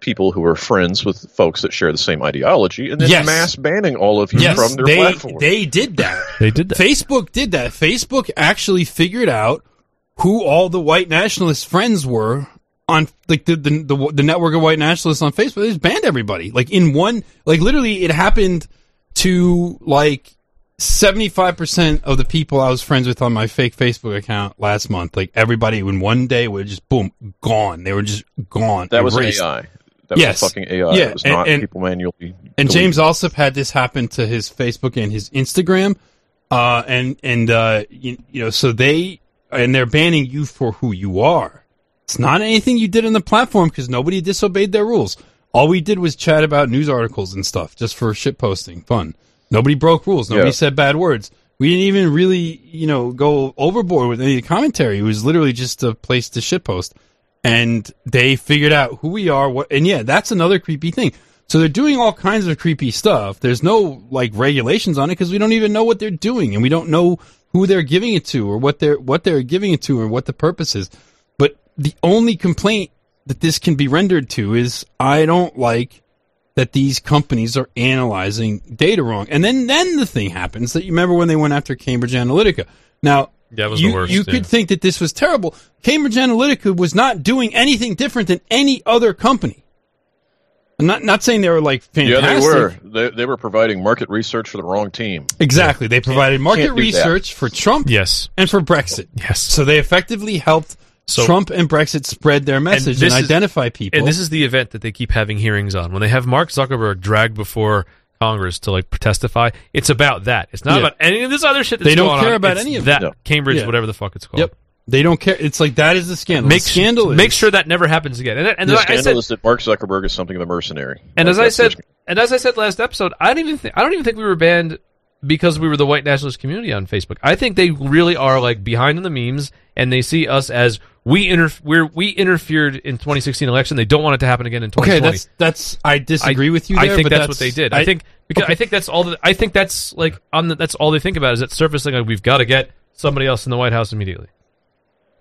people who are friends with folks that share the same ideology, and then Yes. mass banning all of you Yes, from their they platform. they did that. they did that. Facebook did that. Facebook actually figured out who all the white nationalist friends were on like the the, the, the network of white nationalists on Facebook. They just banned everybody. Like in one like literally it happened to like 75% of the people I was friends with on my fake Facebook account last month. Like everybody in one day would just boom gone. They were just gone. that was erased. AI. That Yes. was fucking AI. Yeah, it was and- not and- people manually. And. James Allsup had this happen to his Facebook and his Instagram, uh, and and uh, you, you know, so they and they're banning you for who you are. It's not anything you did on the platform because nobody disobeyed their rules. All we did was chat about news articles and stuff just for shit posting, fun. Nobody broke rules. Nobody Yeah. said bad words. We didn't even really, you know, go overboard with any commentary. It was literally just a place to shitpost. And they figured out who we are. What, and yeah, that's another creepy thing. So they're doing all kinds of creepy stuff. There's no like regulations on it because we don't even know what they're doing and we don't know who they're giving it to or what they're what they're giving it to or what the purpose is. But the only complaint that this can be rendered to is I don't like that these companies are analyzing data wrong. And then then the thing happens that you remember when they went after Cambridge Analytica. Now That was the worst, you yeah. could think that this was terrible. Cambridge Analytica was not doing anything different than any other company. I'm not not saying they were like fantastic. yeah, they were. They, they were providing market research for the wrong team. Exactly. They provided market can't that. research for Trump yes. and for Brexit. Yes. So they effectively helped So- Trump and Brexit spread their message and, this is- identify people. And this is the event that they keep having hearings on. When they have Mark Zuckerberg dragged before Congress to like testify, it's about that. It's not Yeah. about any of this other shit. That's They don't going care on. about It's any of that. it. Cambridge, Yeah. whatever the fuck it's called. Yep. They don't care. It's like that is the scandal. Make the scandal is make sure that never happens again. And, and the like I scandal said, is that Mark Zuckerberg is something of a mercenary. And Like, as I said, and as I said last episode, I don't even think I don't even think we were banned because we were the white nationalist community on Facebook. I think they really are like behind in the memes, and they see us as we inter- we're, we interfered in 2016 election. They don't want it to happen again in 2020. Okay, that's that's. I disagree with you. I think but that's, what they did. I, think because okay. I think that's all. That, I think that's like on the, that's all they think about is that surfacing. Like we've got to get somebody else in the White House immediately.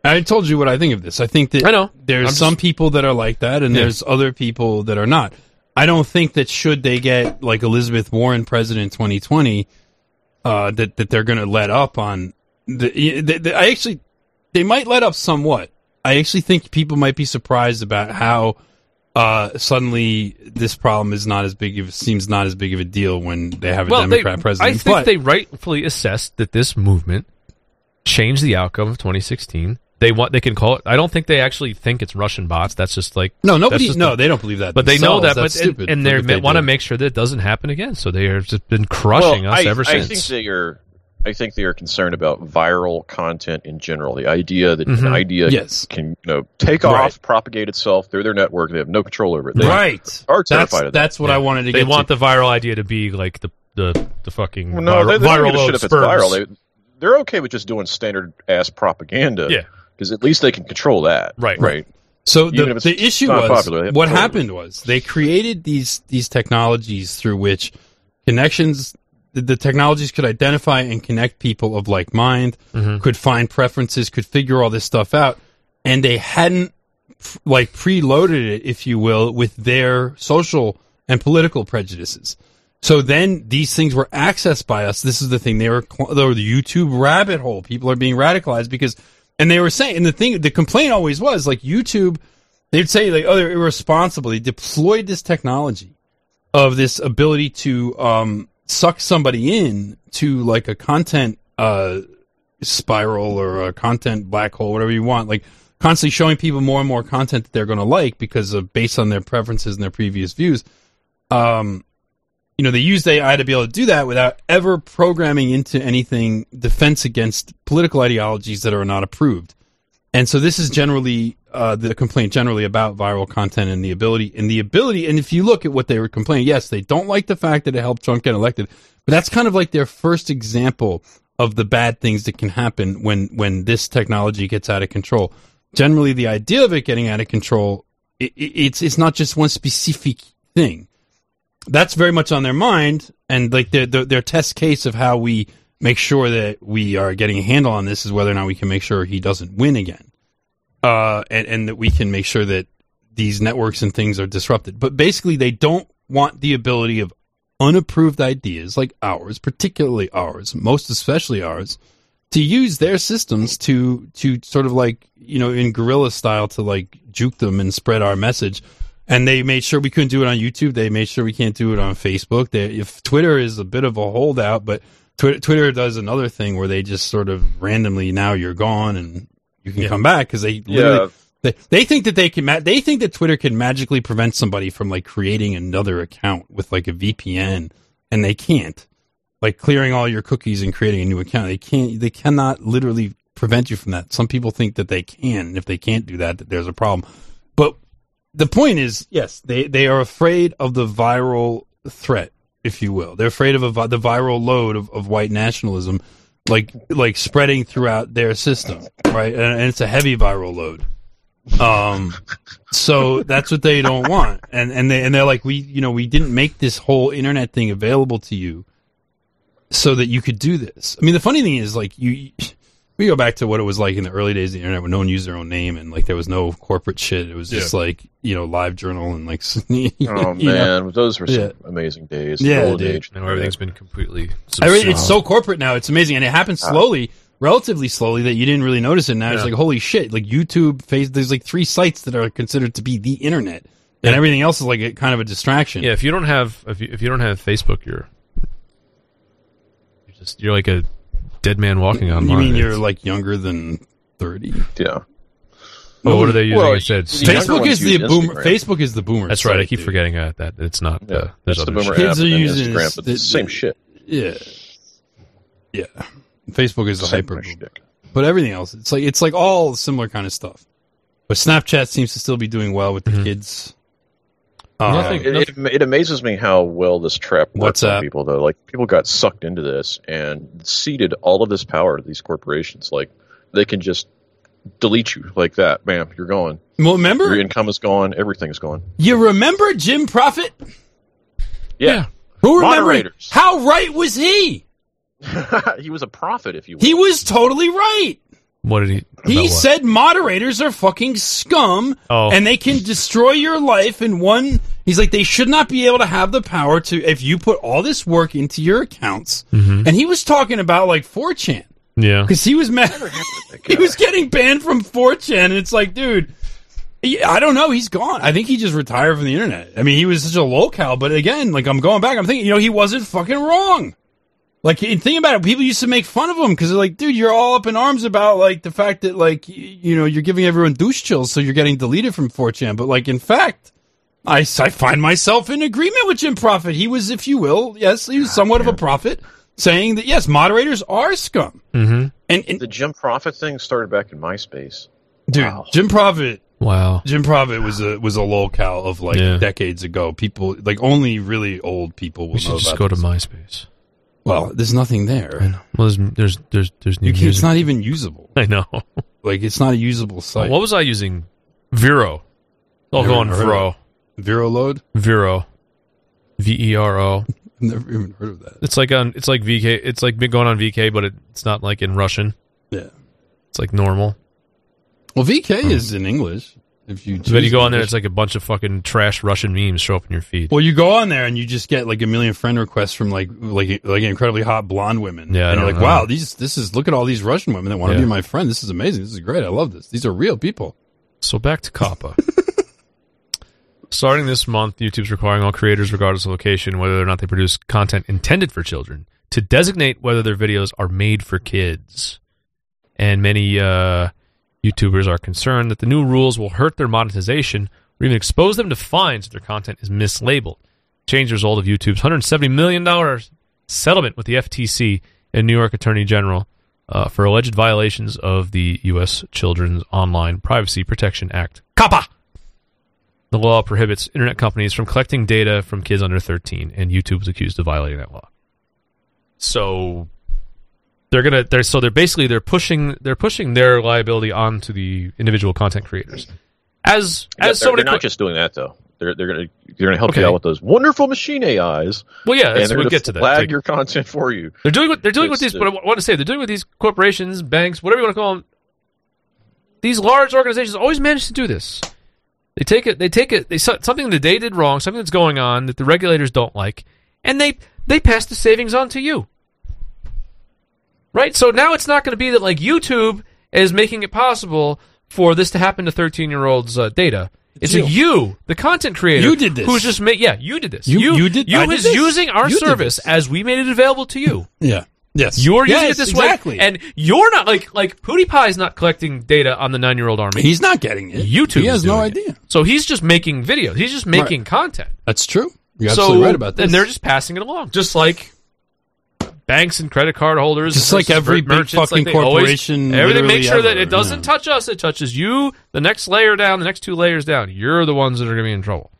I told you what I think of this. I think that I know. there's just- some people that are like that, and Yeah. there's other people that are not. I don't think that should they get like Elizabeth Warren president 2020, uh, that that they're going to let up on. The, the, the, I actually, they might let up somewhat. I actually think people might be surprised about how uh, suddenly this problem is not as big of seems not as big of a deal when they have a well, Democrat they, president. I think but they rightfully assessed that this movement changed the outcome of 2016. They want they can call it. I don't think they actually think it's Russian bots. That's just like no, that's nobody, just no, the- they don't believe that. but they know that. That's But and, stupid and if they want to make sure that it doesn't happen again. So they have just been crushing well, us I, ever I since. think they are. I think they are concerned about viral content in general. The idea that Mhm. an idea Yes. can you know take Right. off, propagate itself through their network. They have no control over it. They right. are That's of that. that's what I wanted to they get want to. the viral idea to be like the the the fucking Well, no, viral, They, they don't viral, load shit if it's viral. They, they're okay with just doing standard ass propaganda. Yeah. Because at least they can control that. Right. right. So the, the issue was popular, what control happened was they created these these technologies through which connections the, the technologies could identify and connect people of like mind, Mhm. could find preferences, could figure all this stuff out, and they hadn't f- like preloaded it, if you will, with their social and political prejudices. So then these things were accessed by us. This is the thing. They were, cl- they were the YouTube rabbit hole. People are being radicalized because, and they were saying, and the thing, the complaint always was like YouTube, they'd say like, oh, they're irresponsible. They deployed this technology of this ability to, um, suck somebody in to like a content, uh, spiral or a content black hole, whatever you want. Like constantly showing people more and more content that they're going to like because of based on their preferences and their previous views. Um, you know, they used AI to be able to do that without ever programming into anything defense against political ideologies that are not approved. And so this is generally uh, the complaint generally about viral content and the ability and the ability. And if you look at what they were complaining, yes, they don't like the fact that it helped Trump get elected, but that's kind of like their first example of the bad things that can happen when when this technology gets out of control. Generally, the idea of it getting out of control, it, it, it's it's not just one specific thing that's very much on their mind and like their, their their test case of how we make sure that we are getting a handle on this is whether or not we can make sure he doesn't win again, uh, and and that we can make sure that these networks and things are disrupted. But basically, they don't want the ability of unapproved ideas like ours, particularly ours, most especially ours, to use their systems to to sort of like you know in guerrilla style to like juke them and spread our message. And they made sure we couldn't do it on YouTube. They made sure we can't do it on Facebook. They, if Twitter is a bit of a holdout, but Twitter, Twitter does another thing where they just sort of randomly now you're gone and you can come back because they literally Yeah. they, they think that they can ma- they think that Twitter can magically prevent somebody from like creating another account with like a VPN and they can't like clearing all your cookies and creating a new account they can't they cannot literally prevent you from that some people think that they can if they can't do that that there's a problem but the point is yes they they are afraid of the viral threat if you will. They're afraid of a, the viral load of, of white nationalism like like spreading throughout their system right? And, and it's a heavy viral load. Um so that's what they don't want. And and they and they're like we you know we didn't make this whole internet thing available to you so that you could do this. I mean the funny thing is like you we go back to what it was like in the early days of the internet when no one used their own name and like there was no corporate shit it was just Yeah. like you know live journal and like <laughs> you Oh know? man, those were some Yeah. amazing days. Yeah, the golden dude. age. Now everything's been completely. Every- it's so corporate now. It's amazing, and it happens Ah. slowly, relatively slowly, that you didn't really notice it. Now it's like holy shit! Like YouTube, face. There's like three sites that are considered to be the internet, and everything else is like a kind of a distraction. Yeah, if you don't have if you, if you don't have Facebook, you're you're just you're like a dead man walking on. You mean you're like younger than thirty? Yeah. Oh, what are they using Well, instead? the Facebook is the boomer. Instagram. Facebook is the boomer. That's right. I keep dude. forgetting uh, that it's not. Yeah, uh, there's that's the other boomer shit. app Kids are using Instagram, but it's the same shit. Yeah, yeah. Facebook is the hyper, shtick. but everything else, it's like it's like all similar kind of stuff. But Snapchat seems to still be doing well with the Mm-hmm. kids. Uh, Um, it, it, it amazes me how well this trap works WhatsApp. on people, though. Like people got sucked into this and ceded all of this power to these corporations. Like they can just delete you like that. Bam, you're gone. Well, remember Your income is gone. Everything's gone. You remember Jim Profit? Yeah, Who remembers? How right was he? <laughs> he was a prophet, if you will. He was totally right. What did he? He what? said moderators are fucking scum Oh. and they can destroy your life in one. He's like, they should not be able to have the power to, if you put all this work into your accounts. Mhm. And he was talking about like 4chan Yeah. because he was mad. <laughs> he was getting banned from 4chan. And it's like, dude, I don't know. He's gone. I think he just retired from the internet. I mean, he was such a lolcow, but again, like I'm going back, I'm thinking, you know, he wasn't fucking wrong. Like, and think about it. People used to make fun of him because they're like, dude, you're all up in arms about like the fact that like y- you know you're giving everyone douche chills, so you're getting deleted from 4chan. But like, in fact, I, I find myself in agreement with Jim Profit. He was, if you will, yes, he was somewhat of a prophet, saying that yes, moderators are scum. Mm-hmm. And, and the Jim Profit thing started back in MySpace. dude, Jim Profit. Wow. Jim Profit was a was a lolcow of like Yeah. decades ago. People like only really old people will We should know just about go to. MySpace. Well, there's nothing there. Well, there's there's there's there's new You can't, it's music. not even usable. <laughs> I know. Like it's not a usable site. What was I using? Vero. I'll Never go on heard of Vero. Vero load? Vero. V E R O. <laughs> Never even heard of that. It's like on. It's like VK. It's like been going on VK, but it's not like in Russian. Yeah. It's like normal. Well, VK hmm. is in English. If you So then you go on there, it's like a bunch of fucking trash Russian memes show up in your feed. Well, you go on there and you just get like a million friend requests from like like like incredibly hot blonde women. Yeah, I and you're like, know. wow, these this is look at all these Russian women that want to Yeah. be my friend. This is amazing. This is great. I love this. These are real people. So back to COPPA. <laughs> Starting this month, YouTube's requiring all creators, regardless of location, whether or not they produce content intended for children, to designate whether their videos are made for kids. And many uh, YouTubers are concerned that the new rules will hurt their monetization or even expose them to fines if their content is mislabeled. Change result of YouTube's $170 million settlement with the FTC and New York Attorney General uh, for alleged violations of the U.S. Children's Online Privacy Protection Act. COPPA! The law prohibits internet companies from collecting data from kids under 13, and YouTube was accused of violating that law. So they're gonna they're so they're basically they're pushing they're pushing their liability onto the individual content creators. As Yeah, as they're, somebody they're not just doing that though. They're they're gonna they're gonna help Okay. you out with those wonderful machine AIs. Well, yeah, and they're we'll gonna get to that. Flag your content for you. They're doing what they're doing with these. uh, What I want to say, they're doing with these corporations, banks, whatever you want to call them. These large organizations always manage to do this. They take it. They take it. They something that they did wrong, something that's going on that the regulators don't like, and they they pass the savings on to you. Right. So now it's not going to be that like YouTube is making it possible for this to happen to thirteen year olds' uh, data. It's you. a you, the content creator, You did this. Who's just made? Yeah, you did this. You- you did- You I is this. using our You service as we made it available to you. <clears throat> Yeah. Yes. You're using Yes, it this exactly. way, and you're not like like PewDiePie's not collecting data on the nine year old army. He's not getting it. YouTube. He has is no idea. it. So he's just making videos. He's just making Right. content. That's true. You're so, absolutely right about this. And they're just passing it along, just like banks and credit card holders, Just like every big merchants, fucking always- corporation everything. Make sure that it doesn't touch us. It touches you. The next layer down, the next two layers down. You're the ones that are going to be in trouble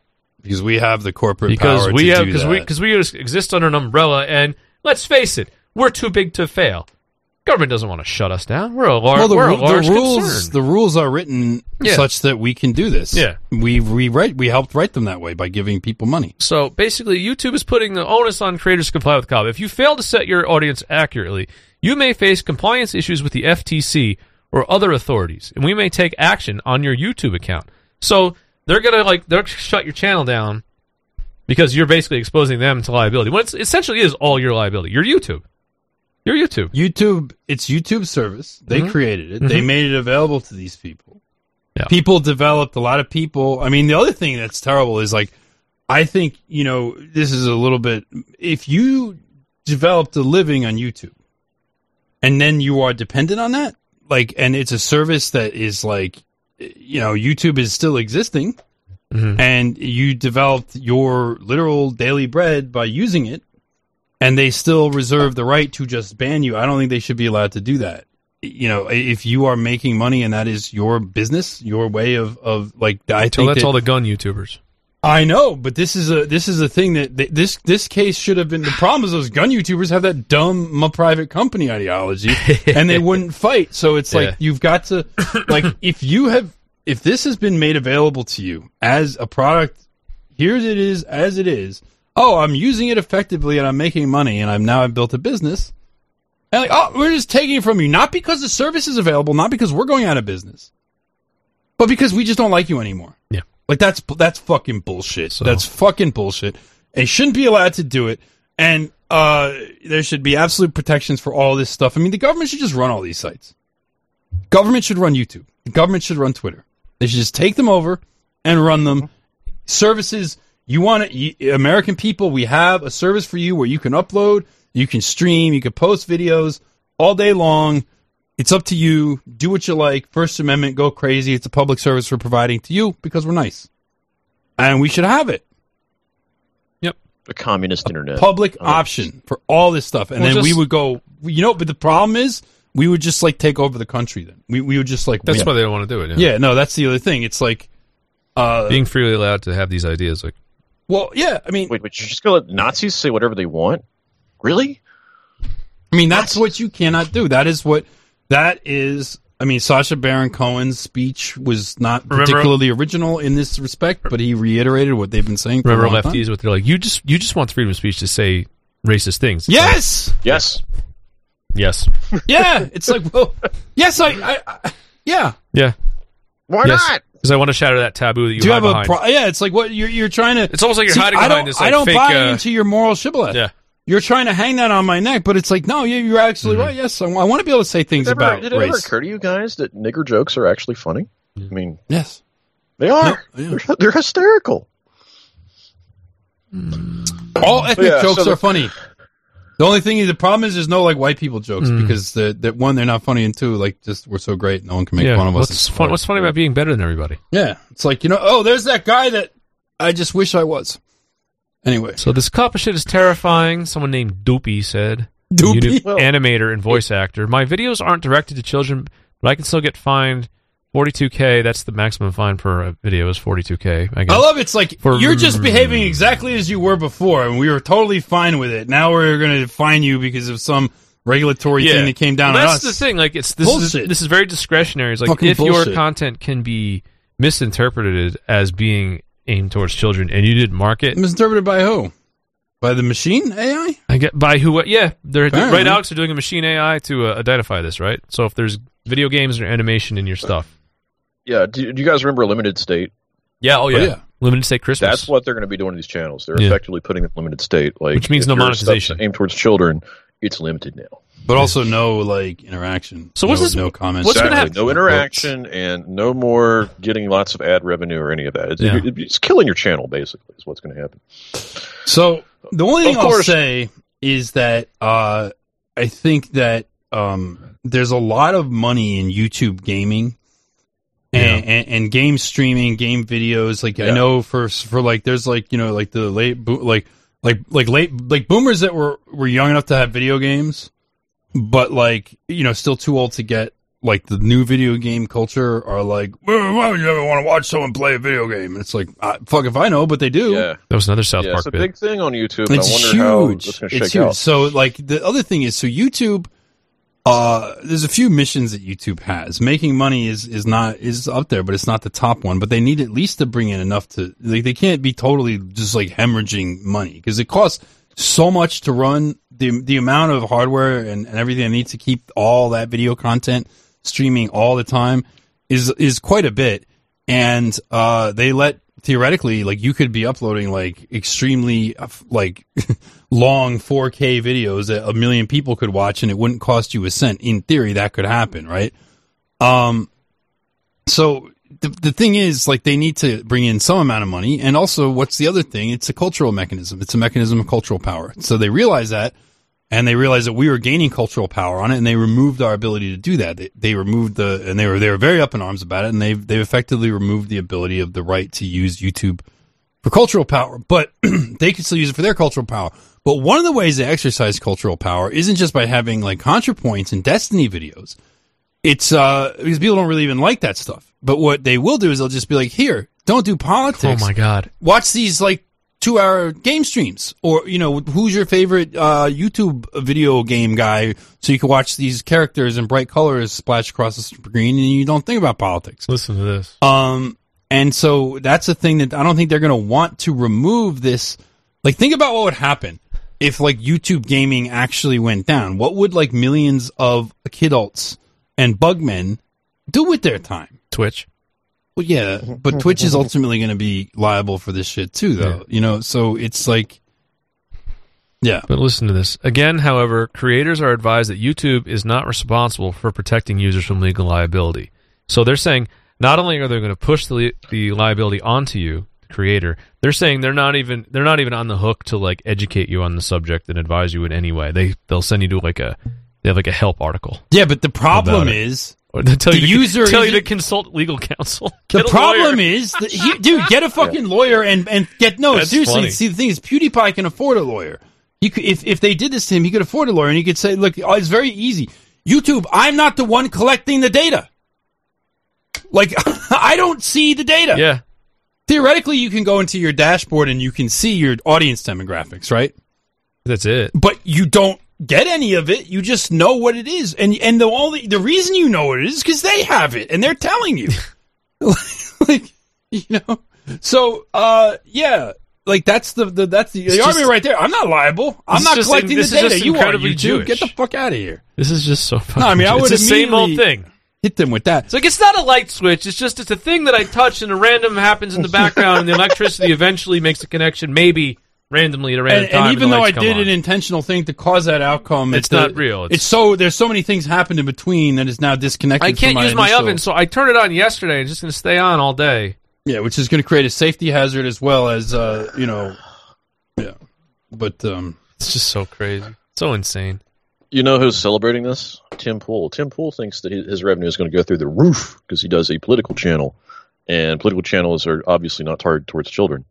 because we have the corporate because power we have because we because we exist under an umbrella. And let's face it, we're too big to fail. Government doesn't want to shut us down. We're a, well, the, we're a large the rules concern. the rules are written Yeah. such that we can do this. Yeah. we we write we helped write them that way by giving people money. So basically, YouTube is putting the onus on creators to comply with COPPA. If you fail to set your audience accurately, you may face compliance issues with the FTC or other authorities, and we may take action on your YouTube account. So they're gonna like they're gonna shut your channel down because you're basically exposing them to liability. When it's essentially is all your liability. Your YouTube. Your YouTube. YouTube, it's YouTube service. They Mhm. created it. They Mhm. made it available to these people. Yeah. People developed a lot of people. I mean, the other thing that's terrible is like, I think you know this is a little bit. If you developed a living on YouTube, and then you are dependent on that, like, and it's a service that is like, you know, YouTube is still existing, and you developed your literal daily bread by using it, and they still reserve the right to just ban you. I don't think they should be allowed to do that. You know, if you are making money and that is your business, your way of of like, I So think that's that- all the gun YouTubers. I know, but this is a this is a thing that th- this this case should have been. The problem is those gun YouTubers have that dumb my private company ideology, <laughs> and they wouldn't fight. So it's like you've got to like if you have if this has been made available to you as a product, here it is as it is. Oh, I'm using it effectively and I'm making money, and I'm now I've built a business. And like, oh, we're just taking it from you, not because the service is available, not because we're going out of business, but because we just don't like you anymore. Yeah. Like that's that's fucking bullshit. So. that's fucking bullshit. They shouldn't be allowed to do it. And uh, there should be absolute protections for all this stuff. I mean, the government should just run all these sites. Government should run YouTube. The government should run Twitter. They should just take them over and run them. Services you want to, American people, we have a service for you where you can upload, you can stream, you can post videos all day long. It's up to you. Do what you like. First Amendment, go crazy. It's a public service we're providing to you because we're nice. And we should have it. Yep. A communist internet. Public Uh, option for all this stuff. And Well, then we would go, you know, but the problem is we would just like take over the country then. We, we would just like, That's win. why they don't want to do it. Yeah, no, that's the other thing. It's like, uh, being freely allowed to have these ideas, like well, yeah, I mean, Wait, wait, you're just gonna let Nazis say whatever they want? Really? I mean, that's what you cannot do. That is what that is. I mean, Sacha Baron Cohen's speech was not Remember- particularly original in this respect, but he reiterated what they've been saying. For remember a long time. lefties, what they're like. You just you just want freedom of speech to say racist things. It's Yes, Yes. yes, yeah. It's like, well, yes, I, I, I yeah. yeah. Why yes. not? Because I want to shatter that taboo that you Do you hide have a behind. pro- yeah? It's like what you're you're trying to. It's almost like you're See, hiding I behind don't, this, like, I don't fake, buy uh, into your moral shibboleth. Yeah. You're trying to hang that on my neck, but it's like, no, you, you're absolutely right. Yes, I, want to be able to say things Did it ever, about did it ever race. occur to you guys that nigger jokes are actually funny? I mean, Yes. they are. Yeah. they're, they're hysterical. All ethnic Yeah, jokes so the- are funny. The only thing, the problem is, there's no like white people jokes Mm. because the that one they're not funny, and two, like just we're so great, no one can make yeah. fun of us. What's fun? What's funny about being better than everybody? Yeah, it's like you know, oh, there's that guy that I just wish I was. Anyway, So this COPPA shit is terrifying. Someone named Doopy said. Doopy? Well- animator and voice actor. My videos aren't directed to children, but I can still get fined 42k. That's the maximum fine per a video is 42k. I guess. I love it's like For- you're just behaving exactly as you were before, and we were totally fine with it. Now we're going to fine you because of some regulatory thing that came down Well, that's the thing. Like it's this is this is very discretionary. It's like Fucking if bullshit. your content can be misinterpreted as being aimed towards children, and you didn't mark it. Misinterpreted by who? By the machine AI? I get by who? Yeah, they're Apparently. right. Alex, they're doing a machine AI to uh, identify this, right? So if there's video games or animation in your stuff, Yeah. Do, do you guys remember Limited State? yeah, oh yeah, yeah. limited state Christmas. That's what they're going to be doing to these channels. They're Yeah. effectively putting in limited state, like Which means no monetization. aimed towards children. It's limited now. But also no like interaction. So what's no, this- No comments. what's gonna Exactly. happen? No interaction and no more getting lots of ad revenue or any of that. It's, Yeah. it's killing your channel, basically, is what's going to happen. So the only thing Of I'll course. say is that uh, I think that um, there's a lot of money in YouTube gaming and, and, and game streaming, game videos. Like I know for for like there's like you know like the late bo- like like like late like boomers that were were young enough to have video games, but like you know still too old to get like the new video game culture are like, well, why would you ever want to watch someone play a video game? And it's like, uh, fuck if I know, but they do. Yeah. that was another South Yeah, Park it's a bit. big thing on YouTube. It's I wonder huge. how that's going to it's huge. out. So, like the other thing is, so YouTube, uh, there's a few missions that YouTube has. Making money is is not is up there, but it's not the top one. But they need at least to bring in enough to like they can't be totally just like hemorrhaging money because it costs so much to run the the amount of hardware and, and everything they need to keep all that video content streaming all the time is is quite a bit. And uh, they let theoretically like you could be uploading like extremely uh, like <laughs> long 4K videos that a million people could watch and it wouldn't cost you a cent. In theory, that could happen, right? Um, so the the thing is, like, they need to bring in some amount of money, and also, what's the other thing? It's a cultural mechanism. It's a mechanism of cultural power. So they realize that, and they realized that we were gaining cultural power on it, and they removed our ability to do that. They, they removed the, and they were they were very up in arms about it, and they've they've effectively removed the ability of the right to use YouTube for cultural power, but <clears throat> they can still use it for their cultural power. But one of the ways they exercise cultural power isn't just by having like ContraPoints and Destiny videos. It's uh because people don't really even like that stuff. But what they will do is they'll just be like, "Here, don't do politics." oh my god, Watch these like two-hour game streams, or you know, who's your favorite uh, YouTube video game guy, so you can watch these characters in bright colors splash across the screen, and you don't think about politics." listen to this. Um, and so that's a thing that I don't think they're going to want to remove this. Like, think about what would happen if like YouTube gaming actually went down. What would like millions of kidults and bugmen do with their time? Twitch. Well, yeah, <laughs> but Twitch is ultimately going to be liable for this shit too, though. Yeah. You know, so it's like, yeah, But listen to this. Again, however, creators are advised that YouTube is not responsible for protecting users from legal liability. So they're saying not only are they going to push the, li- the liability onto you, the creator, they're saying they're not even they're not even on the hook to like educate you on the subject and advise you in any way. They they'll send you to like a they have like a help article. yeah. But the problem is, Or tell The you to, tell you to consult legal counsel. The problem is, that he, dude, get a <laughs> fucking lawyer and and get no That's seriously. funny. See, the thing is, PewDiePie can afford a lawyer. He could, if if they did this to him, he could afford a lawyer, and he could say, "Look, oh, it's very easy. YouTube, I'm not the one collecting the data. Like, <laughs> I don't see the data. yeah. Theoretically, you can go into your dashboard and you can see your audience demographics, right? That's it. But you don't get any of it. You just know what it is, and and the only the reason you know what it is because they have it and they're telling you. <laughs> like you know, so uh, yeah, like that's the, the that's the, the just- right there. I'm not liable. I'm not just- collecting the data. You are incredibly YouTube. Get the fuck out of here. This is just so funny. No, I mean I would the same old thing. Hit them with that. It's like it's not a light switch. It's just it's a thing that I touch and a random happens in the background, and the electricity eventually makes a connection, maybe randomly at a random and, time. and even the though I did on. an intentional thing to cause that outcome, It's the- not real. It's, It's- so there's so many things happened in between that is now disconnected. I can't from my use my initial- oven, so I turned it on yesterday. And it's just going to stay on all day. Yeah, which is going to create a safety hazard as well as uh, you know, yeah. But um, It's just so crazy, so insane. You know who's celebrating this? Tim Pool. Tim Pool thinks that his his revenue is going to go through the roof because he does a political channel, and political channels are obviously not targeted towards children.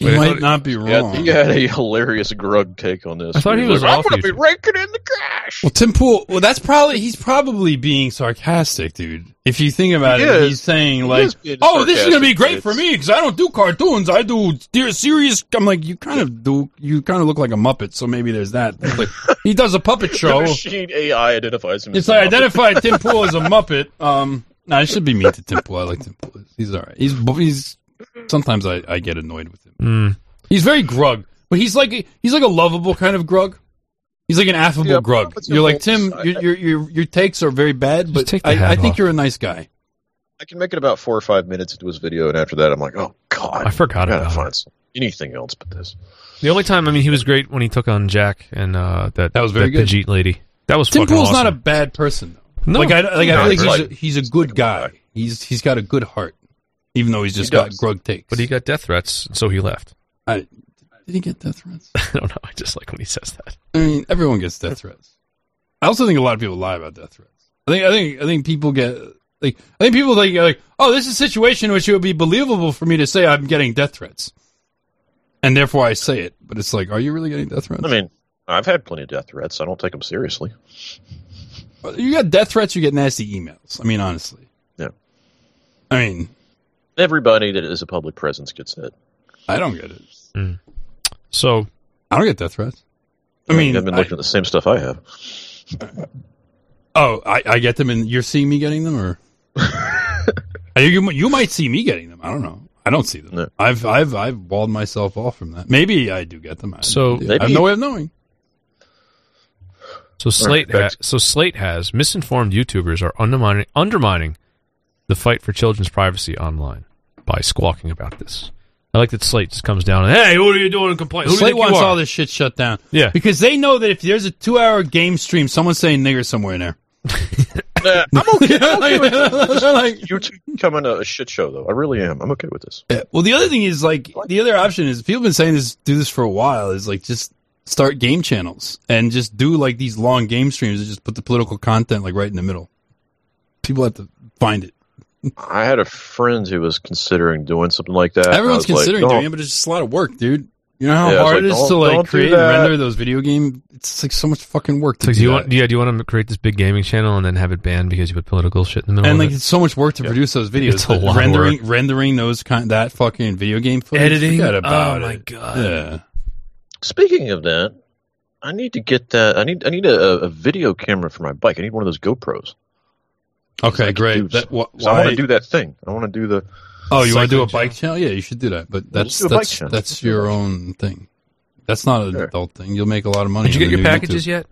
You Wait, might not be He had, wrong. he had a hilarious grug take on this. I thought he was like, off I'm going to be YouTube." raking in the cash. Well, Tim Pool. Well, that's probably he's probably being sarcastic, dude. If you think about He it, is. he's saying He like, is "Oh, this is going to be great but for me because I don't do cartoons. I do serious." I'm like, you kind of do. You kind of look like a muppet, so maybe there's that. Like, he does a puppet <laughs> The show. machine AI identifies him. It's as like identify Tim <laughs> Pool as a Muppet. Um, no, I should be mean to Tim Pool. I like Tim Pool. He's all right. He's he's sometimes I, I get annoyed with him. Mm. He's very grug, but he's like he's like a lovable kind of grug. He's like an affable Yeah, grug. You're like. Tim. Your, your your your takes are very bad, but I, I think off. you're a nice guy. I can make it about four or five minutes into his video, and after that, I'm like, oh god, I forgot gotta about find it. anything else but this. The only time, I mean, he was great when he took on Jack and uh, that That was very good. Pidgeot lady. That was Tim fucking Pool's awesome. not a bad person. Though. No. like I like I No, feel like he's he's a, he's a good guy. He's he's got a good heart, even though he's just He got does. grug takes. but he got death threats, so he left. I, did he get death threats? <laughs> I don't know. I just like when he says that. I mean, everyone gets death threats. I also think a lot of people lie about death threats. I think I think I think people get like I think people think like, oh, this is a situation in which it would be believable for me to say I'm getting death threats, and therefore I say it. But it's like, are you really getting death threats? I mean, I've had plenty of death threats. I don't take them seriously. you got death threats, you get nasty emails. I mean, honestly. Yeah. I mean, Everybody that is a public presence gets it. I don't get it. Mm. So I don't get death threats. I mean, I've been I- looking at the same stuff I have. Oh, I, I get them, and you're seeing me getting them, or <laughs> you, you you might see me getting them. I don't know. I don't see them. No. I've I've I've walled myself off from that. Maybe I do get them. I, So- I have no way of knowing. So Slate, ha- so Slate has misinformed YouTubers are undermining undermining the fight for children's privacy online by squawking about this. I like that Slate just comes down and hey, what are you doing? Complain. Who do you Slate you wants all this shit shut down. Yeah. because they know that if there's a two-hour game stream, someone's saying nigger somewhere in there. Nah, I'm okay. I'm okay with this. <laughs> Like- YouTube becoming a, a shit show, though. I really am. I'm okay with this. Yeah. Well, the other thing is like the other option is people have been saying this, do this for a while. Is like just start game channels and just do like these long game streams and just put the political content like right in the middle. People have to find it. I had a friend who was considering doing something like that. Everyone's I was like, considering doing it, but it's just a lot of work, dude. You know how Yeah, hard like, it is to like create and render those video game. It's like so much fucking work to It's like, do do you that. want? Yeah, do you want to create this big gaming channel and then have it banned because you put political shit in the middle? Of it. And of like it? it's so much work to produce those videos. It's a but lot of rendering work. rendering those kind that fucking video game footage. Editing? Forget about Oh, my it. God. Yeah. Speaking of that, I need to get that. I need I need a, a video camera for my bike. I need one of those GoPros. Okay, I great. That, wh- so I want to do that thing. I want to do the. Oh, you want to do a bike channel? Yeah, you should do that. But that's let's do a bike that's that's Let's do a your own thing. That's not an Sure. adult thing. You'll make a lot of money. Did you get your packages YouTube. yet?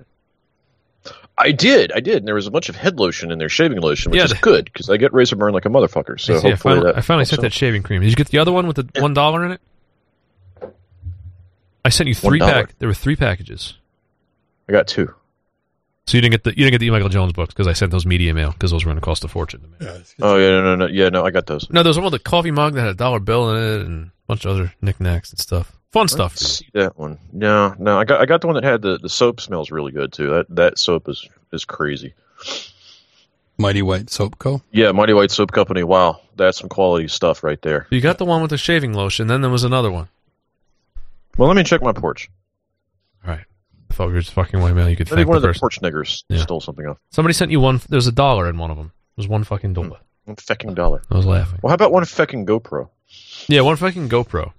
I did, I did, and there was a bunch of head lotion in there, shaving lotion, which Yeah, is the- good because I get razor burn like a motherfucker. So I, see, I finally, that. I finally sent that shaving cream. Did you get the other one with the one dollar in it? I sent you three $1. pack. There were three packages. I got two. So you didn't get the you didn't get the E. Michael Jones books because I sent those media mail because those were going to cost a fortune to me. Oh yeah, no, no, no, yeah, no, I got those. No, there was one with a coffee mug that had a dollar bill in it and a bunch of other knickknacks and stuff. Fun stuff. Let's see that one. No, no, I got I got the one that had the, the soap smells really good too. That that soap is is crazy. Mighty White Soap Co. Yeah, Mighty White Soap Company. Wow, that's some quality stuff right there. You got the one with the shaving lotion. Then there was another one. Well, let me check my porch. All right. I thought we were just fucking white man. You could I think thank one the of the person. porch niggers Yeah. stole something off. Somebody sent you one. There was a dollar in one of them. It was one fucking dollar. One fecking dollar. I was laughing. Well, how about one fecking GoPro? Yeah, one fucking GoPro.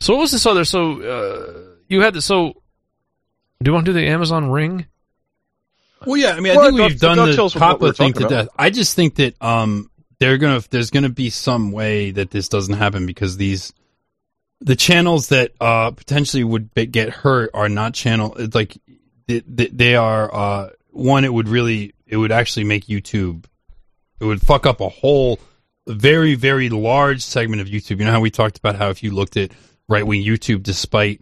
So what was this other? So uh, you had the so. Do you want to do the Amazon Ring? Well, yeah, I mean, I Well, think we've done Doug the tells us what we're Papa thing to talking about. death. I just think that um, they're gonna there's gonna be some way that this doesn't happen because these the channels that uh potentially would be, get hurt are not channel it's like they, they, are uh one it would really it would actually make YouTube it would fuck up a whole very very large segment of YouTube. You know how we talked about how if you looked at right wing YouTube, despite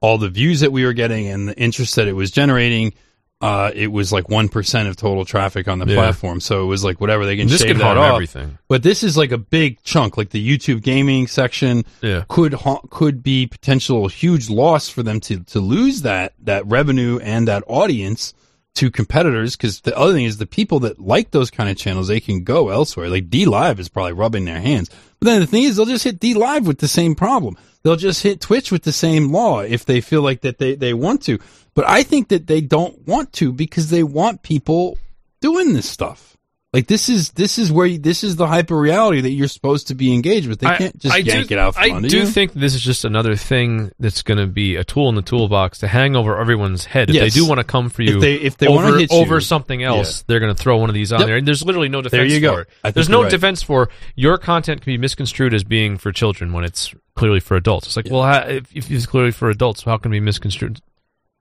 all the views that we were getting and the interest that it was generating, uh, it was like one percent of total traffic on the Yeah. platform. So it was like whatever they can This shave could harm off. everything. But this is like a big chunk, like the YouTube gaming section Yeah. could ha- could be potential huge loss for them to to lose that that revenue and that audience to competitors because the other thing is the people that like those kind of channels they can go elsewhere like DLive is probably rubbing their hands but then the thing is they'll just hit DLive with the same problem they'll just hit Twitch with the same law if they feel like that they they want to. But I think that they don't want to because they want people doing this stuff Like this is this is where you, this is the hyper reality that you're supposed to be engaged with. They I- can't just I yank do, it out from I under do you. think this is just another thing that's going to be a tool in the toolbox to hang over everyone's head. If Yes. they do want to come for If you, they- if they over, hit you, over something else, they're going to throw one of these on Yep. there. And there's literally no defense There you go. for it. There's no right. defense for your content can be misconstrued as being for children when it's clearly for adults. It's like, well, how, if, if it's clearly for adults, how can it be misconstrued?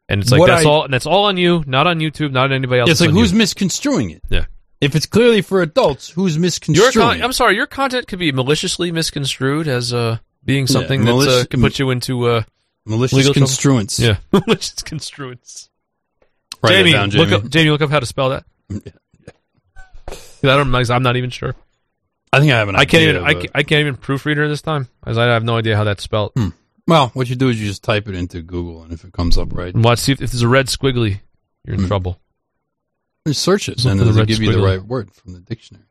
And it's like What that's I- all, and that's all on you, not on YouTube, not on anybody else. It's like who's you. misconstruing it? Yeah. If it's clearly for adults, who's Your misconstruing con- I'm sorry, your content could be maliciously misconstrued as uh, being something Yeah, that uh, can put you into uh, Malicious legal trouble. construance. Yeah, <laughs> malicious construance. Jamie, down, look up. Jamie, look up how to spell that. 'Cause I don't. I'm not even sure. I think I have an I can't even. I I can't even proofread her this time, as I have no idea how that's spelled. Hmm. Well, what you do is you just type it into Google, and if it comes up right, And watch see if, if there's a red squiggly, you're in Hmm. trouble. Just search it, Just look and for the it'll give you the squiggly. right word from the dictionary.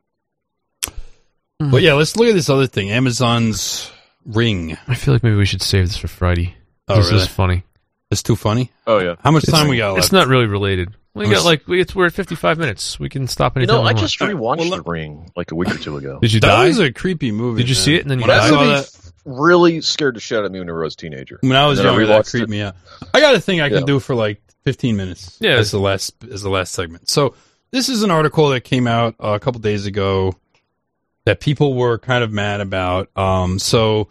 Hmm. But yeah, let's look at this other thing. Amazon's Ring. I feel like maybe we should save this for Friday. Oh, this really? is funny. It's too funny. Oh yeah. How much It's- time we got left? It's not really related. We got like we- it's we're at 55 minutes. We can stop You anytime. know, I want. just rewatched Well, The Ring like a week or two ago. Did you that die? was a creepy movie. Did you man. see it and then you when I died? saw movie that, really scared the shit out of me when I was a teenager. when I was And then I younger, that creeped it. me out. I got a thing I can do for like 15 minutes. Yeah. as the last as the last segment. So this is an article that came out uh, a couple days ago that people were kind of mad about. Um, so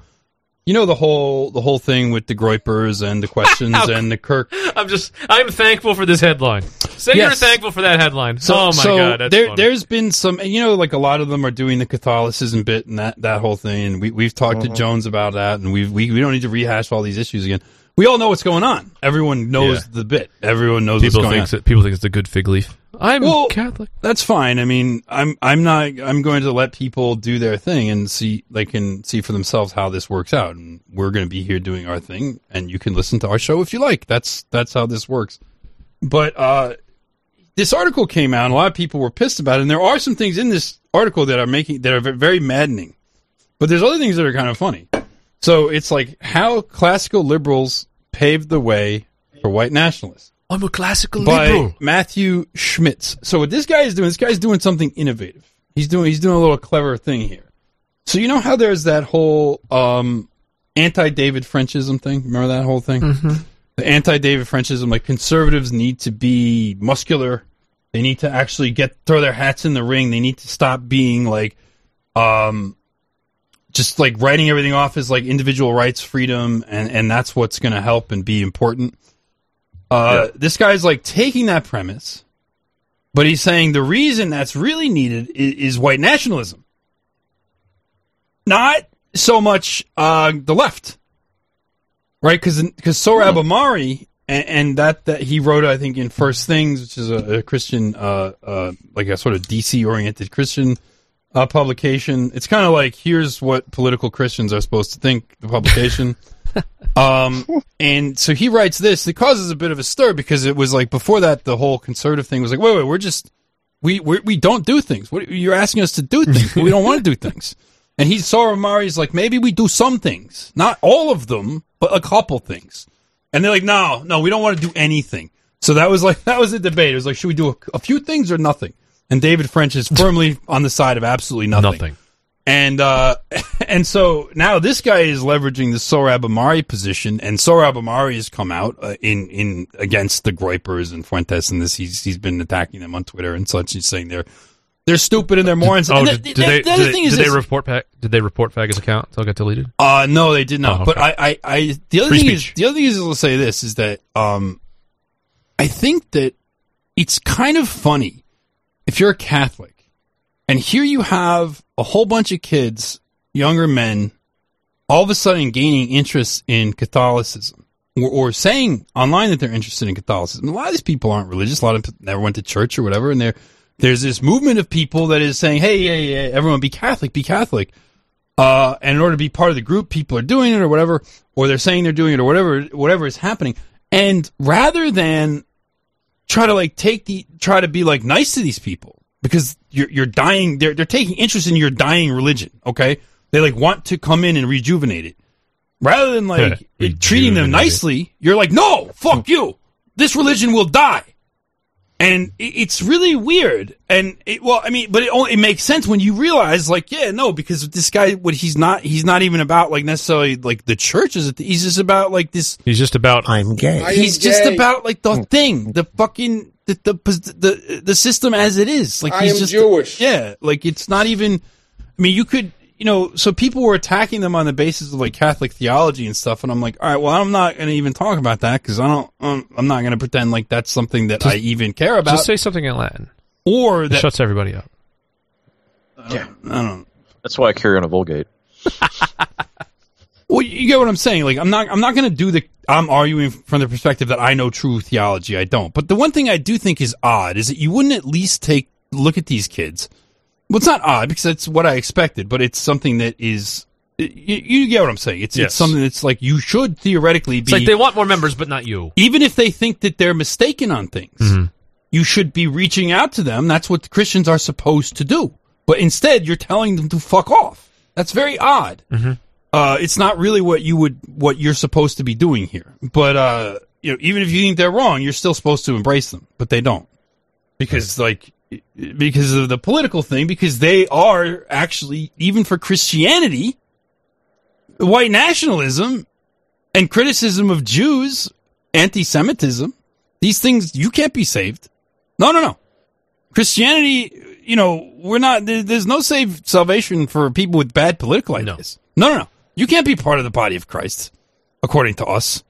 you know the whole the whole thing with the Groypers and the questions <laughs> and the Kirk. I'm just. I'm thankful for this headline. Say you're thankful for that headline. So, oh my so god, that's there, there's been some, you know, like a lot of them are doing the Catholicism bit and that, that whole thing. And we, we've talked Mm-hmm. to Jones about that, and we've, we, we don't need to rehash all these issues again. We all know what's going on. Everyone knows Yeah. the bit. Everyone knows people what's going think on. that people think it's a good fig leaf. I'm Well, Catholic. That's fine. I mean, I'm I'm not. I'm going to let people do their thing and see they can see for themselves how this works out. And we're going to be here doing our thing, and you can listen to our show if you like. That's that's how this works. But uh, this article came out, and a lot of people were pissed about it. And there are some things in this article that are making that are ve- very maddening. But there's other things that are kind of funny. So it's like how classical liberals paved the way for white nationalists I'm a classical by liberal. Matthew Schmitz. So what this guy is doing, this guy's doing something innovative. He's doing he's doing a little clever thing here. So you know how there's that whole um, anti-David Frenchism thing? Remember that whole thing? The anti-David Frenchism, like conservatives need to be muscular. They need to actually get throw their hats in the ring. They need to stop being like, um, just like writing everything off as like individual rights, freedom, and and that's what's going to help and be important. Uh, This guy's like taking that premise, but he's saying the reason that's really needed is, is white nationalism, not so much uh, the left, right? Because because Sohrab Ahmari and, and that that he wrote, I think, in First Things, which is a, a Christian, uh, uh, like a sort of DC oriented Christian uh, publication. It's kind of like here's what political Christians are supposed to think. The publication. <laughs> Um, and so he writes this. It causes a bit of a stir because it was like before that, the whole conservative thing was like, wait, wait, we're just we we're, we don't do things. What you're asking us to do things, but we don't want to do <laughs> things. And he saw Ahmari's like maybe we do some things, not all of them, but a couple things. And they're like, no, no, we don't want to do anything. So that was like <laughs> that was a debate. It was like, should we do a, a few things or nothing? And David French is firmly on the side of absolutely nothing. Nothing. And uh, <laughs> and so now this guy is leveraging the Sohrab Ahmari position, and Sohrab Ahmari has come out uh, in in against the Groypers and Fuentes, and this he's he's been attacking them on Twitter and such. He's saying they're they're stupid and they're morons. Oh, did, did they? the other did they, did they report? Did they report Fag's account until it got deleted? Uh, no, they did not. Oh, But. I, I, I, the other Free thing speech. is, the other thing is, I'll say this is that, um, I think that it's kind of funny if you're a Catholic and here you have a whole bunch of kids, younger men, all of a sudden gaining interest in Catholicism or, or saying online that they're interested in Catholicism. A lot of these people aren't religious. A lot of them never went to church or whatever. And there, there's this movement of people that is saying, Hey, hey, hey, everyone be Catholic, be Catholic uh, and in order to be part of the group, people are doing it or whatever, or they're saying they're doing it or whatever, whatever is happening. And rather than try to like take the, try to be like nice to these people because you're, you're dying, they're, they're taking interest in your dying religion. Okay. They like want to come in and rejuvenate it rather than like <laughs> treating them nicely. You're like, no, fuck you. This religion will die. And it's really weird. And it, well, I mean, but it only it makes sense when you realize, like, yeah, no, because this guy, what he's not, he's not even about like necessarily like the church. Is it? He's just about like this. He's just about. I'm gay. He's just about like the thing, the fucking the the the, the system as it is. Like I he's am just Jewish. yeah, like it's not even. I mean, you could. You know, so people were attacking them on the basis of like Catholic theology and stuff, and I'm like, all right, well, I'm not going to even talk about that because I don't, um, I'm not going to pretend like that's something that I even care about. Just say something in Latin. or It shuts everybody up. Yeah. I don't. That's why I carry on a Vulgate. <laughs> Well, you get what I'm saying. Like, I'm not, I'm not going to do the. I'm arguing from the perspective that I know true theology. I don't. But the one thing I do think is odd is that you wouldn't at least take look at these kids. Well, it's not odd because that's what I expected, but it's something that is. You, you get what I'm saying? It's Yes. it's something that's like you should theoretically It's be. like they want more members, but not you. even if they think that they're mistaken on things, you should be reaching out to them. That's what Christians are supposed to do. But instead, you're telling them to fuck off. That's very odd. Uh, it's not really what you would what you're supposed to be doing here. But uh, you know, even if you think they're wrong, you're still supposed to embrace them. But they don't because like because of the political thing. Because they are actually even for Christianity, white nationalism and criticism of Jews, anti-Semitism, these things you can't be saved. No, no, no. Christianity, you know, we're not. There's no save salvation for people with bad political ideas. No. no, no, You can't be part of the body of Christ, according to us.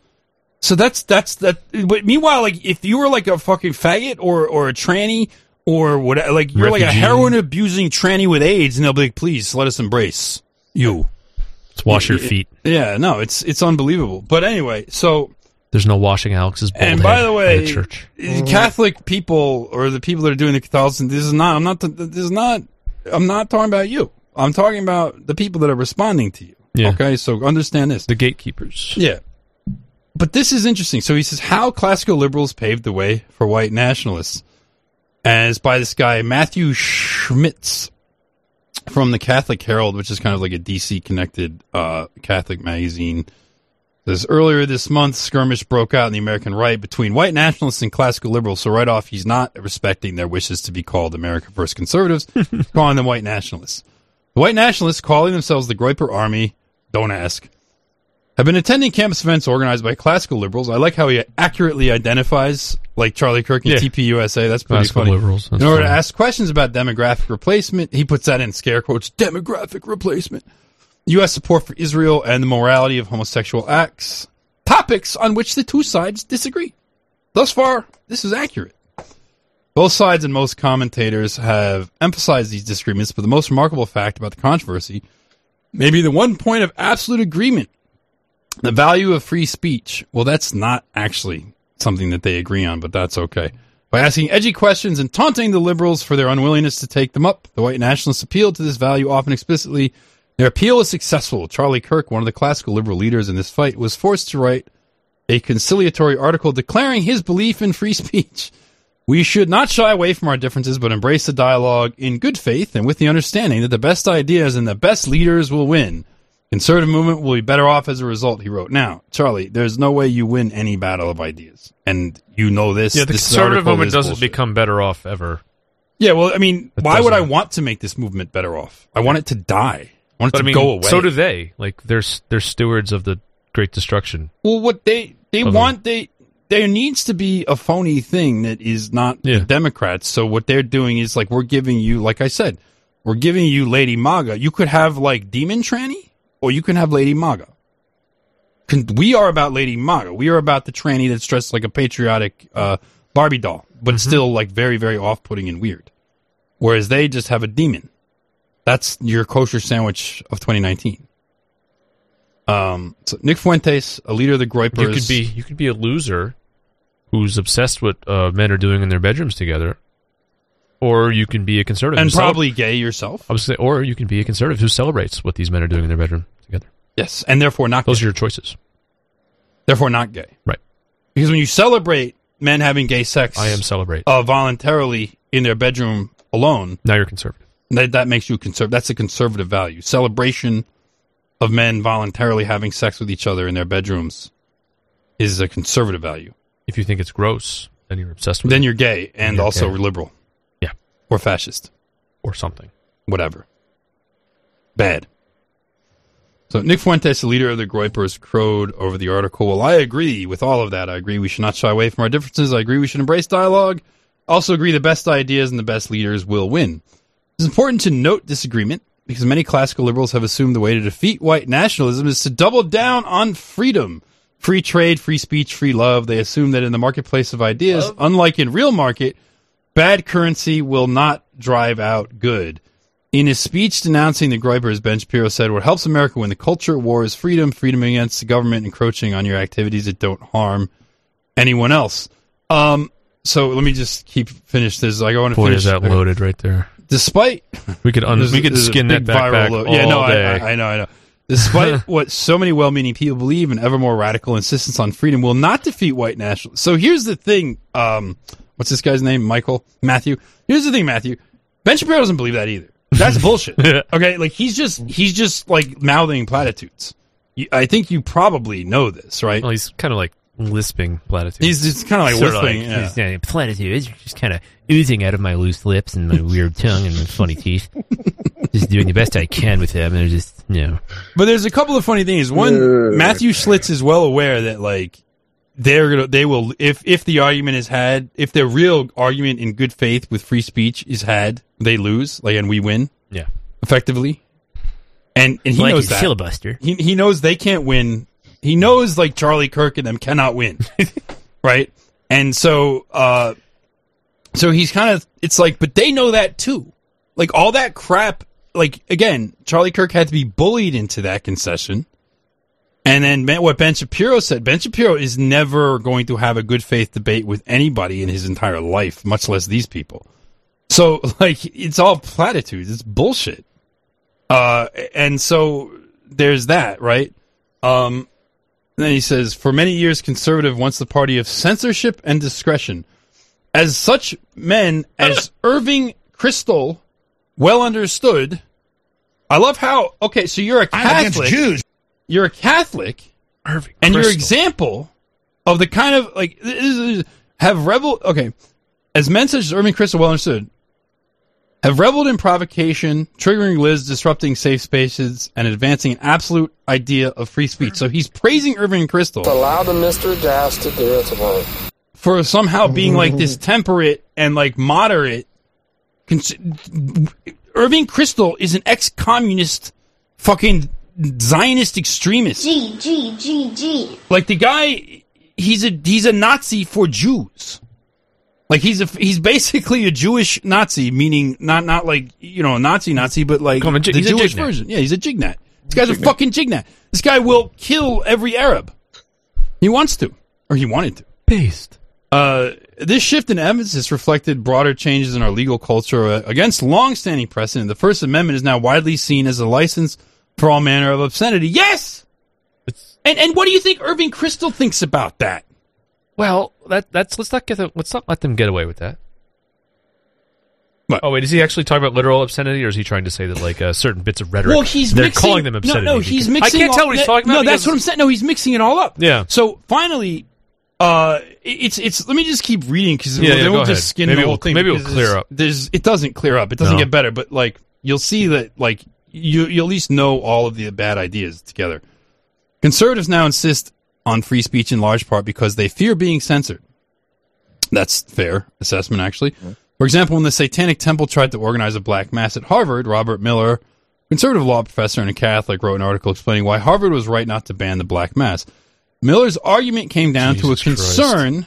So that's that's that. But meanwhile, like if you were like a fucking faggot or or a tranny or what, like you're like a heroin abusing tranny with AIDS, and they'll be like, please let us embrace you. Let's wash your feet. Yeah, no, it's it's unbelievable. But anyway, so There's no washing Alex's bald and by the way, church. Catholic people or the people that are doing the Catholicism, this is not. I'm not. This is not. I'm not talking about you. I'm talking about the people that are responding to you. Yeah. Okay, so understand this. The gatekeepers. Yeah. But this is interesting. So he says how classical liberals paved the way for white nationalists, as by this guy Matthew Schmitz from the Catholic Herald, which is kind of like a DC connected uh, Catholic magazine. Says earlier this month, skirmish broke out in the American right between white nationalists and classical liberals. So right off, he's not respecting their wishes to be called America First conservatives, <laughs> calling them white nationalists. The white nationalists, calling themselves the Groyper Army, don't ask, have been attending campus events organized by classical liberals. I like how he accurately identifies, like Charlie Kirk and Yeah. TPUSA. That's pretty Classical funny. liberals, that's in order to ask questions about demographic replacement, he puts that in scare quotes: demographic replacement. U.S. support for Israel and the morality of homosexual acts, topics on which the two sides disagree. Thus far, this is accurate. Both sides and most commentators have emphasized these disagreements, but the most remarkable fact about the controversy may be the one point of absolute agreement the value of free speech. Well, that's not actually something that they agree on, but that's okay. By asking edgy questions and taunting the liberals for their unwillingness to take them up, the white nationalists appealed to this value often explicitly. Their appeal was successful. Charlie Kirk, one of the classical liberal leaders in this fight, was forced to write a conciliatory article declaring his belief in free <laughs> speech. We should not shy away from our differences, but embrace the dialogue in good faith and with the understanding that the best ideas and the best leaders will win. Conservative movement will be better off as a result, he wrote. Now, Charlie, there's no way you win any battle of ideas. And you know this. Yeah, the This conservative movement doesn't bullshit. become better off ever. Yeah, well, I mean, It why would I want to make this movement better off? I want it to die. I want it But I to mean, go away. so do they. Like they're they're stewards of the Great Destruction. Well, what they they want they there needs to be a phony thing that is not the Democrats. So what they're doing is like we're giving you, like I said, we're giving you Lady Maga. You could have like Demon Tranny, or you can have Lady Maga. We are about Lady Maga. We are about the tranny that's dressed like a patriotic uh, Barbie doll, but still like very very off putting and weird. Whereas they just have a demon. That's your kosher sandwich of 2019. Um, so Nick Fuentes, a leader of the Groypers. You could be you could be a loser who's obsessed with uh, men are doing in their bedrooms together, or you can be a conservative and probably gay yourself. I would say, or you can be a conservative who celebrates what these men are doing in their bedroom together. Yes, and therefore not. Those gay. are your choices. Therefore not gay. Right. Because when you celebrate men having gay sex, I am celebrate. uh, voluntarily in their bedroom alone. Now you're conservative. That that makes you conservative. That's a conservative value. Celebration of men voluntarily having sex with each other in their bedrooms is a conservative value. If you think it's gross, then you're obsessed with then it. you're gay and You're also gay. liberal. Or fascist. or something. Whatever. Bad. So Nick Fuentes, the leader of the Groypers, crowed over the article. Well, I agree with all of that. I agree we should not shy away from our differences. I agree we should embrace dialogue. Also agree the best ideas and the best leaders will win. It's important to note disagreement because many classical liberals have assumed the way to defeat white nationalism is to double down on freedom. Free trade, free speech, free love. They assume that in the marketplace of ideas, unlike in real market, bad currency will not drive out good. In his speech denouncing the Groypers, Ben Shapiro said, What helps America win the culture war is freedom, freedom against the government encroaching on your activities that don't harm anyone else. Um, so let me just keep finish this. I want to Boy, finish. is that loaded right there. Despite We could un- <laughs> we could skin that backpack all yeah, no. I, I, I know, I know. Despite <laughs> what so many well-meaning people believe, an ever more radical insistence on freedom will not defeat white nationalism. So here's the thing. Um, what's this guy's name? Michael Matthew. Here's the thing, Matthew. Ben Shapiro doesn't believe that either. That's <laughs> bullshit. okay, like he's just he's just like mouthing platitudes. You, I think you probably know this, right? Well, he's kind of like lisping platitudes. He's just kind of like Sorta lisping. yeah. These, uh, platitudes are just kind of oozing out of my loose lips and my weird tongue and my funny teeth. <laughs> just doing the best I can with them. They're just, you know. But there's a couple of funny things. One, Matthew Schlitz is well aware that like they're gonna they will if if the argument is had if the real argument in good faith with free speech is had they lose like and we win Yeah. effectively. And and he Like knows that. filibuster. he he knows they can't win. He knows like Charlie Kirk and them cannot win. <laughs> Right? And so uh so he's kind of it's like but they know that too. Like all that crap like again Charlie Kirk had to be bullied into that concession and then Ben- what Ben Shapiro said, Ben Shapiro is never going to have a good faith debate with anybody in his entire life, much less these people. So, <laughs> like, it's all platitudes. It's bullshit. Uh, and so there's that, right? Um, then he says, for many years, conservative wants the party of censorship and discretion. As such men as <laughs> Irving Kristol well understood, I love how, okay, so you're a Catholic you're a Catholic, Irving and your example of the kind of like this is- have rebel. Okay, as men such as Irving Kristol well understood, have reveled in provocation, triggering lids, disrupting safe spaces, and advancing an absolute idea of free speech. So he's praising Irving Kristol. Allow the Mr. Gas to do its work. for somehow being like this temperate and like moderate. Cons- Irving Kristol is an ex-communist, fucking Zionist extremist. G G G G. Like the guy, he's a he's a Nazi for Jews. Like he's a he's basically a Jewish Nazi, meaning not not like you know a Nazi Nazi, but like Come on, the he's a Jewish jignat. version. Yeah, he's a jignat. This guy's a fucking jignat. This guy will kill every Arab. He wants to, or he wanted to. Based. Uh, this shift in emphasis reflected broader changes in our legal culture uh, against long-standing precedent. The First Amendment is now widely seen as a license for all manner of obscenity. Yes, and and what do you think Irving Kristol thinks about that? Well, that that's let's not get the, let's not let them get away with that. What? Oh wait, is he actually talking about literal obscenity, or is he trying to say that like uh, certain bits of rhetoric? Well, he's they're mixing, calling them obscenity. No, no, he's mixing. I can't all- tell what he's talking about. No, that's because- what I'm saying. No, he's mixing it all up. Yeah. So finally, uh, it's it's. Let me just keep reading because Yeah, then yeah, we'll go just ahead. skin Maybe the whole we'll- thing. maybe it'll clear up. There's it doesn't clear up. It doesn't No. get better, but like you'll see that like you you at least know all of the bad ideas together. Conservatives now insist on free speech in large part because they fear being censored. That's fair assessment, actually. For example, when the Satanic Temple tried to organize a black mass at Harvard, Robert Miller, conservative law professor and a Catholic, wrote an article explaining why Harvard was right not to ban the black mass. Miller's argument came down to a Jesus Christ. concern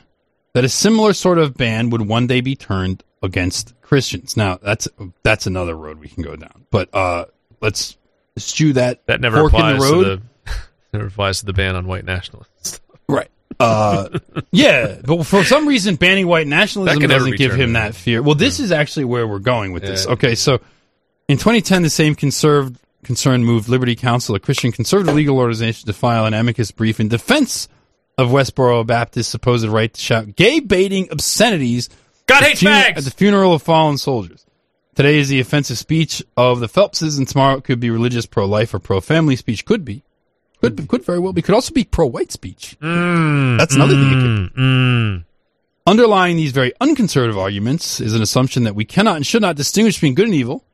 that a similar sort of ban would one day be turned against Christians. Now, that's that's another road we can go down. But uh, let's stew that that never fork in the road. to the <laughs> never applies to the ban on white nationalists. <laughs> Right. Uh, yeah, but for some reason, banning white nationalism doesn't give him that fear. Well, this is actually where we're going with this. Yeah. Okay, so in 2010, the same conserved concern moved Liberty Counsel, a Christian conservative legal organization, to file an amicus brief in defense of Westboro Baptist's supposed right to shout gay baiting obscenities God hates fun- fags! at the funeral of fallen soldiers. Today is the offensive speech of the Phelpses, and tomorrow it could be religious, pro-life, or pro-family speech. Could be, could could very well be. Could also be pro-white speech. Mm, That's another thing it could mm, mm. Underlying these very unconservative arguments is an assumption that we cannot and should not distinguish between good and evil,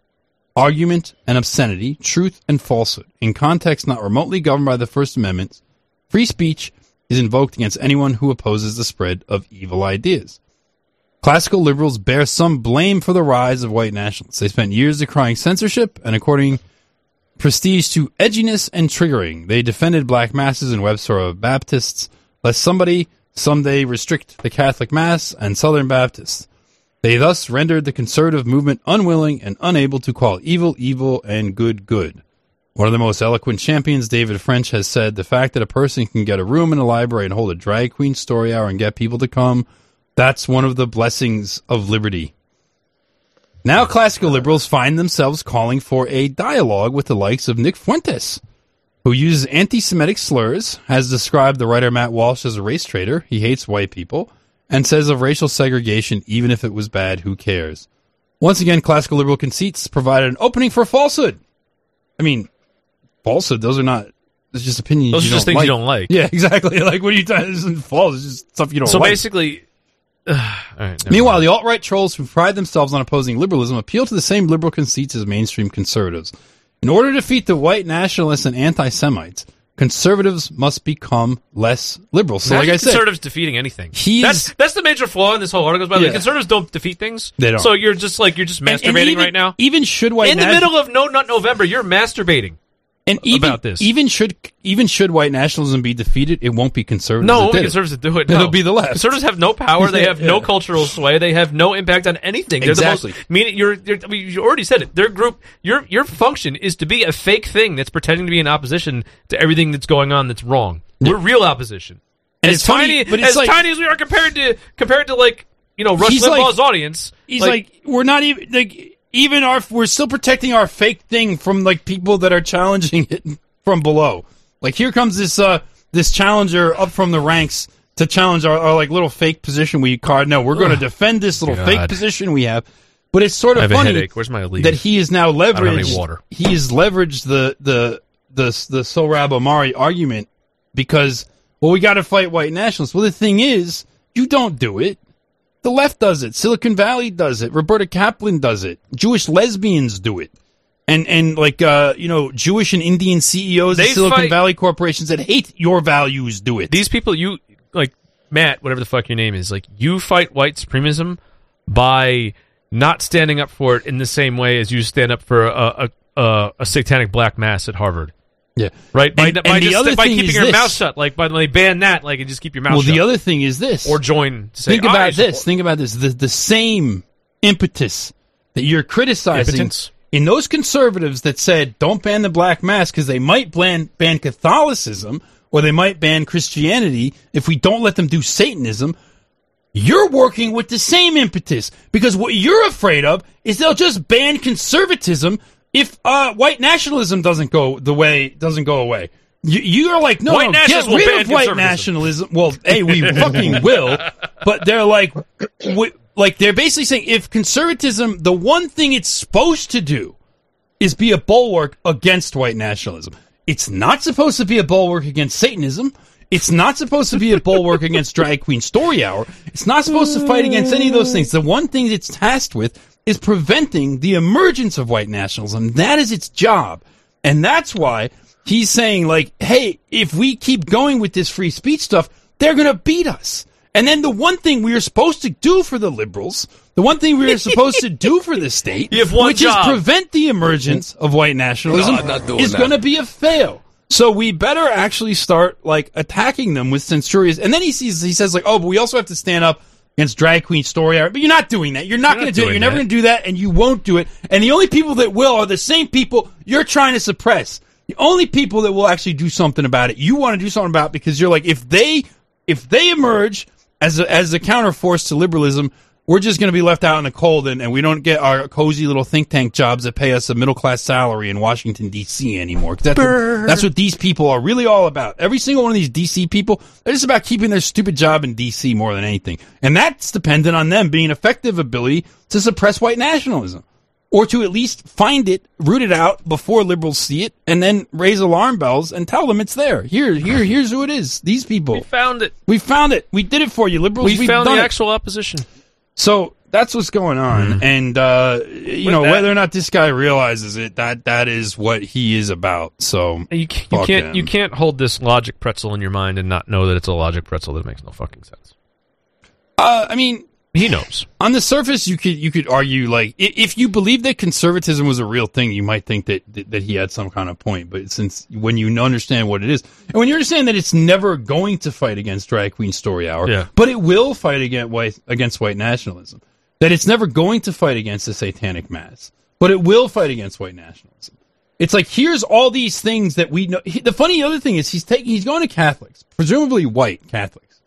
argument and obscenity, truth and falsehood. In context not remotely governed by the First Amendment, free speech is invoked against anyone who opposes the spread of evil ideas. Classical liberals bear some blame for the rise of white nationalists. They spent years decrying censorship and according prestige to edginess and triggering. They defended black masses and Westboro Baptists, lest somebody someday restrict the Catholic Mass and Southern Baptists. They thus rendered the conservative movement unwilling and unable to call evil evil and good good. One of the most eloquent champions, David French, has said the fact that a person can get a room in a library and hold a drag queen story hour and get people to come, that's one of the blessings of liberty. Now, classical liberals find themselves calling for a dialogue with the likes of Nick Fuentes, who uses anti Semitic slurs, has described the writer Matt Walsh as a race traitor, he hates white people, and says of racial segregation, even if it was bad, who cares? Once again, classical liberal conceits provide an opening for falsehood. I mean, falsehood, those are not. It's just opinions. Those you are just things like. you don't like. <laughs> Yeah, exactly. <laughs> Like, what are you talking? This isn't false. It's just stuff you don't like. so like. basically, all right, Meanwhile, mind. the alt right trolls who pride themselves on opposing liberalism appeal to the same liberal conceits as mainstream conservatives. In order to defeat the white nationalists and anti Semites, conservatives must become less liberal. So, like Imagine I said, conservatives defeating anything. He's- that's that's the major flaw in this whole article. By the way, conservatives don't defeat things. They don't. So you're just like you're just And- and masturbating even- right now. Even should white in the middle of No Nut November, you're masturbating. And even, about this. Even should even should white nationalism be defeated, it won't be conservatives. No, only it. conservatives that do it. It'll be the left. Conservatives have no power. They <laughs> have no cultural sway. They have no impact on anything. They're Exactly. the most. Meaning, you're, you're. I mean, you already said it. Their group. Your your function is to be a fake thing that's pretending to be in opposition to everything that's going on that's wrong. We're real opposition. And as it's funny, tiny, but it's as like- tiny as we are compared to compared to like you know Rush He's like- Limbaugh's audience. He's like, we're not even like even our we're still protecting our fake thing from like people that are challenging it from below. Like here comes this uh this challenger up from the ranks to challenge our, our like little fake position we card. No, we're going to defend this little God. fake position we have. But it's sort of I have a funny headache. Where's my that he is now I don't have any leveraged. water. He has leveraged the the the the Sohrab Ahmari argument because well we got to fight white nationalists. Well, the thing is, you don't do it. The left does it. Silicon Valley does it. Roberta Kaplan does it. Jewish lesbians do it. And and like uh you know Jewish and Indian CEOs They of Silicon fight- Valley corporations that hate your values do it. These people, you like Matt, whatever the fuck your name is, like you fight white supremacism by not standing up for it in the same way as you stand up for a a, a, a satanic black mass at Harvard. Yeah, right. By, And- by and the just by keeping your this. mouth shut, like by they ban that, like and just keep your mouth well, shut. the other thing is this. or join. Say, think "I about support-" this. Think about this. The the same impetus that you're criticizing Impotence? in those conservatives that said don't ban the black mass because they might ban ban Catholicism or they might ban Christianity if we don't let them do Satanism. You're working with the same impetus because what you're afraid of is they'll just ban conservatism if uh, white nationalism doesn't go the way doesn't go away. You, you're like, no, White no, get rid of white nationalism. Well, hey, we <laughs> fucking will, but they're like, we, like they're basically saying if conservatism, the one thing it's supposed to do is be a bulwark against white nationalism. It's not supposed to be a bulwark against Satanism. It's not supposed to be a bulwark against Drag Queen Story Hour. It's not supposed to fight against any of those things. The one thing it's tasked with is preventing the emergence of white nationalism. That is its job. And that's why he's saying, like, hey, if we keep going with this free speech stuff, they're going to beat us. And then the one thing we are supposed to do for the liberals, the one thing we are supposed to do for the state, <laughs> You have one which job. is prevent the emergence of white nationalism, No, I'm not doing is going to be a fail. So we better actually start like attacking them with censurious. And then he sees, he says like, oh, but we also have to stand up against drag queen story hour. But you're not doing that. You're not going to do it. You're never going to do that, and you won't do it. And the only people that will are the same people you're trying to suppress. The only people that will actually do something about it, you want to do something about it because you're like, if they, if they emerge as a, as a counterforce to liberalism, we're just going to be left out in the cold and, and we don't get our cozy little think tank jobs that pay us a middle class salary in Washington D.C. anymore. That's what, that's what these people are really all about. Every single one of these D.C. people, they're just about keeping their stupid job in D.C. more than anything, and that's dependent on them being effective ability to suppress white nationalism. or to at least find it, root it out before liberals see it, and then raise alarm bells and tell them it's there. Here, here, here's who it is. These people. We found it. We found it. We did it for you, liberals. We We've found done the it. actual opposition. So that's what's going on, and uh, you With know that- whether or not this guy realizes it, that that is what he is about. So You, you can't him. you can't hold this logic pretzel in your mind and not know that it's a logic pretzel that makes no fucking sense. Uh, I mean, he knows. On the surface, you could you could argue like if you believe that conservatism was a real thing, you might think that that he had some kind of point. But since when you understand what it is, and when you understand that it's never going to fight against drag queen story hour, Yeah. but it will fight against white against white nationalism. That it's never going to fight against the satanic mass, but it will fight against white nationalism. It's like here's all these things that we know. he- The funny other thing is he's taking he's going to Catholics, presumably white Catholics,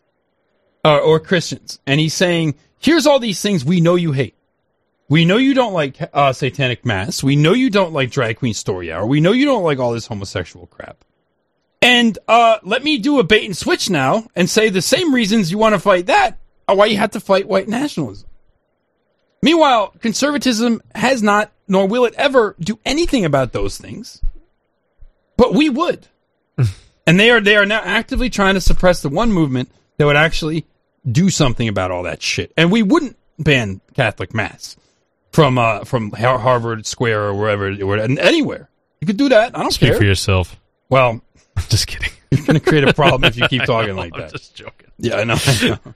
uh, or Christians, and he's saying here's all these things we know you hate. We know you don't like uh, satanic mass. We know you don't like drag queen story hour. We know you don't like all this homosexual crap. And uh, let me do a bait and switch now and say the same reasons you want to fight that are why you have to fight white nationalism. Meanwhile, conservatism has not, nor will it ever, do anything about those things. But we would. <laughs> and they are they are now actively trying to suppress the one movement that would actually do something about all that shit. And we wouldn't ban Catholic mass from uh from Harvard Square or wherever or anywhere. You could do that. I don't Speak care. for yourself. Well, <laughs> just kidding. You're going to create a problem if you keep <laughs> talking like I'm that. just joking. Yeah, I know. I know.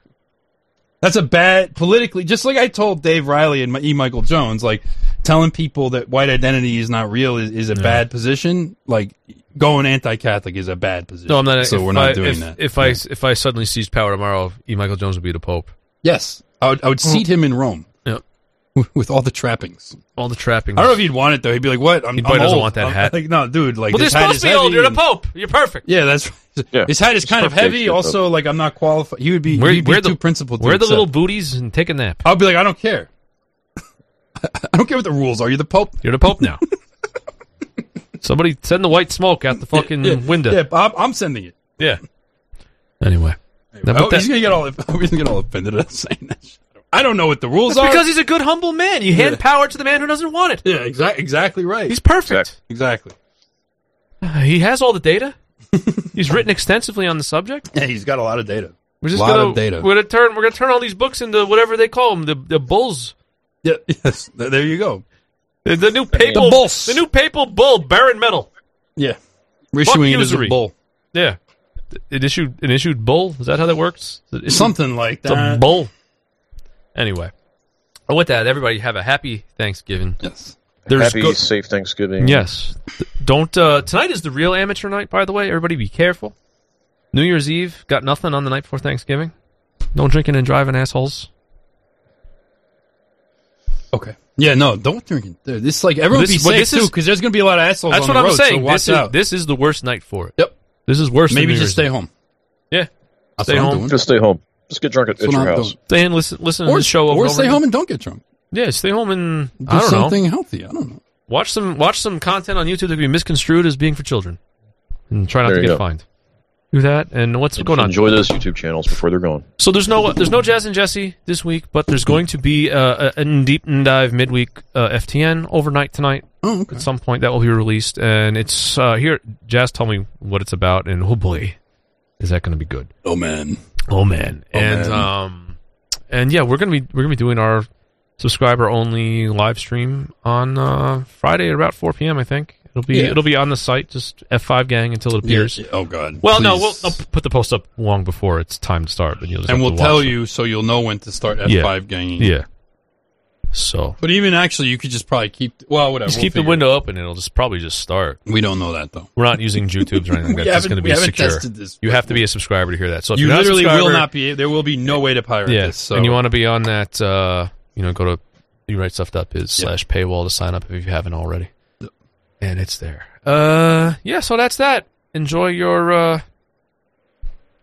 That's a bad politically. Just like I told Dave Riley and E. Michael Jones, like telling people that white identity is not real is, is a Yeah. bad position. Like going anti-Catholic is a bad position. No, I'm not. So we're not I, doing if, that. If I if I suddenly seized power tomorrow, E. Michael Jones would be the Pope. Yes, I would. I would seat mm. him in Rome. Yep. With, with all the trappings. All the trappings. I don't know if he'd want it though. He'd be like, "What? I'm, He probably I'm doesn't old. want that I'm- hat. Like, no, dude. Like, well, you're hat supposed is to be oh, old. You're the Pope. You're perfect. Yeah, that's Yeah. His hat is kind of heavy. shit, though. Also, like I'm not qualified. He would be. Where, he'd be where too the principled. to Where the little booties and take a nap. I'll be like, I don't care. I don't care what the rules are. You're the Pope. You're the Pope now. <laughs> Somebody send the white smoke out the fucking Yeah, window. Yeah, I'm, I'm sending it. Yeah. Anyway. Now, Oh, that- he's gonna get all. <laughs> Oh, he's gonna get all offended at saying that. Shit. I don't know what the rules That's are. because he's a good, humble man. You hand Yeah. power to the man who doesn't want it. yeah, exactly, exactly right. He's perfect. exactly. <sighs> He has all the data. he's written extensively on the subject. Yeah, he's got a lot of data. We're just lot gonna of data. we're gonna turn we're gonna turn all these books into whatever they call them the the bulls. Yeah, yes. There you go. The, the new papal The bulls. the new papal bull bearing metal. Yeah, we're issuing it as a bull. Yeah, it issued an issued bull. Is that how that works? Issued- Something like It's a bull. Anyway, and with that, everybody have a happy Thanksgiving. Yes. There's Happy, go- safe Thanksgiving. Yes. Don't uh tonight is the real amateur night, by the way. Everybody be careful. New Year's Eve, got nothing on the night before Thanksgiving. No drinking and driving assholes. Okay. Yeah, no, don't drink it. Dude, This like everyone This- be well, safe this too, because there's gonna be a lot of assholes That's on what the I'm road. saying. So watch this is out. this is the worst night for it. Yep. This is worse Maybe than New just Year's stay home. Yeah. That's stay what I'm home. doing. Just stay home. Just get drunk at, That's at what your I'm house. doing. Stay and listen listen Or, to the show over or and stay over home again. and don't get drunk. Yeah, stay home and Do I don't something know. healthy. I don't know. Watch some watch some content on YouTube that can be misconstrued as being for children. And try not There to you get go. fined. Do that and what's going on? Enjoy those YouTube channels before they're gone. So there's no there's no Jazz and Jesse this week, but there's going to be uh, a, a deep dive midweek uh, FTN overnight tonight. Oh, okay. At some point that will be released, and it's uh, here. Jazz tell me what it's about, and oh boy, is that going to be good? Oh man. Oh man, Oh, and man. um, and yeah, we're gonna be we're gonna be doing our subscriber only live stream on uh, Friday at about 4 p.m. I think it'll be Yeah. it'll be on the site, just F5 gang until it appears. Yeah, yeah. Oh god. Well, no, we'll I'll put the post up long before it's time to start, but you'll just and we'll tell it. you so you'll know when to start F5 Yeah. ganging. Yeah. So But even actually, you could just probably keep. Well, whatever. just we'll keep the window open, and it'll just probably just start. We don't know that though. We're not using <laughs> YouTubes or anything. That's just going to be secure. You have to be a subscriber to hear that. So if you you're not a literally will not be. There will be no way to pirate yeah, this. So and you want to be on that, uh, you know, go to you write stuff up is slash paywall to sign up if you haven't already, and it's there. Uh, yeah. So that's that. Enjoy your uh,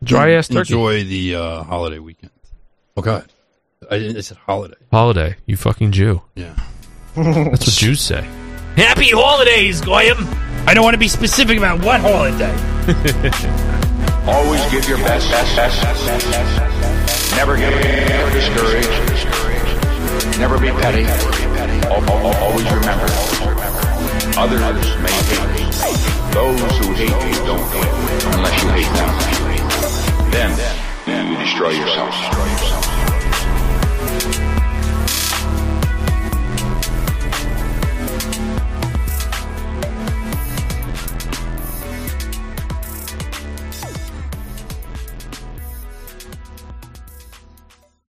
dry ass turkey Enjoy the uh, holiday weekend. Oh God, I, I said holiday. holiday. You fucking Jew. Yeah. <laughs> That's what Jews say. Happy holidays, Goyim! I don't want to be specific about what holiday. <laughs> Always give your best. Never get never discouraged. Never be petty. al- al- always remember, others may hate. Those who hate you don't hate unless you hate them. Then you destroy yourself.